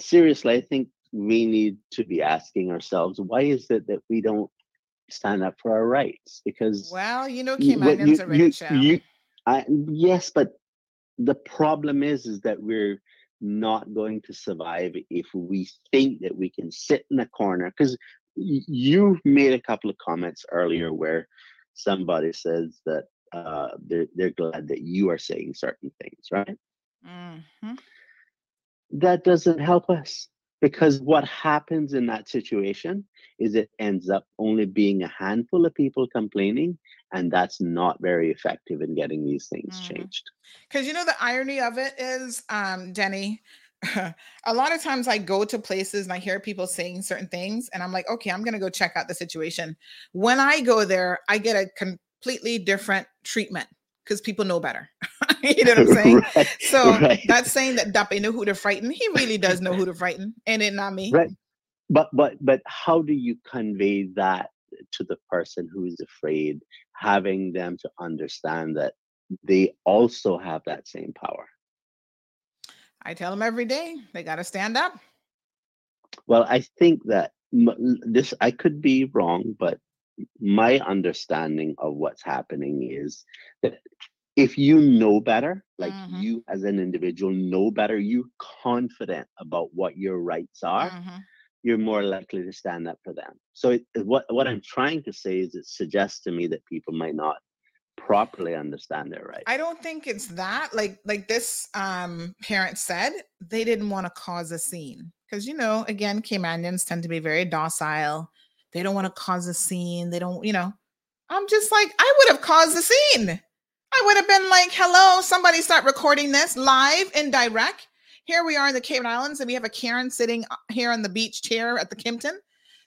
seriously, I think we need to be asking ourselves why is it that we don't stand up for our rights? Because Well, you know, y- what Caymanians are ready you, I, yes, but the problem is, is that we're not going to survive if we think that we can sit in a corner. Because you made a couple of comments earlier where somebody says that uh, they're they're glad that you are saying certain things, right? Mhm. that doesn't help us because what happens in that situation is it ends up only being a handful of people complaining and that's not very effective in getting these things changed Because you know the irony of it is, um, Denny, a lot of times I go to places and I hear people saying certain things, and I'm like, okay, I'm gonna go check out the situation. When I go there, I get a completely different treatment because people know better. you know what I'm saying? Right, So right. that's saying that Duppy knew who to frighten. He really does know who to frighten, and it not me. right but but but how do you convey that to the person who is afraid having them to understand that they also have that same power. I tell them every day they got to stand up. Well, I think that this, I could be wrong, but my understanding of what's happening is that if you know better, like mm-hmm. you as an individual know better, you're confident about what your rights are, mm-hmm. You're more likely to stand up for them. So, it, what, what I'm trying to say is it suggests to me that people might not properly understand their rights. I don't think it's that. Like like this um parent said, they didn't want to cause a scene. Because you know, again, Caymanians tend to be very docile. They don't want to cause a scene. They don't, you know. I'm just like, I would have caused a scene. I would have been like, hello, somebody start recording this live and direct. Here we are in the Cayman Islands, and we have a Karen sitting uh, here on the beach chair at the Kimpton,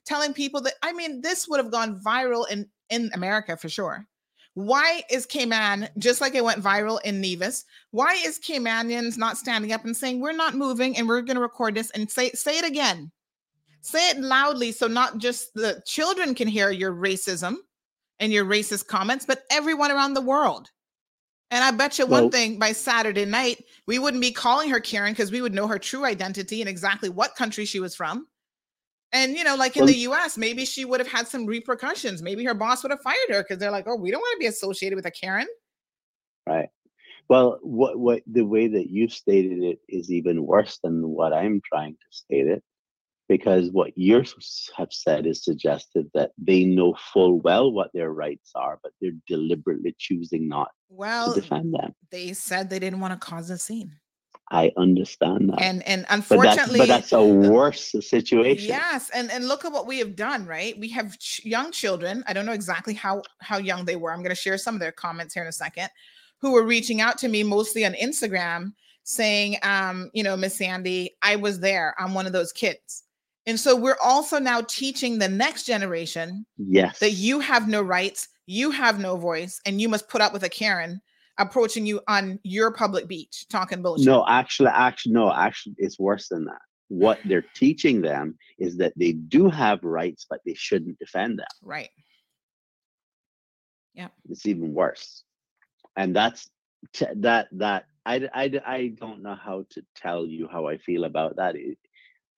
telling people that I mean, this would have gone viral in in America for sure. Why is Cayman, just like it went viral in Nevis, why is Caymanians not standing up and saying, we're not moving and we're going to record this and say, say it again? Say it loudly so not just the children can hear your racism and your racist comments, but everyone around the world. And I bet you one Well- thing by Saturday night, we wouldn't be calling her Karen because we would know her true identity and exactly what country she was from. And you know, like in Well- the US, maybe she would have had some repercussions. Maybe her boss would have fired her because they're like, oh, we don't want to be associated with a Karen. Right. Well, what what the way that you stated it is even worse than what I'm trying to state it, because what you have said is suggested that they know full well what their rights are, but they're deliberately choosing not Well, to defend them. they said they didn't want to cause a scene. I understand that. And and but that's, unfortunately, but that's a worse situation. Yes, and and look at what we have done, right? We have ch- young children. I don't know exactly how how young they were. I'm going to share some of their comments here in a second. Who were reaching out to me mostly on Instagram, saying, um, you know, Miss Sandy, I was there. I'm one of those kids. And so we're also now teaching the next generation Yes. that you have no rights, you have no voice, and you must put up with a Karen approaching you on your public beach talking bullshit. No, actually, actually, no, actually, it's worse than that. What they're teaching them is that they do have rights, but they shouldn't defend them. Right. Yeah. It's even worse, and that's t- that that I I I don't know how to tell you how I feel about that. It,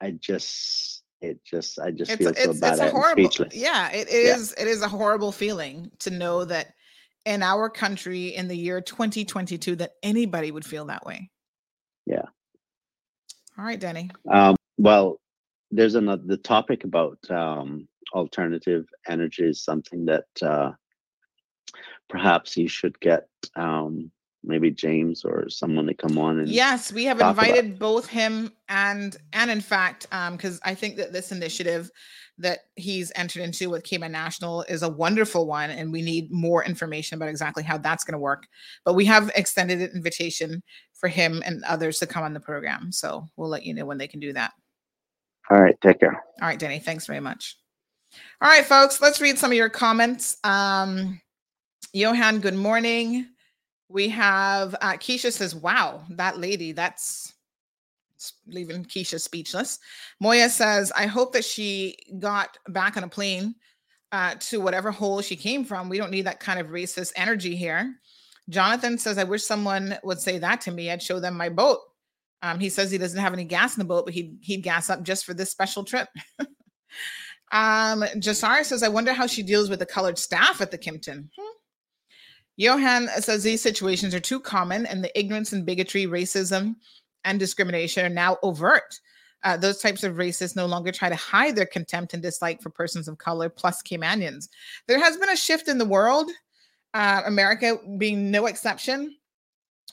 I just it just I just It's feel a- so it's bad. it's a horrible yeah, it Yeah. is it is a horrible feeling to know that in our country in the year 2022 that anybody would feel that way. Yeah. All right, Denny. Um, well, there's another the topic about um, alternative energy is something that uh, perhaps you should get um, maybe James or someone to come on and Yes, we have talk about. invited both him and and in fact, um, because I think that this initiative that he's entered into with Cayman National is a wonderful one, and we need more information about exactly how that's going to work. But we have extended an invitation for him and others to come on the program, so we'll let you know when they can do that. All right, take care. All right, Denny, thanks very much. All right, folks, let's read some of your comments. Um, Johan, good morning. We have uh, Keisha says, "Wow, that lady, that's leaving Keisha speechless." Moya says, "I hope that she got back on a plane uh, to whatever hole she came from. We don't need that kind of racist energy here." Jonathan says, "I wish someone would say that to me. I'd show them my boat." Um, he says he doesn't have any gas in the boat, but he'd he'd gas up just for this special trip. um, Jasara says, "I wonder how she deals with the colored staff at the Kimpton." Hmm. Johan says these situations are too common, and the ignorance and bigotry, racism, and discrimination are now overt. Uh, those types of racists no longer try to hide their contempt and dislike for persons of color, plus Caymanians. There has been a shift in the world, uh, America being no exception,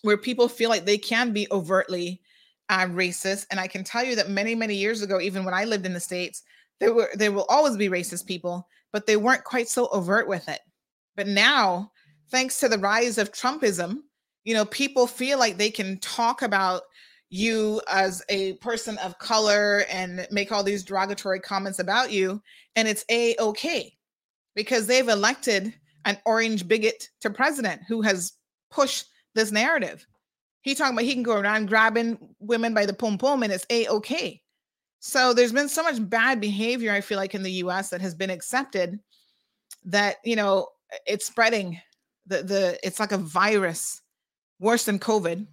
where people feel like they can be overtly uh, racist. And I can tell you that many, many years ago, even when I lived in the States, there were there will always be racist people, but they weren't quite so overt with it. But now, thanks to the rise of Trumpism, you know, people feel like they can talk about you as a person of color and make all these derogatory comments about you, and it's a okay because they've elected an orange bigot to president who has pushed this narrative. He talking about he can go around grabbing women by the pom pom and it's a okay. So there's been so much bad behavior I feel like in the U.S. that has been accepted that you know it's spreading. The the it's like a virus, worse than COVID,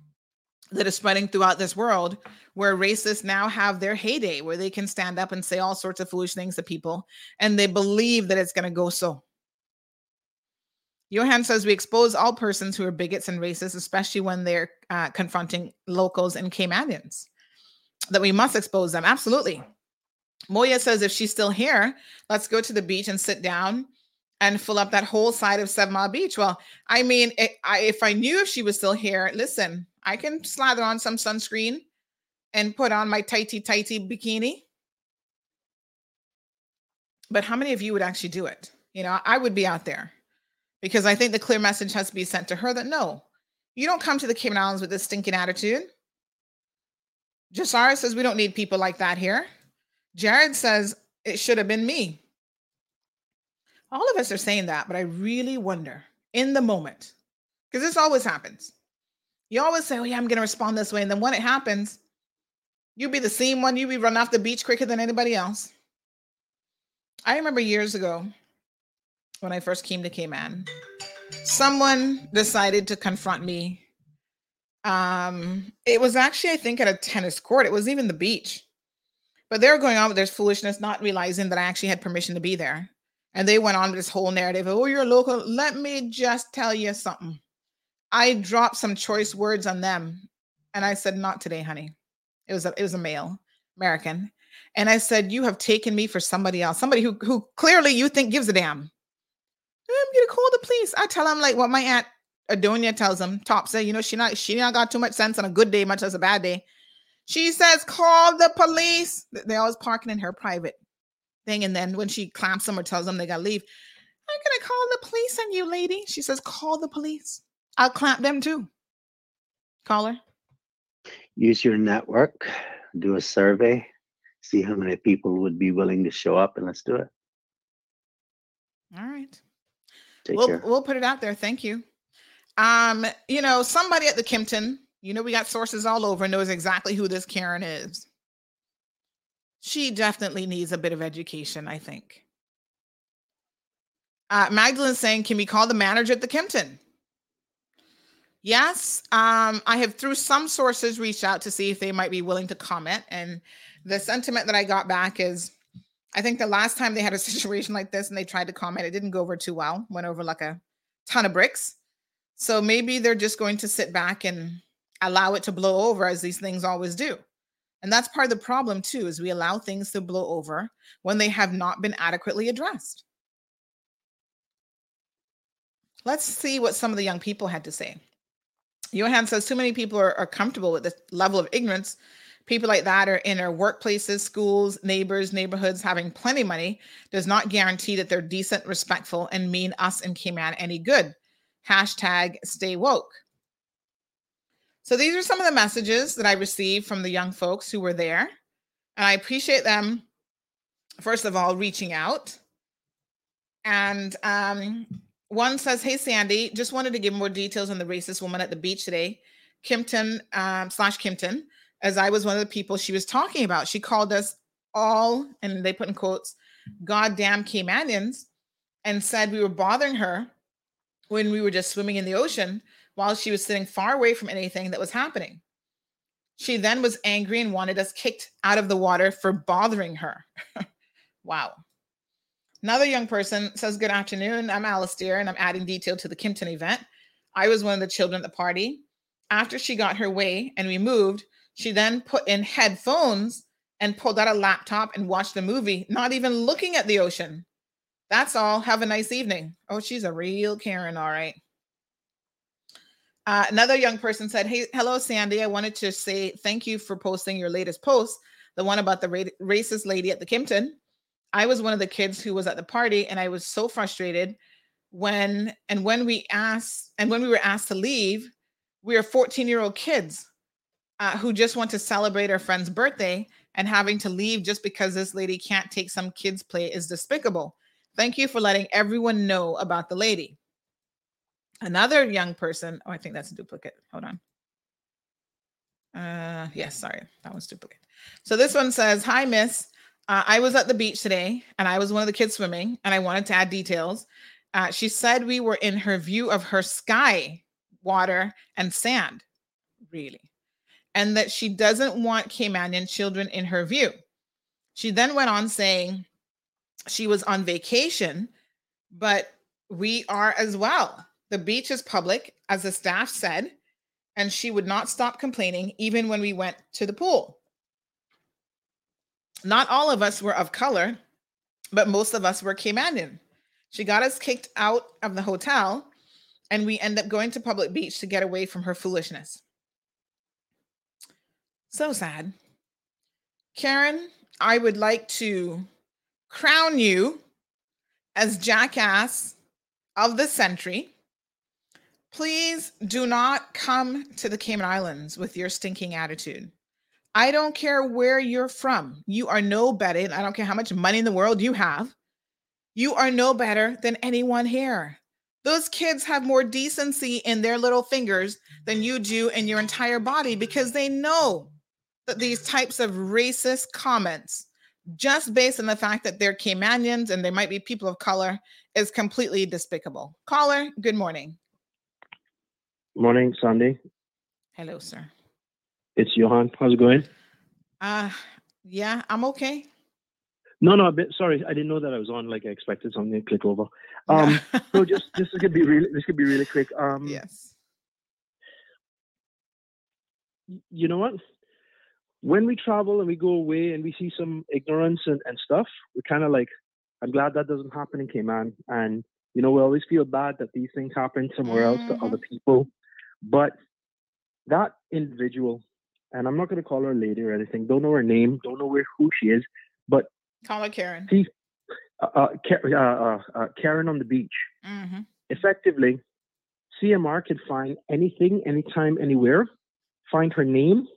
that is spreading throughout this world. Where racists now have their heyday, where they can stand up and say all sorts of foolish things to people, and they believe that it's going to go so. Johan says we expose all persons who are bigots and racists, especially when they're uh, confronting locals and Caymanians. That we must expose them. Absolutely. Moya says if she's still here, let's go to the beach and sit down and fill up that whole side of Seven Mile Beach. Well, I mean, i I, if I knew if she was still here, listen, I can slather on some sunscreen and put on my tighty tighty bikini. But how many of you would actually do it? You know, I would be out there because I think the clear message has to be sent to her that no, you don't come to the Cayman Islands with this stinking attitude. Jasara says we don't need people like that here. Jared says it should have been me. All of us are saying that, but I really wonder in the moment, because this always happens. You always say, Oh, yeah, I'm going to respond this way. And then when it happens, you be the same one, you be run off the beach quicker than anybody else. I remember years ago when I first came to Cayman, someone decided to confront me. Um, it was actually, I think, at a tennis court. It wasn't even the beach. But they were going on with their foolishness, not realizing that I actually had permission to be there. And they went on this whole narrative. Oh, you're local. Let me just tell you something. I dropped some choice words on them. And I said, not today, honey. It was a it was a male American. And I said, You have taken me for somebody else, somebody who who clearly you think gives a damn. I'm gonna call the police. I tell them like what my aunt Adonia tells him, Top say, you know, she not she not got too much sense on a good day, much as a bad day. She says, call the police. They always parking in her private thing. And then when she clamps them or tells them they gotta leave, I'm gonna call the police on you, lady. She says, call the police. I'll clamp them too. Call her. Use your network, do a survey, see how many people would be willing to show up, and let's do it. All right. Take we'll care. we'll put it out there. Thank you. Um, you know, somebody at the Kimpton, you know, we got sources all over, knows exactly who this Karen is. She definitely needs a bit of education, I think. Uh, Magdalene's saying, can we call the manager at the Kimpton? Yes, um, I have through some sources reached out to see if they might be willing to comment, and the sentiment that I got back is, I think the last time they had a situation like this and they tried to comment, it didn't go over too well. Went over like a ton of bricks. So maybe they're just going to sit back and allow it to blow over as these things always do. And that's part of the problem too, is we allow things to blow over when they have not been adequately addressed. Let's see what some of the young people had to say. Johan says too many people are, are comfortable with this level of ignorance. People like that are in our workplaces, schools, neighbors, neighborhoods having plenty of money does not guarantee that they're decent, respectful, and mean us and Cayman any good. Hashtag stay woke. So these are some of the messages that I received from the young folks who were there. And I appreciate them, first of all, reaching out. And um, one says, Hey, Sandy, just wanted to give more details on the racist woman at the beach today, Kimpton um, slash Kimpton, as I was one of the people she was talking about. She called us all, and they put in quotes, goddamn Caymanians, and said we were bothering her when we were just swimming in the ocean while she was sitting far away from anything that was happening. She then was angry and wanted us kicked out of the water for bothering her. wow. Another young person says, Good afternoon. I'm Alistair, and I'm adding detail to the Kimpton event. I was one of the children at the party. After she got her way and we moved, she then put in headphones and pulled out a laptop and watched a movie, not even looking at the ocean. That's all. Have a nice evening. Oh, she's a real Karen, all right. Uh, another young person said, Hey, hello, Sandy. I wanted to say thank you for posting your latest post, the one about the ra- racist lady at the Kimpton. I was one of the kids who was at the party, and I was so frustrated when and when we asked and when we were asked to leave, we are 14 year old kids uh, who just want to celebrate our friend's birthday and having to leave just because this lady can't take some kids' play is despicable. Thank you for letting everyone know about the lady. Another young person, oh, I think that's a duplicate. Hold on. Uh, yes, sorry, that one's duplicate. So this one says, Hi, miss. Uh, I was at the beach today and I was one of the kids swimming and I wanted to add details. Uh, she said we were in her view of her sky, water, and sand. Really? And that she doesn't want Caymanian children in her view. She then went on saying she was on vacation, but we are as well. The beach is public, as the staff said, and she would not stop complaining even when we went to the pool. Not all of us were of color, but most of us were Caymanian. She got us kicked out of the hotel, and we end up going to public beach to get away from her foolishness. So sad. Karen, I would like to crown you as jackass of the century. Please do not come to the Cayman Islands with your stinking attitude. I don't care where you're from. You are no better. I don't care how much money in the world you have. You are no better than anyone here. Those kids have more decency in their little fingers than you do in your entire body because they know that these types of racist comments, just based on the fact that they're Caymanians and they might be people of color, is completely despicable. Caller, good morning. Morning, Sandy. Hello, sir. It's Johan. How's it going? Uh yeah, I'm okay. No, no, bit sorry. I didn't know that I was on like I expected something to click over. Um so just this could be really this could be really quick. Um Yes. You know what? When we travel and we go away and we see some ignorance and, and stuff, we're kind of like, I'm glad that doesn't happen in Cayman. And You know, we always feel bad that these things happen somewhere else to other people. But that individual, and I'm not going to call her a lady or anything, don't know her name, don't know where who she is, but Call her Karen. see, uh, uh, uh, uh, uh, Karen on the beach. Mm-hmm. Effectively, CMR can find anything, anytime, anywhere, find her name.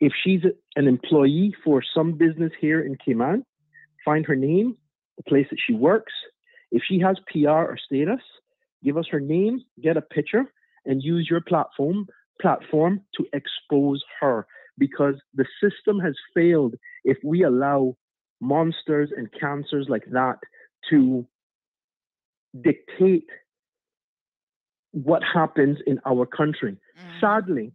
If she's an employee for some business here in Cayman, find her name, the place that she works. If she has PR or status, give us her name, get a picture, and use your platform platform to expose her because the system has failed if we allow monsters and cancers like that to dictate what happens in our country. Sadly,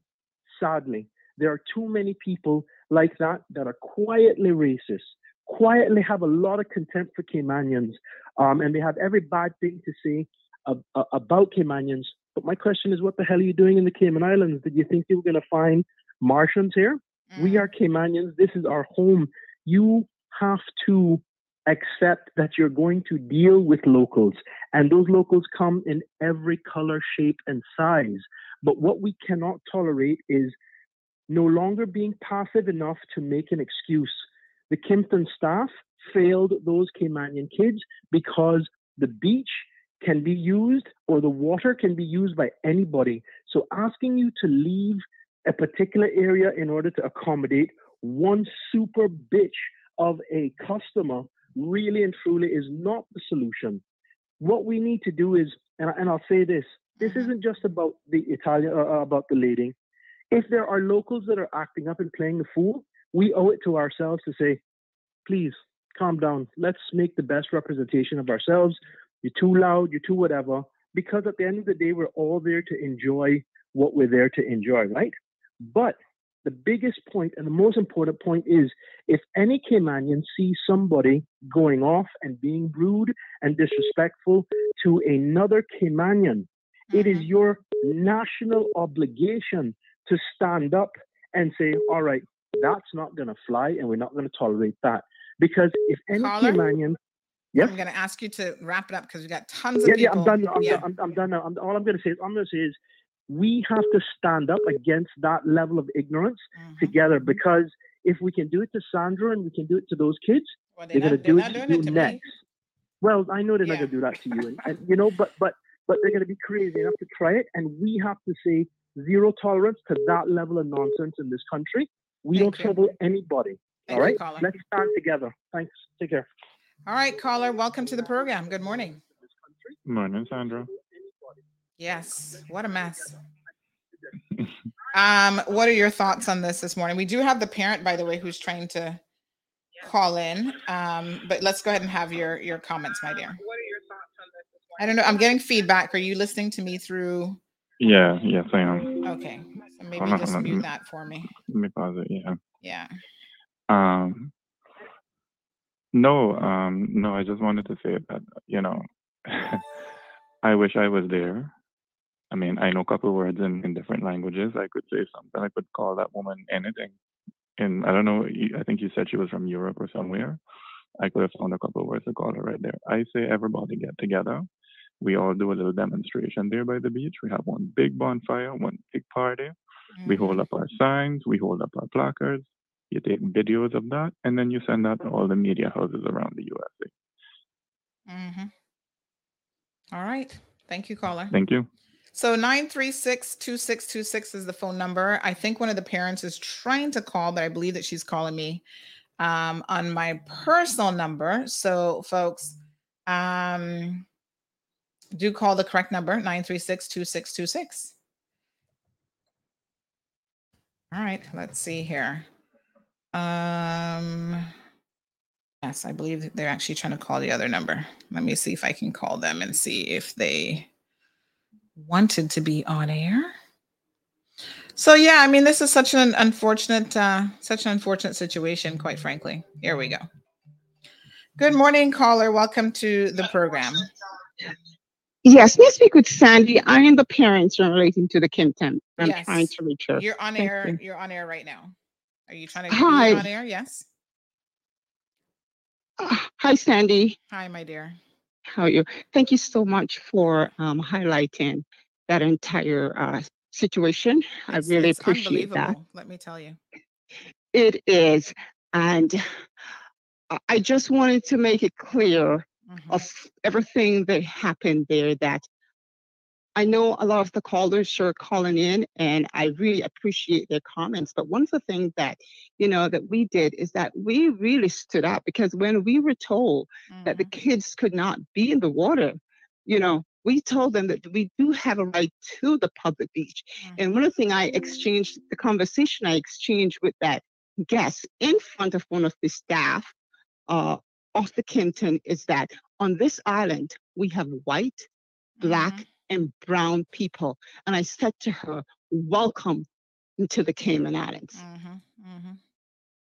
sadly, there are too many people like that that are quietly racist, quietly have a lot of contempt for Caymanians, um, and they have every bad thing to say ab- about Caymanians. But my question is, what the hell are you doing in the Cayman Islands? Did you think you were going to find Martians here? Mm. We are Caymanians. This is our home. You have to accept that you're going to deal with locals, and those locals come in every color, shape, and size. But what we cannot tolerate is no longer being passive enough to make an excuse. The Kimpton staff failed those Caymanian kids because the beach can be used or the water can be used by anybody. So asking you to leave a particular area in order to accommodate one super bitch of a customer really and truly is not the solution. What we need to do is, and, and I'll say this: this isn't just about the Italian, uh, uh, about the lady. If there are locals that are acting up and playing the fool, we owe it to ourselves to say, please calm down. Let's make the best representation of ourselves. You're too loud. You're too whatever. Because at the end of the day, we're all there to enjoy what we're there to enjoy, right? But the biggest point and the most important point is if any Caymanian sees somebody going off and being rude and disrespectful to another Caymanian, it is mm-hmm. your national obligation to stand up and say, all right, that's not going to fly and we're not going to tolerate that. Because if any Caller? Caymanian, yes, I'm going to ask you to wrap it up because we got tons of yeah, people. yeah, I'm done. now, I'm, Yeah. done, I'm, I'm done now. I'm, all I'm going to say is, I'm going to say is, we have to stand up against that level of ignorance Mm-hmm. together. Because if we can do it to Sandra and we can do it to those kids, Well, they're, they're going to do it to you it to me. next. Well, I know they're not going to do that to you, and, and you know, but but but they're going to be crazy enough to try it, and we have to say zero tolerance to that level of nonsense in this country. We don't trouble anybody. Thank all you, right, let's stand together. Thanks. Take care. All right, caller, welcome to the program. Good morning. Morning, Sandra. Yes, what a mess. Um, what are your thoughts on this this morning? We do have the parent, by the way, who's trying to call in. Um, but let's go ahead and have your your comments, my dear. What are your thoughts on this? I don't know. I'm getting feedback. Are you listening to me through? Yeah, yes, I am. Okay, so maybe on, just on. mute that for me. Let me pause it. Yeah. Yeah. Um. No, um, no. I just wanted to say that you know, I wish I was there. I mean, I know a couple words in, in different languages. I could say something. I could call that woman anything. And I don't know. I think you said she was from Europe or somewhere. I could have found a couple words to call her right there. I say everybody get together. We all do a little demonstration there by the beach. We have one big bonfire, one big party. We hold up our signs, we hold up our placards. You take videos of that, and then you send that to all the media houses around the USA. hmm All right. Thank you, caller. Thank you. So 936-2626 is the phone number. I think one of the parents is trying to call, but I believe that she's calling me um, on my personal number. So folks, um, do call the correct number, 936-2626. All right, let's see here. Um, yes, I believe they're actually trying to call the other number. Let me see if I can call them and see if they wanted to be on air. So yeah, I mean, this is such an unfortunate, uh, such an unfortunate situation, quite frankly. Here we go. Good morning, caller. Welcome to the program. Yes, may I speak with Sandy? I am the parents relating to the Kimpton. I'm Yes. trying to reach her. You're on Thank air. you. You're on air right now. Are you trying to Hi. on air? Yes. Hi, Sandy. Hi, my dear. How are you? Thank you so much for um, highlighting that entire uh, situation. I really it's appreciate that. Let me tell you. It is. And I- I just wanted to make it clear Mm-hmm. of everything that happened there that I know a lot of the callers are calling in and I really appreciate their comments. But one of the things that, you know, that we did is that we really stood up because when we were told that the mm-hmm. kids could not be in the water, you know, we told them that we do have a right to the public beach. And one of the things I mm-hmm. exchanged, the conversation I exchanged with that guest in front of one of the staff uh, of the Kimpton is that on this island, we have white, black, mm-hmm. And brown people. And I said to her, Welcome to the Cayman Islands. Mm-hmm, mm-hmm.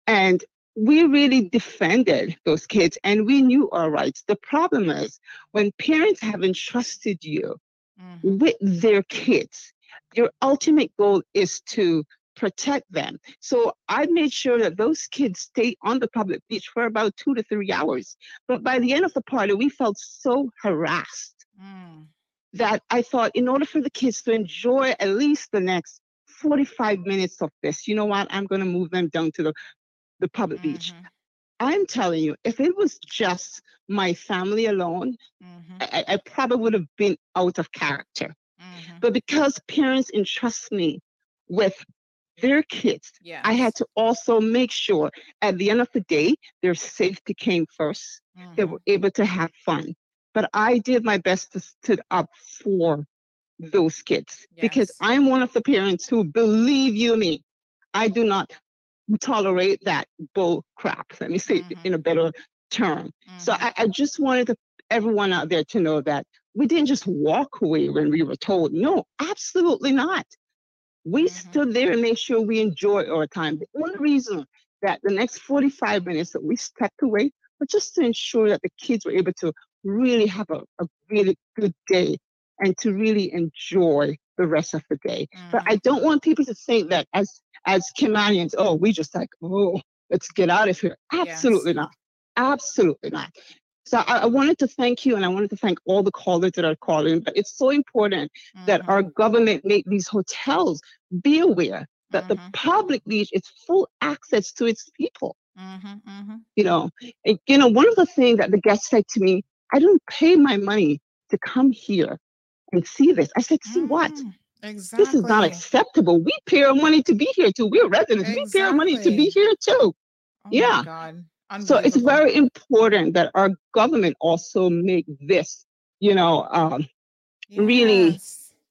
And we really defended those kids and we knew our rights. The problem is when parents have entrusted you mm-hmm. with their kids, your ultimate goal is to protect them. So I made sure that those kids stay on the public beach for about two to three hours. But by the end of the party, we felt so harassed mm. That I thought, in order for the kids to enjoy at least the next 45 minutes of this, you know what? I'm going to move them down to the, the public beach. Mm-hmm. I'm telling you, if it was just my family alone, mm-hmm. I, I probably would have been out of character. Mm-hmm. But because parents entrust me with their kids, I had to also make sure at the end of the day, their safety came 1st They were able to have fun. But I did my best to stood up uh, for those kids because I'm one of the parents who, believe you me, I do not tolerate that bull crap. Let me say it mm-hmm. in a better term. So mm-hmm. I, I just wanted to, everyone out there to know that we didn't just walk away when we were told. No, absolutely not. We mm-hmm. stood there and made sure we enjoyed our time. The only reason that the next 45 minutes that we stepped away was just to ensure that the kids were able to really have a, a really good day and to really enjoy the rest of the day. But I mm-hmm. don't want people to think that as as Caymanians, oh, we just like, oh, let's get out of here. Absolutely not. Absolutely not. So I, I wanted to thank you and I wanted to thank all the callers that are calling. But it's so important that our mm-hmm. government make these hotels be aware that the mm-hmm. public beach is full access to its people. You know, you know, one of the things that the guest said to me, I don't pay my money to come here and see this. I said, see what? Exactly. This is not acceptable. We pay our money to be here too. We're residents. We pay our money to be here too. Oh yeah. So it's very important that our government also make this, you know, um, really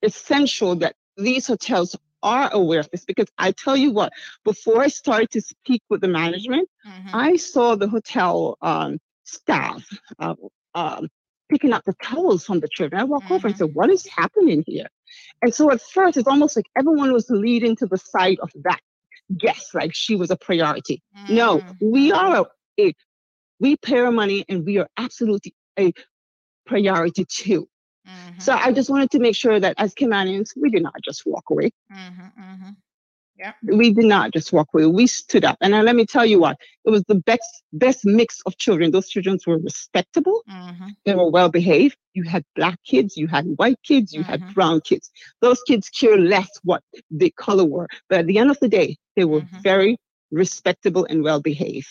essential that these hotels are aware of this because I tell you what, before I started to speak with the management, I saw the hotel um, staff uh, um, picking up the towels from the children. I walk over and mm-hmm. said, "What is happening here?" And so at first, it's almost like everyone was leading to the side of that guest, like she was a priority. No, mm-hmm. we are a, a we pay our money and we are absolutely a priority too. So mm-hmm. I just wanted to make sure that as Caymanians, we did not just walk away. Yeah. We did not just walk away. We stood up. And now let me tell you what, it was the best best mix of children. Those children were respectable. Mm-hmm. They were well behaved. You had black kids, you had white kids, you had mm-hmm. brown kids. Those kids care less what the color were. But at the end of the day, they were mm-hmm. very respectable and well behaved.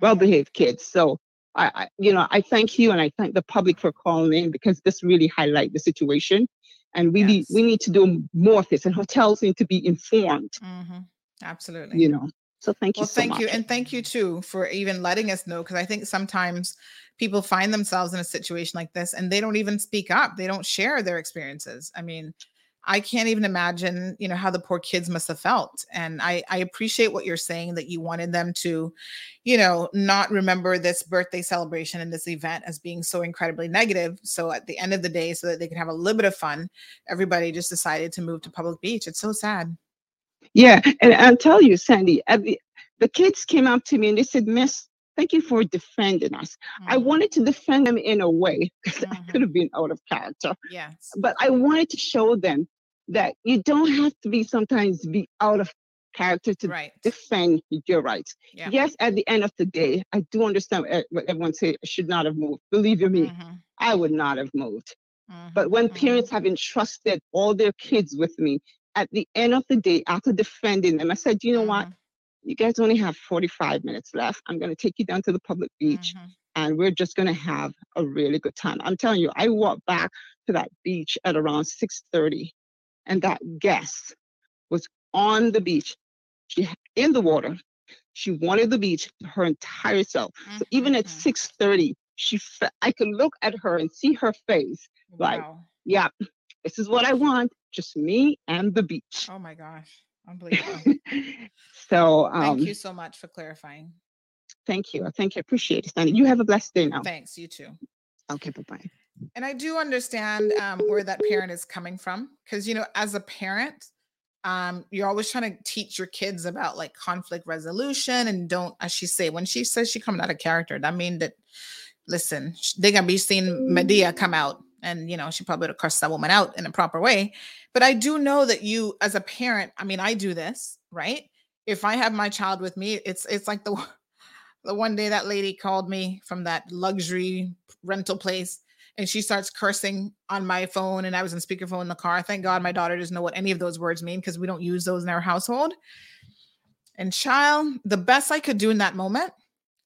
Well behaved kids. So I, I you know, I thank you and I thank the public for calling in because this really highlight the situation. And we need we need to do more of this and hotels need to be informed, mm-hmm. Absolutely. you know. So thank you Well, so thank much. you. And thank you too for even letting us know because I think sometimes people find themselves in a situation like this and they don't even speak up. They don't share their experiences. I mean, I can't even imagine, you know, how the poor kids must have felt. And I, I appreciate what you're saying that you wanted them to, you know, not remember this birthday celebration and this event as being so incredibly negative. So at the end of the day, so that they could have a little bit of fun, everybody just decided to move to public beach. It's so sad. Yeah, and I'll tell you, Sandy, at the, the kids came up to me and they said, Miss, thank you for defending us. I mm-hmm. wanted to defend them in a way because I mm-hmm. could have been out of character, Yes. but I wanted to show them that you don't have to be sometimes be out of character to defend your rights. Yeah. Yes, at the end of the day, I do understand what everyone say I should not have moved. Believe you me, I would not have moved. Mm-hmm. But when parents have entrusted all their kids with me, at the end of the day, after defending them, I said, you know Mm-hmm. what? You guys only have 45 minutes left. I'm going to take you down to the public beach Mm-hmm. and we're just going to have a really good time. I'm telling you, I walked back to that beach at around 6:30 and that guest was on the beach. She in the water. She wanted the beach her entire self. So even at Mm-hmm. 6:30, she fe- I could look at her and see her face like, yeah, this is what I want, just me and the beach. Oh my gosh. Unbelievable. So um Thank you so much for clarifying. thank you. Thank you. Appreciate it, Sandy. You have a blessed day now. Thanks. You too. Okay, bye-bye. And I do understand um, where that parent is coming from because, you know, as a parent, um, you're always trying to teach your kids about like conflict resolution and don't, as she say, when she says she coming out of character, that mean that, listen, they gonna be seeing Madea come out and, you know, she probably would have cursed that woman out in a proper way. But I do know that you, as a parent, I mean, I do this, right? If I have my child with me, it's it's like the the one day that lady called me from that luxury rental place and she starts cursing on my phone and I was in speakerphone in the car. Thank God my daughter doesn't know what any of those words mean because we don't use those in our household. And child, the best I could do in that moment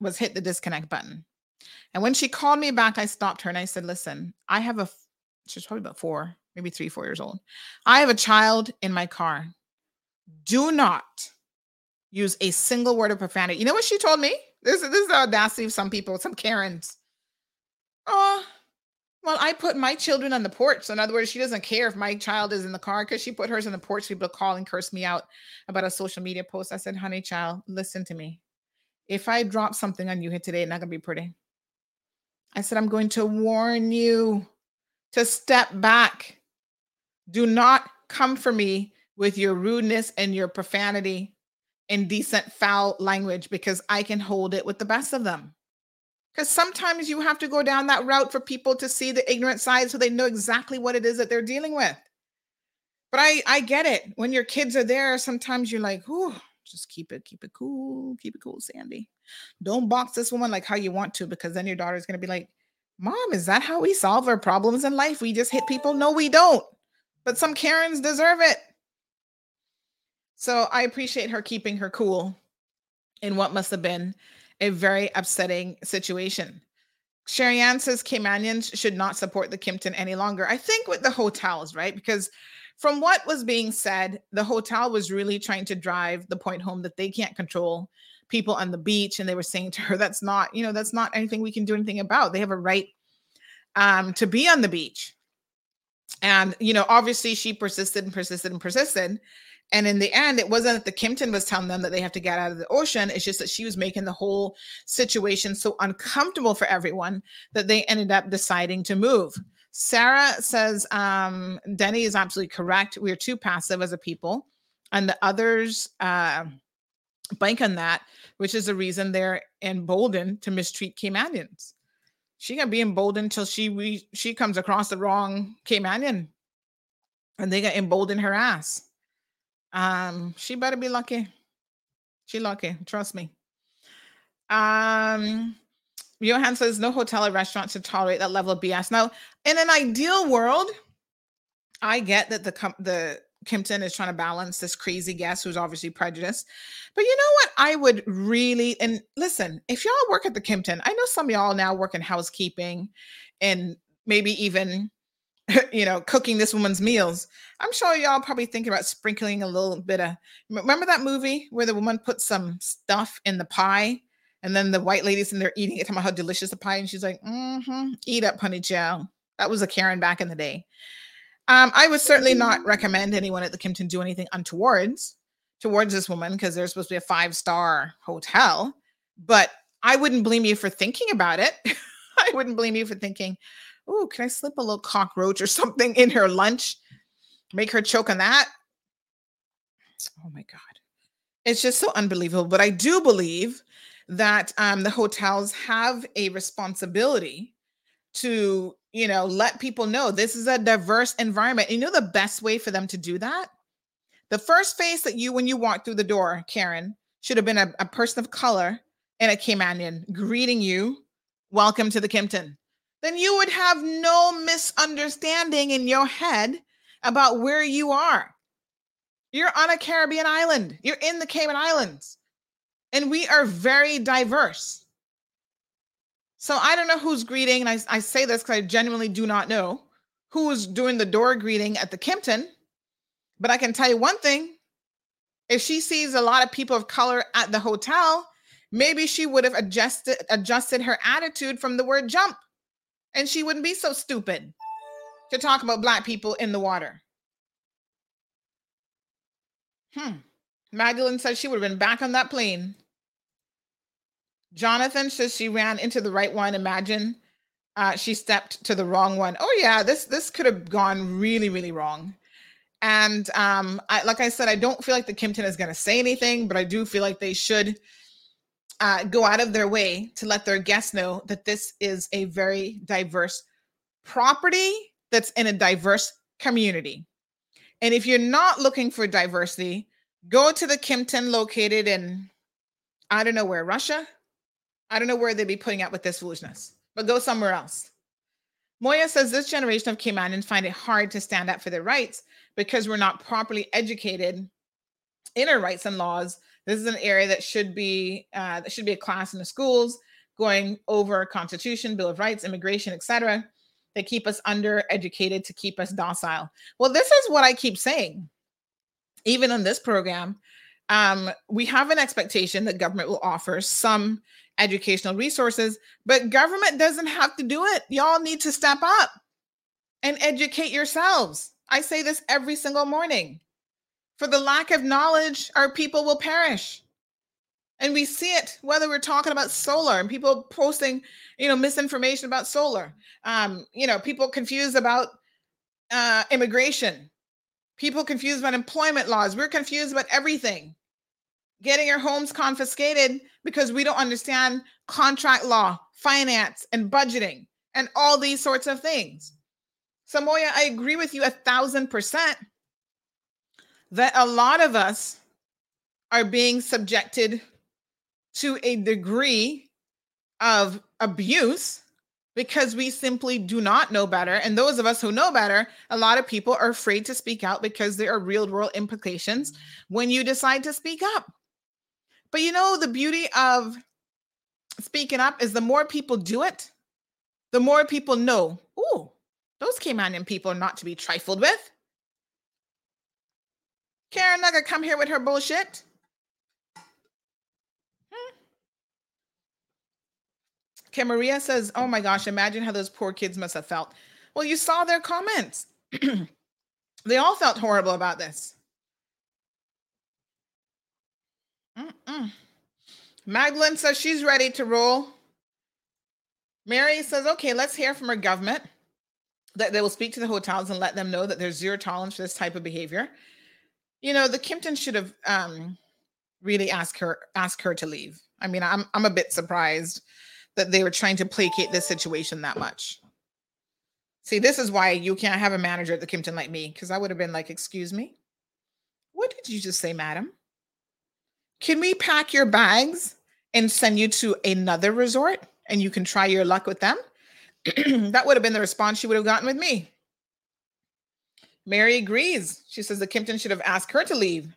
was hit the disconnect button. And when she called me back, I stopped her and I said, Listen, I have a she's probably about four, maybe three, four years old. I have a child in my car. Do not use a single word of profanity. You know what she told me? This, is- this is the audacity of some people, some Karens. Oh, well, I put my children on the porch. So in other words, she doesn't care if my child is in the car because she put hers on the porch. People call and curse me out about a social media post. I said, honey, child, listen to me. If I drop something on you here today, it's not gonna be pretty. I said, I'm going to warn you to step back. Do not come for me with your rudeness and your profanity indecent, foul language because I can hold it with the best of them. Because sometimes you have to go down that route for people to see the ignorant side so they know exactly what it is that they're dealing with. But I I get it. When your kids are there, sometimes you're like, "Whew, just keep it, keep it cool, keep it cool, Sandy. Don't box this woman like how you want to, because then your daughter's gonna be like, Mom, is that how we solve our problems in life? We just hit people? No, we don't. But some Karens deserve it. So I appreciate her keeping her cool in what must have been a very upsetting situation. Sherry Ann says Caymanians should not support the Kimpton any longer. I think with the hotels, right? Because from what was being said, the hotel was really trying to drive the point home that they can't control people on the beach. And they were saying to her, that's not, you know, that's not anything we can do anything about. They have a right um, to be on the beach. And, you know, obviously she persisted and persisted and persisted. And in the end, it wasn't that the Kimpton was telling them that they have to get out of the ocean. It's just that she was making the whole situation so uncomfortable for everyone that they ended up deciding to move. Sarah says um, Denny is absolutely correct. We are too passive as a people, and the others uh, bank on that, which is the reason they're emboldened to mistreat Caymanians. She gonna be emboldened till she she comes across the wrong Caymanian, and they gonna embolden her ass. Um, she better be lucky. She lucky, trust me. Um, Johan says no hotel or restaurant should tolerate that level of BS. Now, in an ideal world, I get that the com- the Kimpton is trying to balance this crazy guest who's obviously prejudiced. But you know what? I would really and listen, if y'all work at the Kimpton, I know some of y'all now work in housekeeping and maybe even you know, cooking this woman's meals. I'm sure y'all probably thinking about sprinkling a little bit of. Remember that movie where the woman put some stuff in the pie, and then the white lady's in there eating it, talking about how delicious the pie, and she's like, "Mm-hmm, eat up, honey Joe." That was a Karen back in the day. Um, I would certainly not recommend anyone at the Kimpton do anything untowards towards this woman because they're supposed to be a five star hotel. But I wouldn't blame you for thinking about it. I wouldn't blame you for thinking, oh, can I slip a little cockroach or something in her lunch? Make her choke on that? Oh my God. It's just so unbelievable. But I do believe that um, the hotels have a responsibility to, you know, let people know this is a diverse environment. You know, the best way for them to do that? The first face that you, when you walk through the door, Karen, should have been a, a person of color and a Caymanian greeting you. Welcome to the Kimpton then you would have no misunderstanding in your head about where you are. You're on a Caribbean island, you're in the Cayman Islands, and we are very diverse. So I don't know who's greeting, and I, I say this because I genuinely do not know who is doing the door greeting at the Kimpton. But I can tell you one thing if she sees a lot of people of color at the hotel, maybe she would have adjusted adjusted her attitude from the word jump and she wouldn't be so stupid to talk about black people in the water. Hmm. Magdalene says she would have been back on that plane. Jonathan says she ran into the right one. Imagine uh, she stepped to the wrong one. Oh yeah, this this could have gone really really wrong. And um, I, like I said, I don't feel like the Kimpton is going to say anything, but I do feel like they should uh, go out of their way to let their guests know that this is a very diverse property that's in a diverse community. And if you're not looking for diversity, go to the Kimpton located in, I don't know where, Russia? I don't know where they'd be putting up with this foolishness, but go somewhere else. Moya says this generation of Caymanians find it hard to stand up for their rights because we're not properly educated in our rights and laws this is an area that should be uh, that should be a class in the schools going over Constitution, Bill of Rights, immigration, etc. They keep us under educated to keep us docile. Well, this is what I keep saying. Even on this program, um, we have an expectation that government will offer some educational resources, but government doesn't have to do it. Y'all need to step up and educate yourselves. I say this every single morning. For the lack of knowledge, our people will perish. And we see it whether we're talking about solar and people posting, you know, misinformation about solar. Um, you know, people confused about uh, immigration, people confused about employment laws. We're confused about everything. Getting our homes confiscated because we don't understand contract law, finance, and budgeting, and all these sorts of things. Samoya, I agree with you a thousand percent that a lot of us are being subjected to a degree of abuse because we simply do not know better. And those of us who know better, a lot of people are afraid to speak out because there are real world implications when you decide to speak up. But you know, the beauty of speaking up is the more people do it, the more people know, oh, those Caymanian people are not to be trifled with. Karen Nugget come here with her bullshit. Hmm. Okay, Maria says, Oh my gosh, imagine how those poor kids must have felt. Well, you saw their comments. they all felt horrible about this. Mm-mm. Magdalene says she's ready to roll. Mary says, okay, let's hear from our government that they will speak to the hotels and let them know that there's zero tolerance for this type of behavior. You know, the Kimpton should have um, really asked her asked her to leave. I mean, I'm I'm a bit surprised that they were trying to placate this situation that much. See, this is why you can't have a manager at the Kimpton like me, because I would have been like, "Excuse me, what did you just say, madam? Can we pack your bags and send you to another resort, and you can try your luck with them?" that would have been the response she would have gotten with me. Mary agrees. She says the Kimpton should have asked her to leave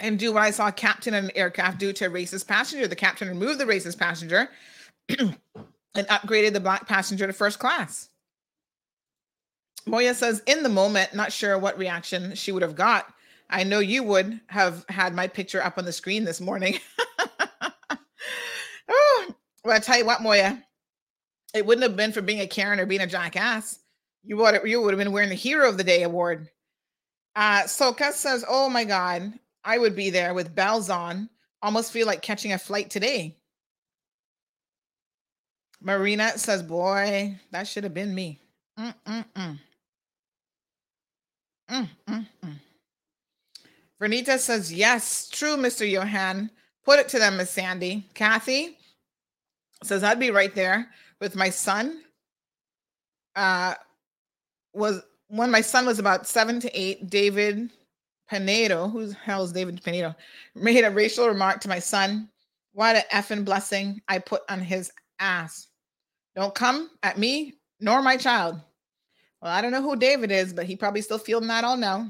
and do what I saw captain of an aircraft do to a racist passenger. The captain removed the racist passenger and upgraded the black passenger to first class. Moya says, in the moment, not sure what reaction she would have got. I know you would have had my picture up on the screen this morning. oh, well, I tell you what, Moya, it wouldn't have been for being a Karen or being a jackass. You would you would have been wearing the Hero of the Day award. Uh, Soka says, "Oh my God, I would be there with bells on. Almost feel like catching a flight today." Marina says, "Boy, that should have been me." Mm-mm-mm. Mm-mm-mm. Vernita says, "Yes, true, Mister Johan. Put it to them, Miss Sandy." Kathy says, "I'd be right there with my son." Uh, was when my son was about seven to eight, David Pinedo, who the hell is David Pinedo, made a racial remark to my son. What an effing blessing I put on his ass. Don't come at me nor my child. Well, I don't know who David is, but he probably still feeling that all now.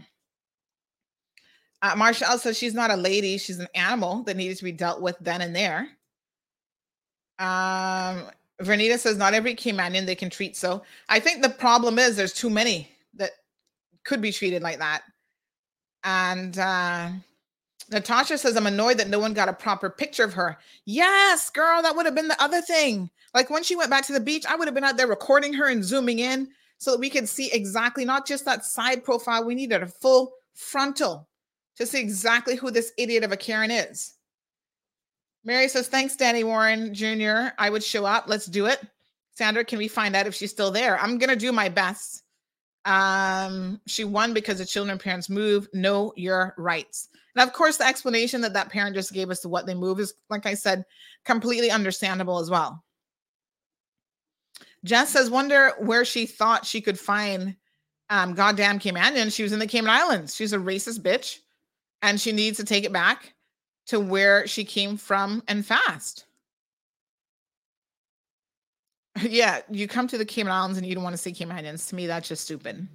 Uh, Marshall says she's not a lady; she's an animal that needs to be dealt with then and there. Um, Vernita says not every Caymanian they can treat so. I think the problem is there's too many that could be treated like that. And uh, Natasha says, I'm annoyed that no one got a proper picture of her. Yes, girl, that would have been the other thing. Like when she went back to the beach, I would have been out there recording her and zooming in so that we could see exactly not just that side profile. We needed a full frontal to see exactly who this idiot of a Karen is. Mary says, Thanks, Danny Warren Jr. I would show up. Let's do it. Sandra, can we find out if she's still there? I'm going to do my best. Um, she won because the children parents move. Know your rights. And of course, the explanation that that parent just gave us to what they move is, like I said, completely understandable as well. Jess says, wonder where she thought she could find um, goddamn Caymanian. She was in the Cayman Islands. She's a racist bitch and she needs to take it back to where she came from and fast. yeah, you come to the Cayman Islands and you don't want to see Cayman Islands. To me, that's just stupid.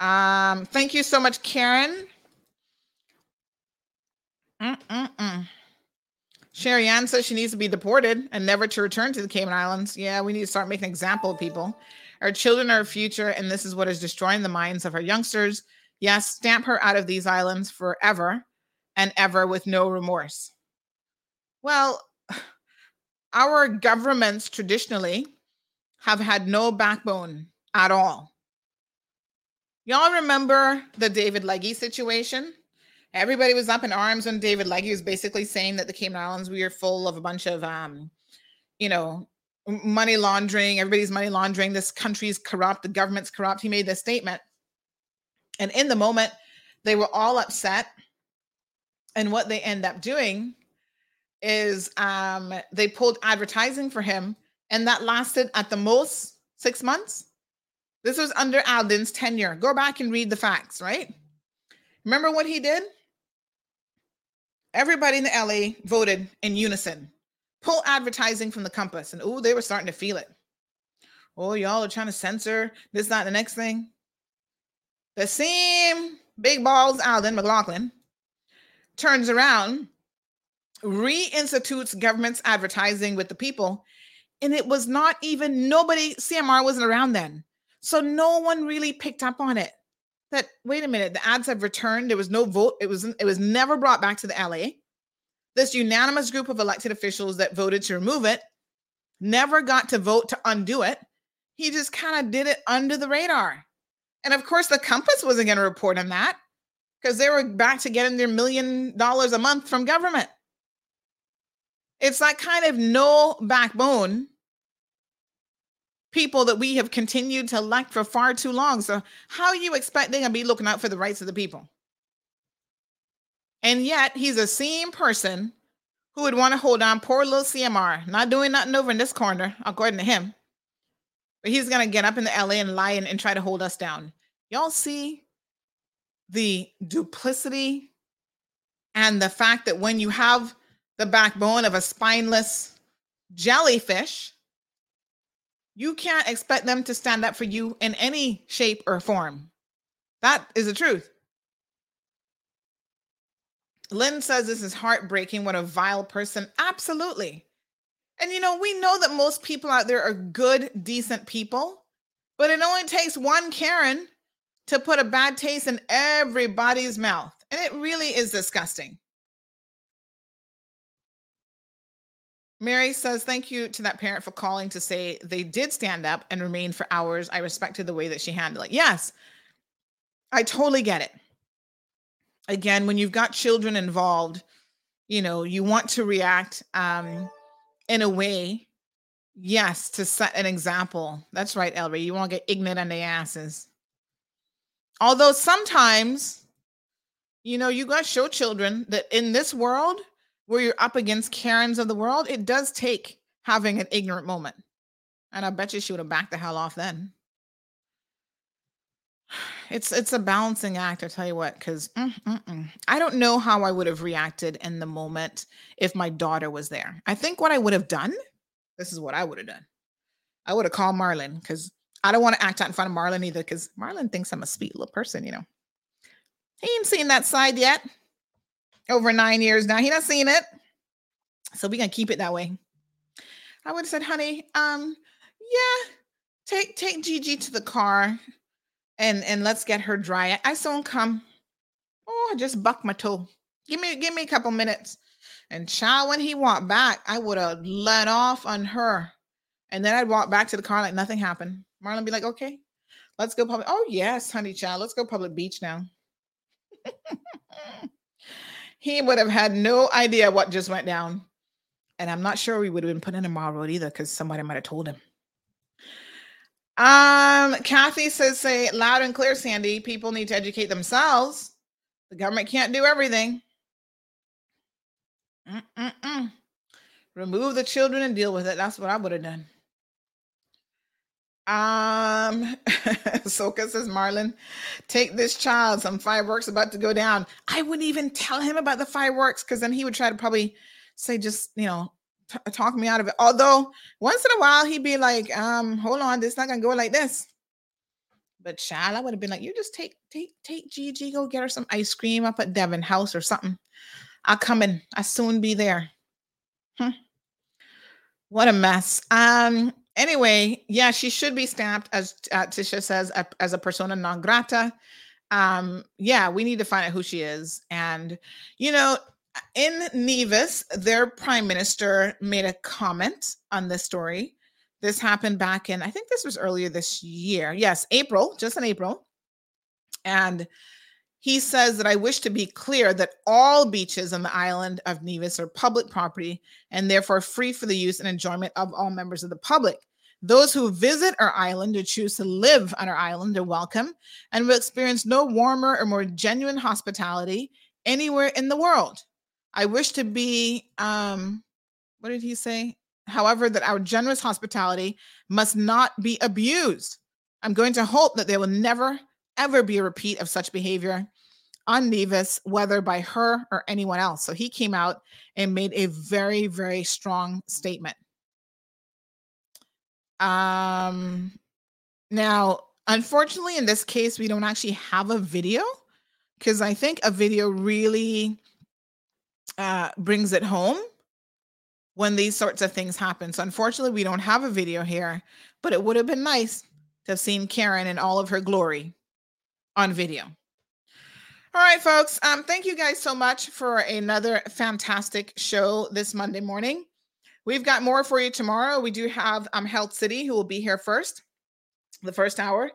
Um, thank you so much, Karen. Mm-mm-mm. Sherry Ann says she needs to be deported and never to return to the Cayman Islands. Yeah, we need to start making an example of people. Our children are our future, and this is what is destroying the minds of our youngsters. Yes, stamp her out of these islands forever and ever with no remorse. Well, our governments traditionally have had no backbone at all. Y'all remember the David Legge situation? Everybody was up in arms when David Legge was basically saying that the Cayman Islands we are full of a bunch of um, you know, money laundering, everybody's money laundering, this country's corrupt, the government's corrupt. He made this statement. And in the moment, they were all upset. And what they end up doing is um, they pulled advertising for him, and that lasted at the most six months. This was under Alden's tenure. Go back and read the facts, right? Remember what he did? Everybody in the LA voted in unison. Pull advertising from the compass. And oh, they were starting to feel it. Oh, y'all are trying to censor this, not the next thing. The same big balls Alden McLaughlin turns around, reinstitutes government's advertising with the people. And it was not even nobody, CMR wasn't around then. So no one really picked up on it. That wait a minute, the ads have returned. There was no vote. It was it was never brought back to the LA. This unanimous group of elected officials that voted to remove it never got to vote to undo it. He just kind of did it under the radar. And of course, the Compass wasn't going to report on that because they were back to getting their million dollars a month from government. It's that kind of no backbone people that we have continued to elect for far too long. So, how are you expecting to be looking out for the rights of the people? And yet, he's the same person who would want to hold on poor little CMR, not doing nothing over in this corner, according to him. But he's going to get up in the LA and lie and, and try to hold us down. Y'all see the duplicity and the fact that when you have the backbone of a spineless jellyfish, you can't expect them to stand up for you in any shape or form. That is the truth. Lynn says this is heartbreaking. What a vile person. Absolutely. And you know, we know that most people out there are good, decent people, but it only takes one Karen to put a bad taste in everybody's mouth. And it really is disgusting. Mary says, Thank you to that parent for calling to say they did stand up and remain for hours. I respected the way that she handled it. Yes, I totally get it. Again, when you've got children involved, you know, you want to react um, in a way, yes, to set an example. That's right, Elry. You want to get ignorant on the asses. Although sometimes, you know, you got to show children that in this world where you're up against Karens of the world, it does take having an ignorant moment. And I bet you she would have backed the hell off then. It's it's a balancing act, I tell you what, because mm, I don't know how I would have reacted in the moment if my daughter was there. I think what I would have done This is what I would have done. I would have called Marlon because I don't want to act out in front of Marlon either because Marlon thinks I'm a sweet little person, you know. He ain't seen that side yet. Over nine years now. He not seen it. So we're gonna keep it that way. I would have said, honey, um, yeah, take take Gigi to the car and and let's get her dry. I soon come. Oh, I just bucked my toe. Give me give me a couple minutes. And child, when he walked back, I would have let off on her. And then I'd walk back to the car like nothing happened. Marlon be like, okay, let's go public. Oh, yes, honey child, let's go public beach now. he would have had no idea what just went down. And I'm not sure we would have been put in a Marl road either because somebody might have told him. Um, Kathy says, say loud and clear, Sandy. People need to educate themselves. The government can't do everything. Mm-mm-mm. Remove the children and deal with it. That's what I would have done. Um, Soka says, Marlon, take this child. Some fireworks about to go down. I wouldn't even tell him about the fireworks because then he would try to probably say, just, you know, t- talk me out of it. Although once in a while he'd be like, um, hold on, this not gonna go like this. But child, I would have been like, you just take, take, take Gigi, go get her some ice cream up at Devon House or something. I'll come in. I'll soon be there. Hmm. What a mess. Um, anyway, yeah, she should be stamped as uh, Tisha says a, as a persona non grata. Um, yeah, we need to find out who she is. And you know, in Nevis, their prime minister made a comment on this story. This happened back in, I think this was earlier this year. Yes, April, just in April. And he says that I wish to be clear that all beaches on the island of Nevis are public property and therefore free for the use and enjoyment of all members of the public. Those who visit our island or choose to live on our island are welcome and will experience no warmer or more genuine hospitality anywhere in the world. I wish to be, um, what did he say? However, that our generous hospitality must not be abused. I'm going to hope that there will never, ever be a repeat of such behavior on Nevis, whether by her or anyone else. So he came out and made a very, very strong statement. Um, now, unfortunately, in this case, we don't actually have a video because I think a video really uh, brings it home when these sorts of things happen. So, unfortunately, we don't have a video here, but it would have been nice to have seen Karen in all of her glory on video. All right, folks. Um, thank you guys so much for another fantastic show this Monday morning. We've got more for you tomorrow. We do have um, Health City, who will be here first, the first hour,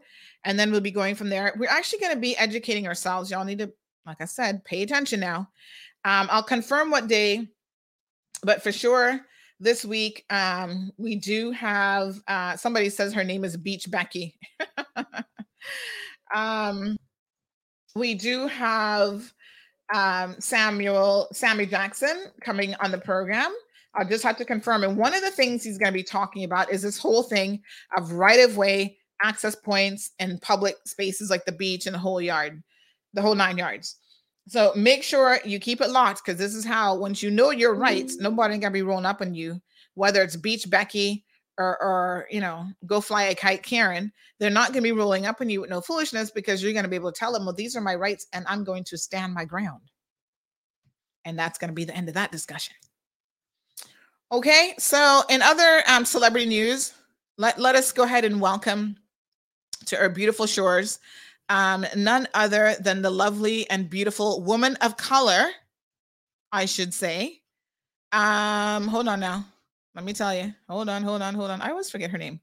and then we'll be going from there. We're actually going to be educating ourselves. Y'all need to, like I said, pay attention now. Um, I'll confirm what day, but for sure this week um, we do have. Uh, somebody says her name is Beach Becky. um, we do have um, Samuel Sammy Jackson coming on the program. I'll just have to confirm. And one of the things he's going to be talking about is this whole thing of right of way access points and public spaces like the beach and the whole yard, the whole nine yards. So make sure you keep it locked because this is how, once you know your rights, mm-hmm. nobody gonna be rolling up on you, whether it's Beach Becky or, or you know, go fly a kite Karen. They're not gonna be rolling up on you with no foolishness because you're gonna be able to tell them, well, these are my rights and I'm going to stand my ground. And that's gonna be the end of that discussion. Okay, so in other um, celebrity news, let, let us go ahead and welcome to our beautiful shores um, none other than the lovely and beautiful woman of color, I should say. Um, hold on now. Let me tell you. Hold on, hold on, hold on. I always forget her name.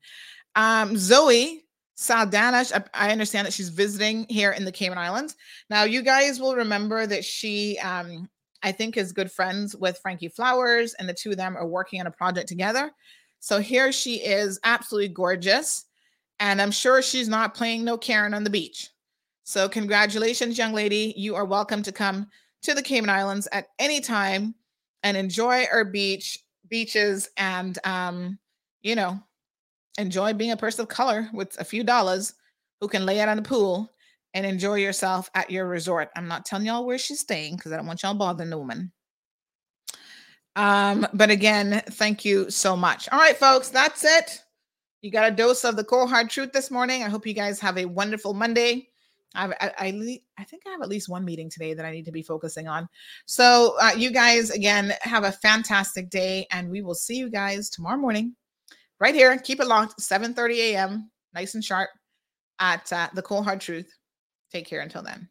Um, Zoe Saldana. I understand that she's visiting here in the Cayman Islands. Now, you guys will remember that she, um, I think, is good friends with Frankie Flowers, and the two of them are working on a project together. So here she is, absolutely gorgeous. And I'm sure she's not playing no Karen on the beach. So, congratulations, young lady. You are welcome to come to the Cayman Islands at any time and enjoy our beach, beaches, and, um, you know, enjoy being a person of color with a few dollars who can lay out on the pool and enjoy yourself at your resort. I'm not telling y'all where she's staying because I don't want y'all bothering the woman. Um, but again, thank you so much. All right, folks, that's it. You got a dose of the cold hard truth this morning. I hope you guys have a wonderful Monday. I've, I, I, I think I have at least one meeting today that I need to be focusing on. So, uh, you guys, again, have a fantastic day, and we will see you guys tomorrow morning, right here. Keep it locked, 7 30 a.m., nice and sharp at uh, the Cold Hard Truth. Take care until then.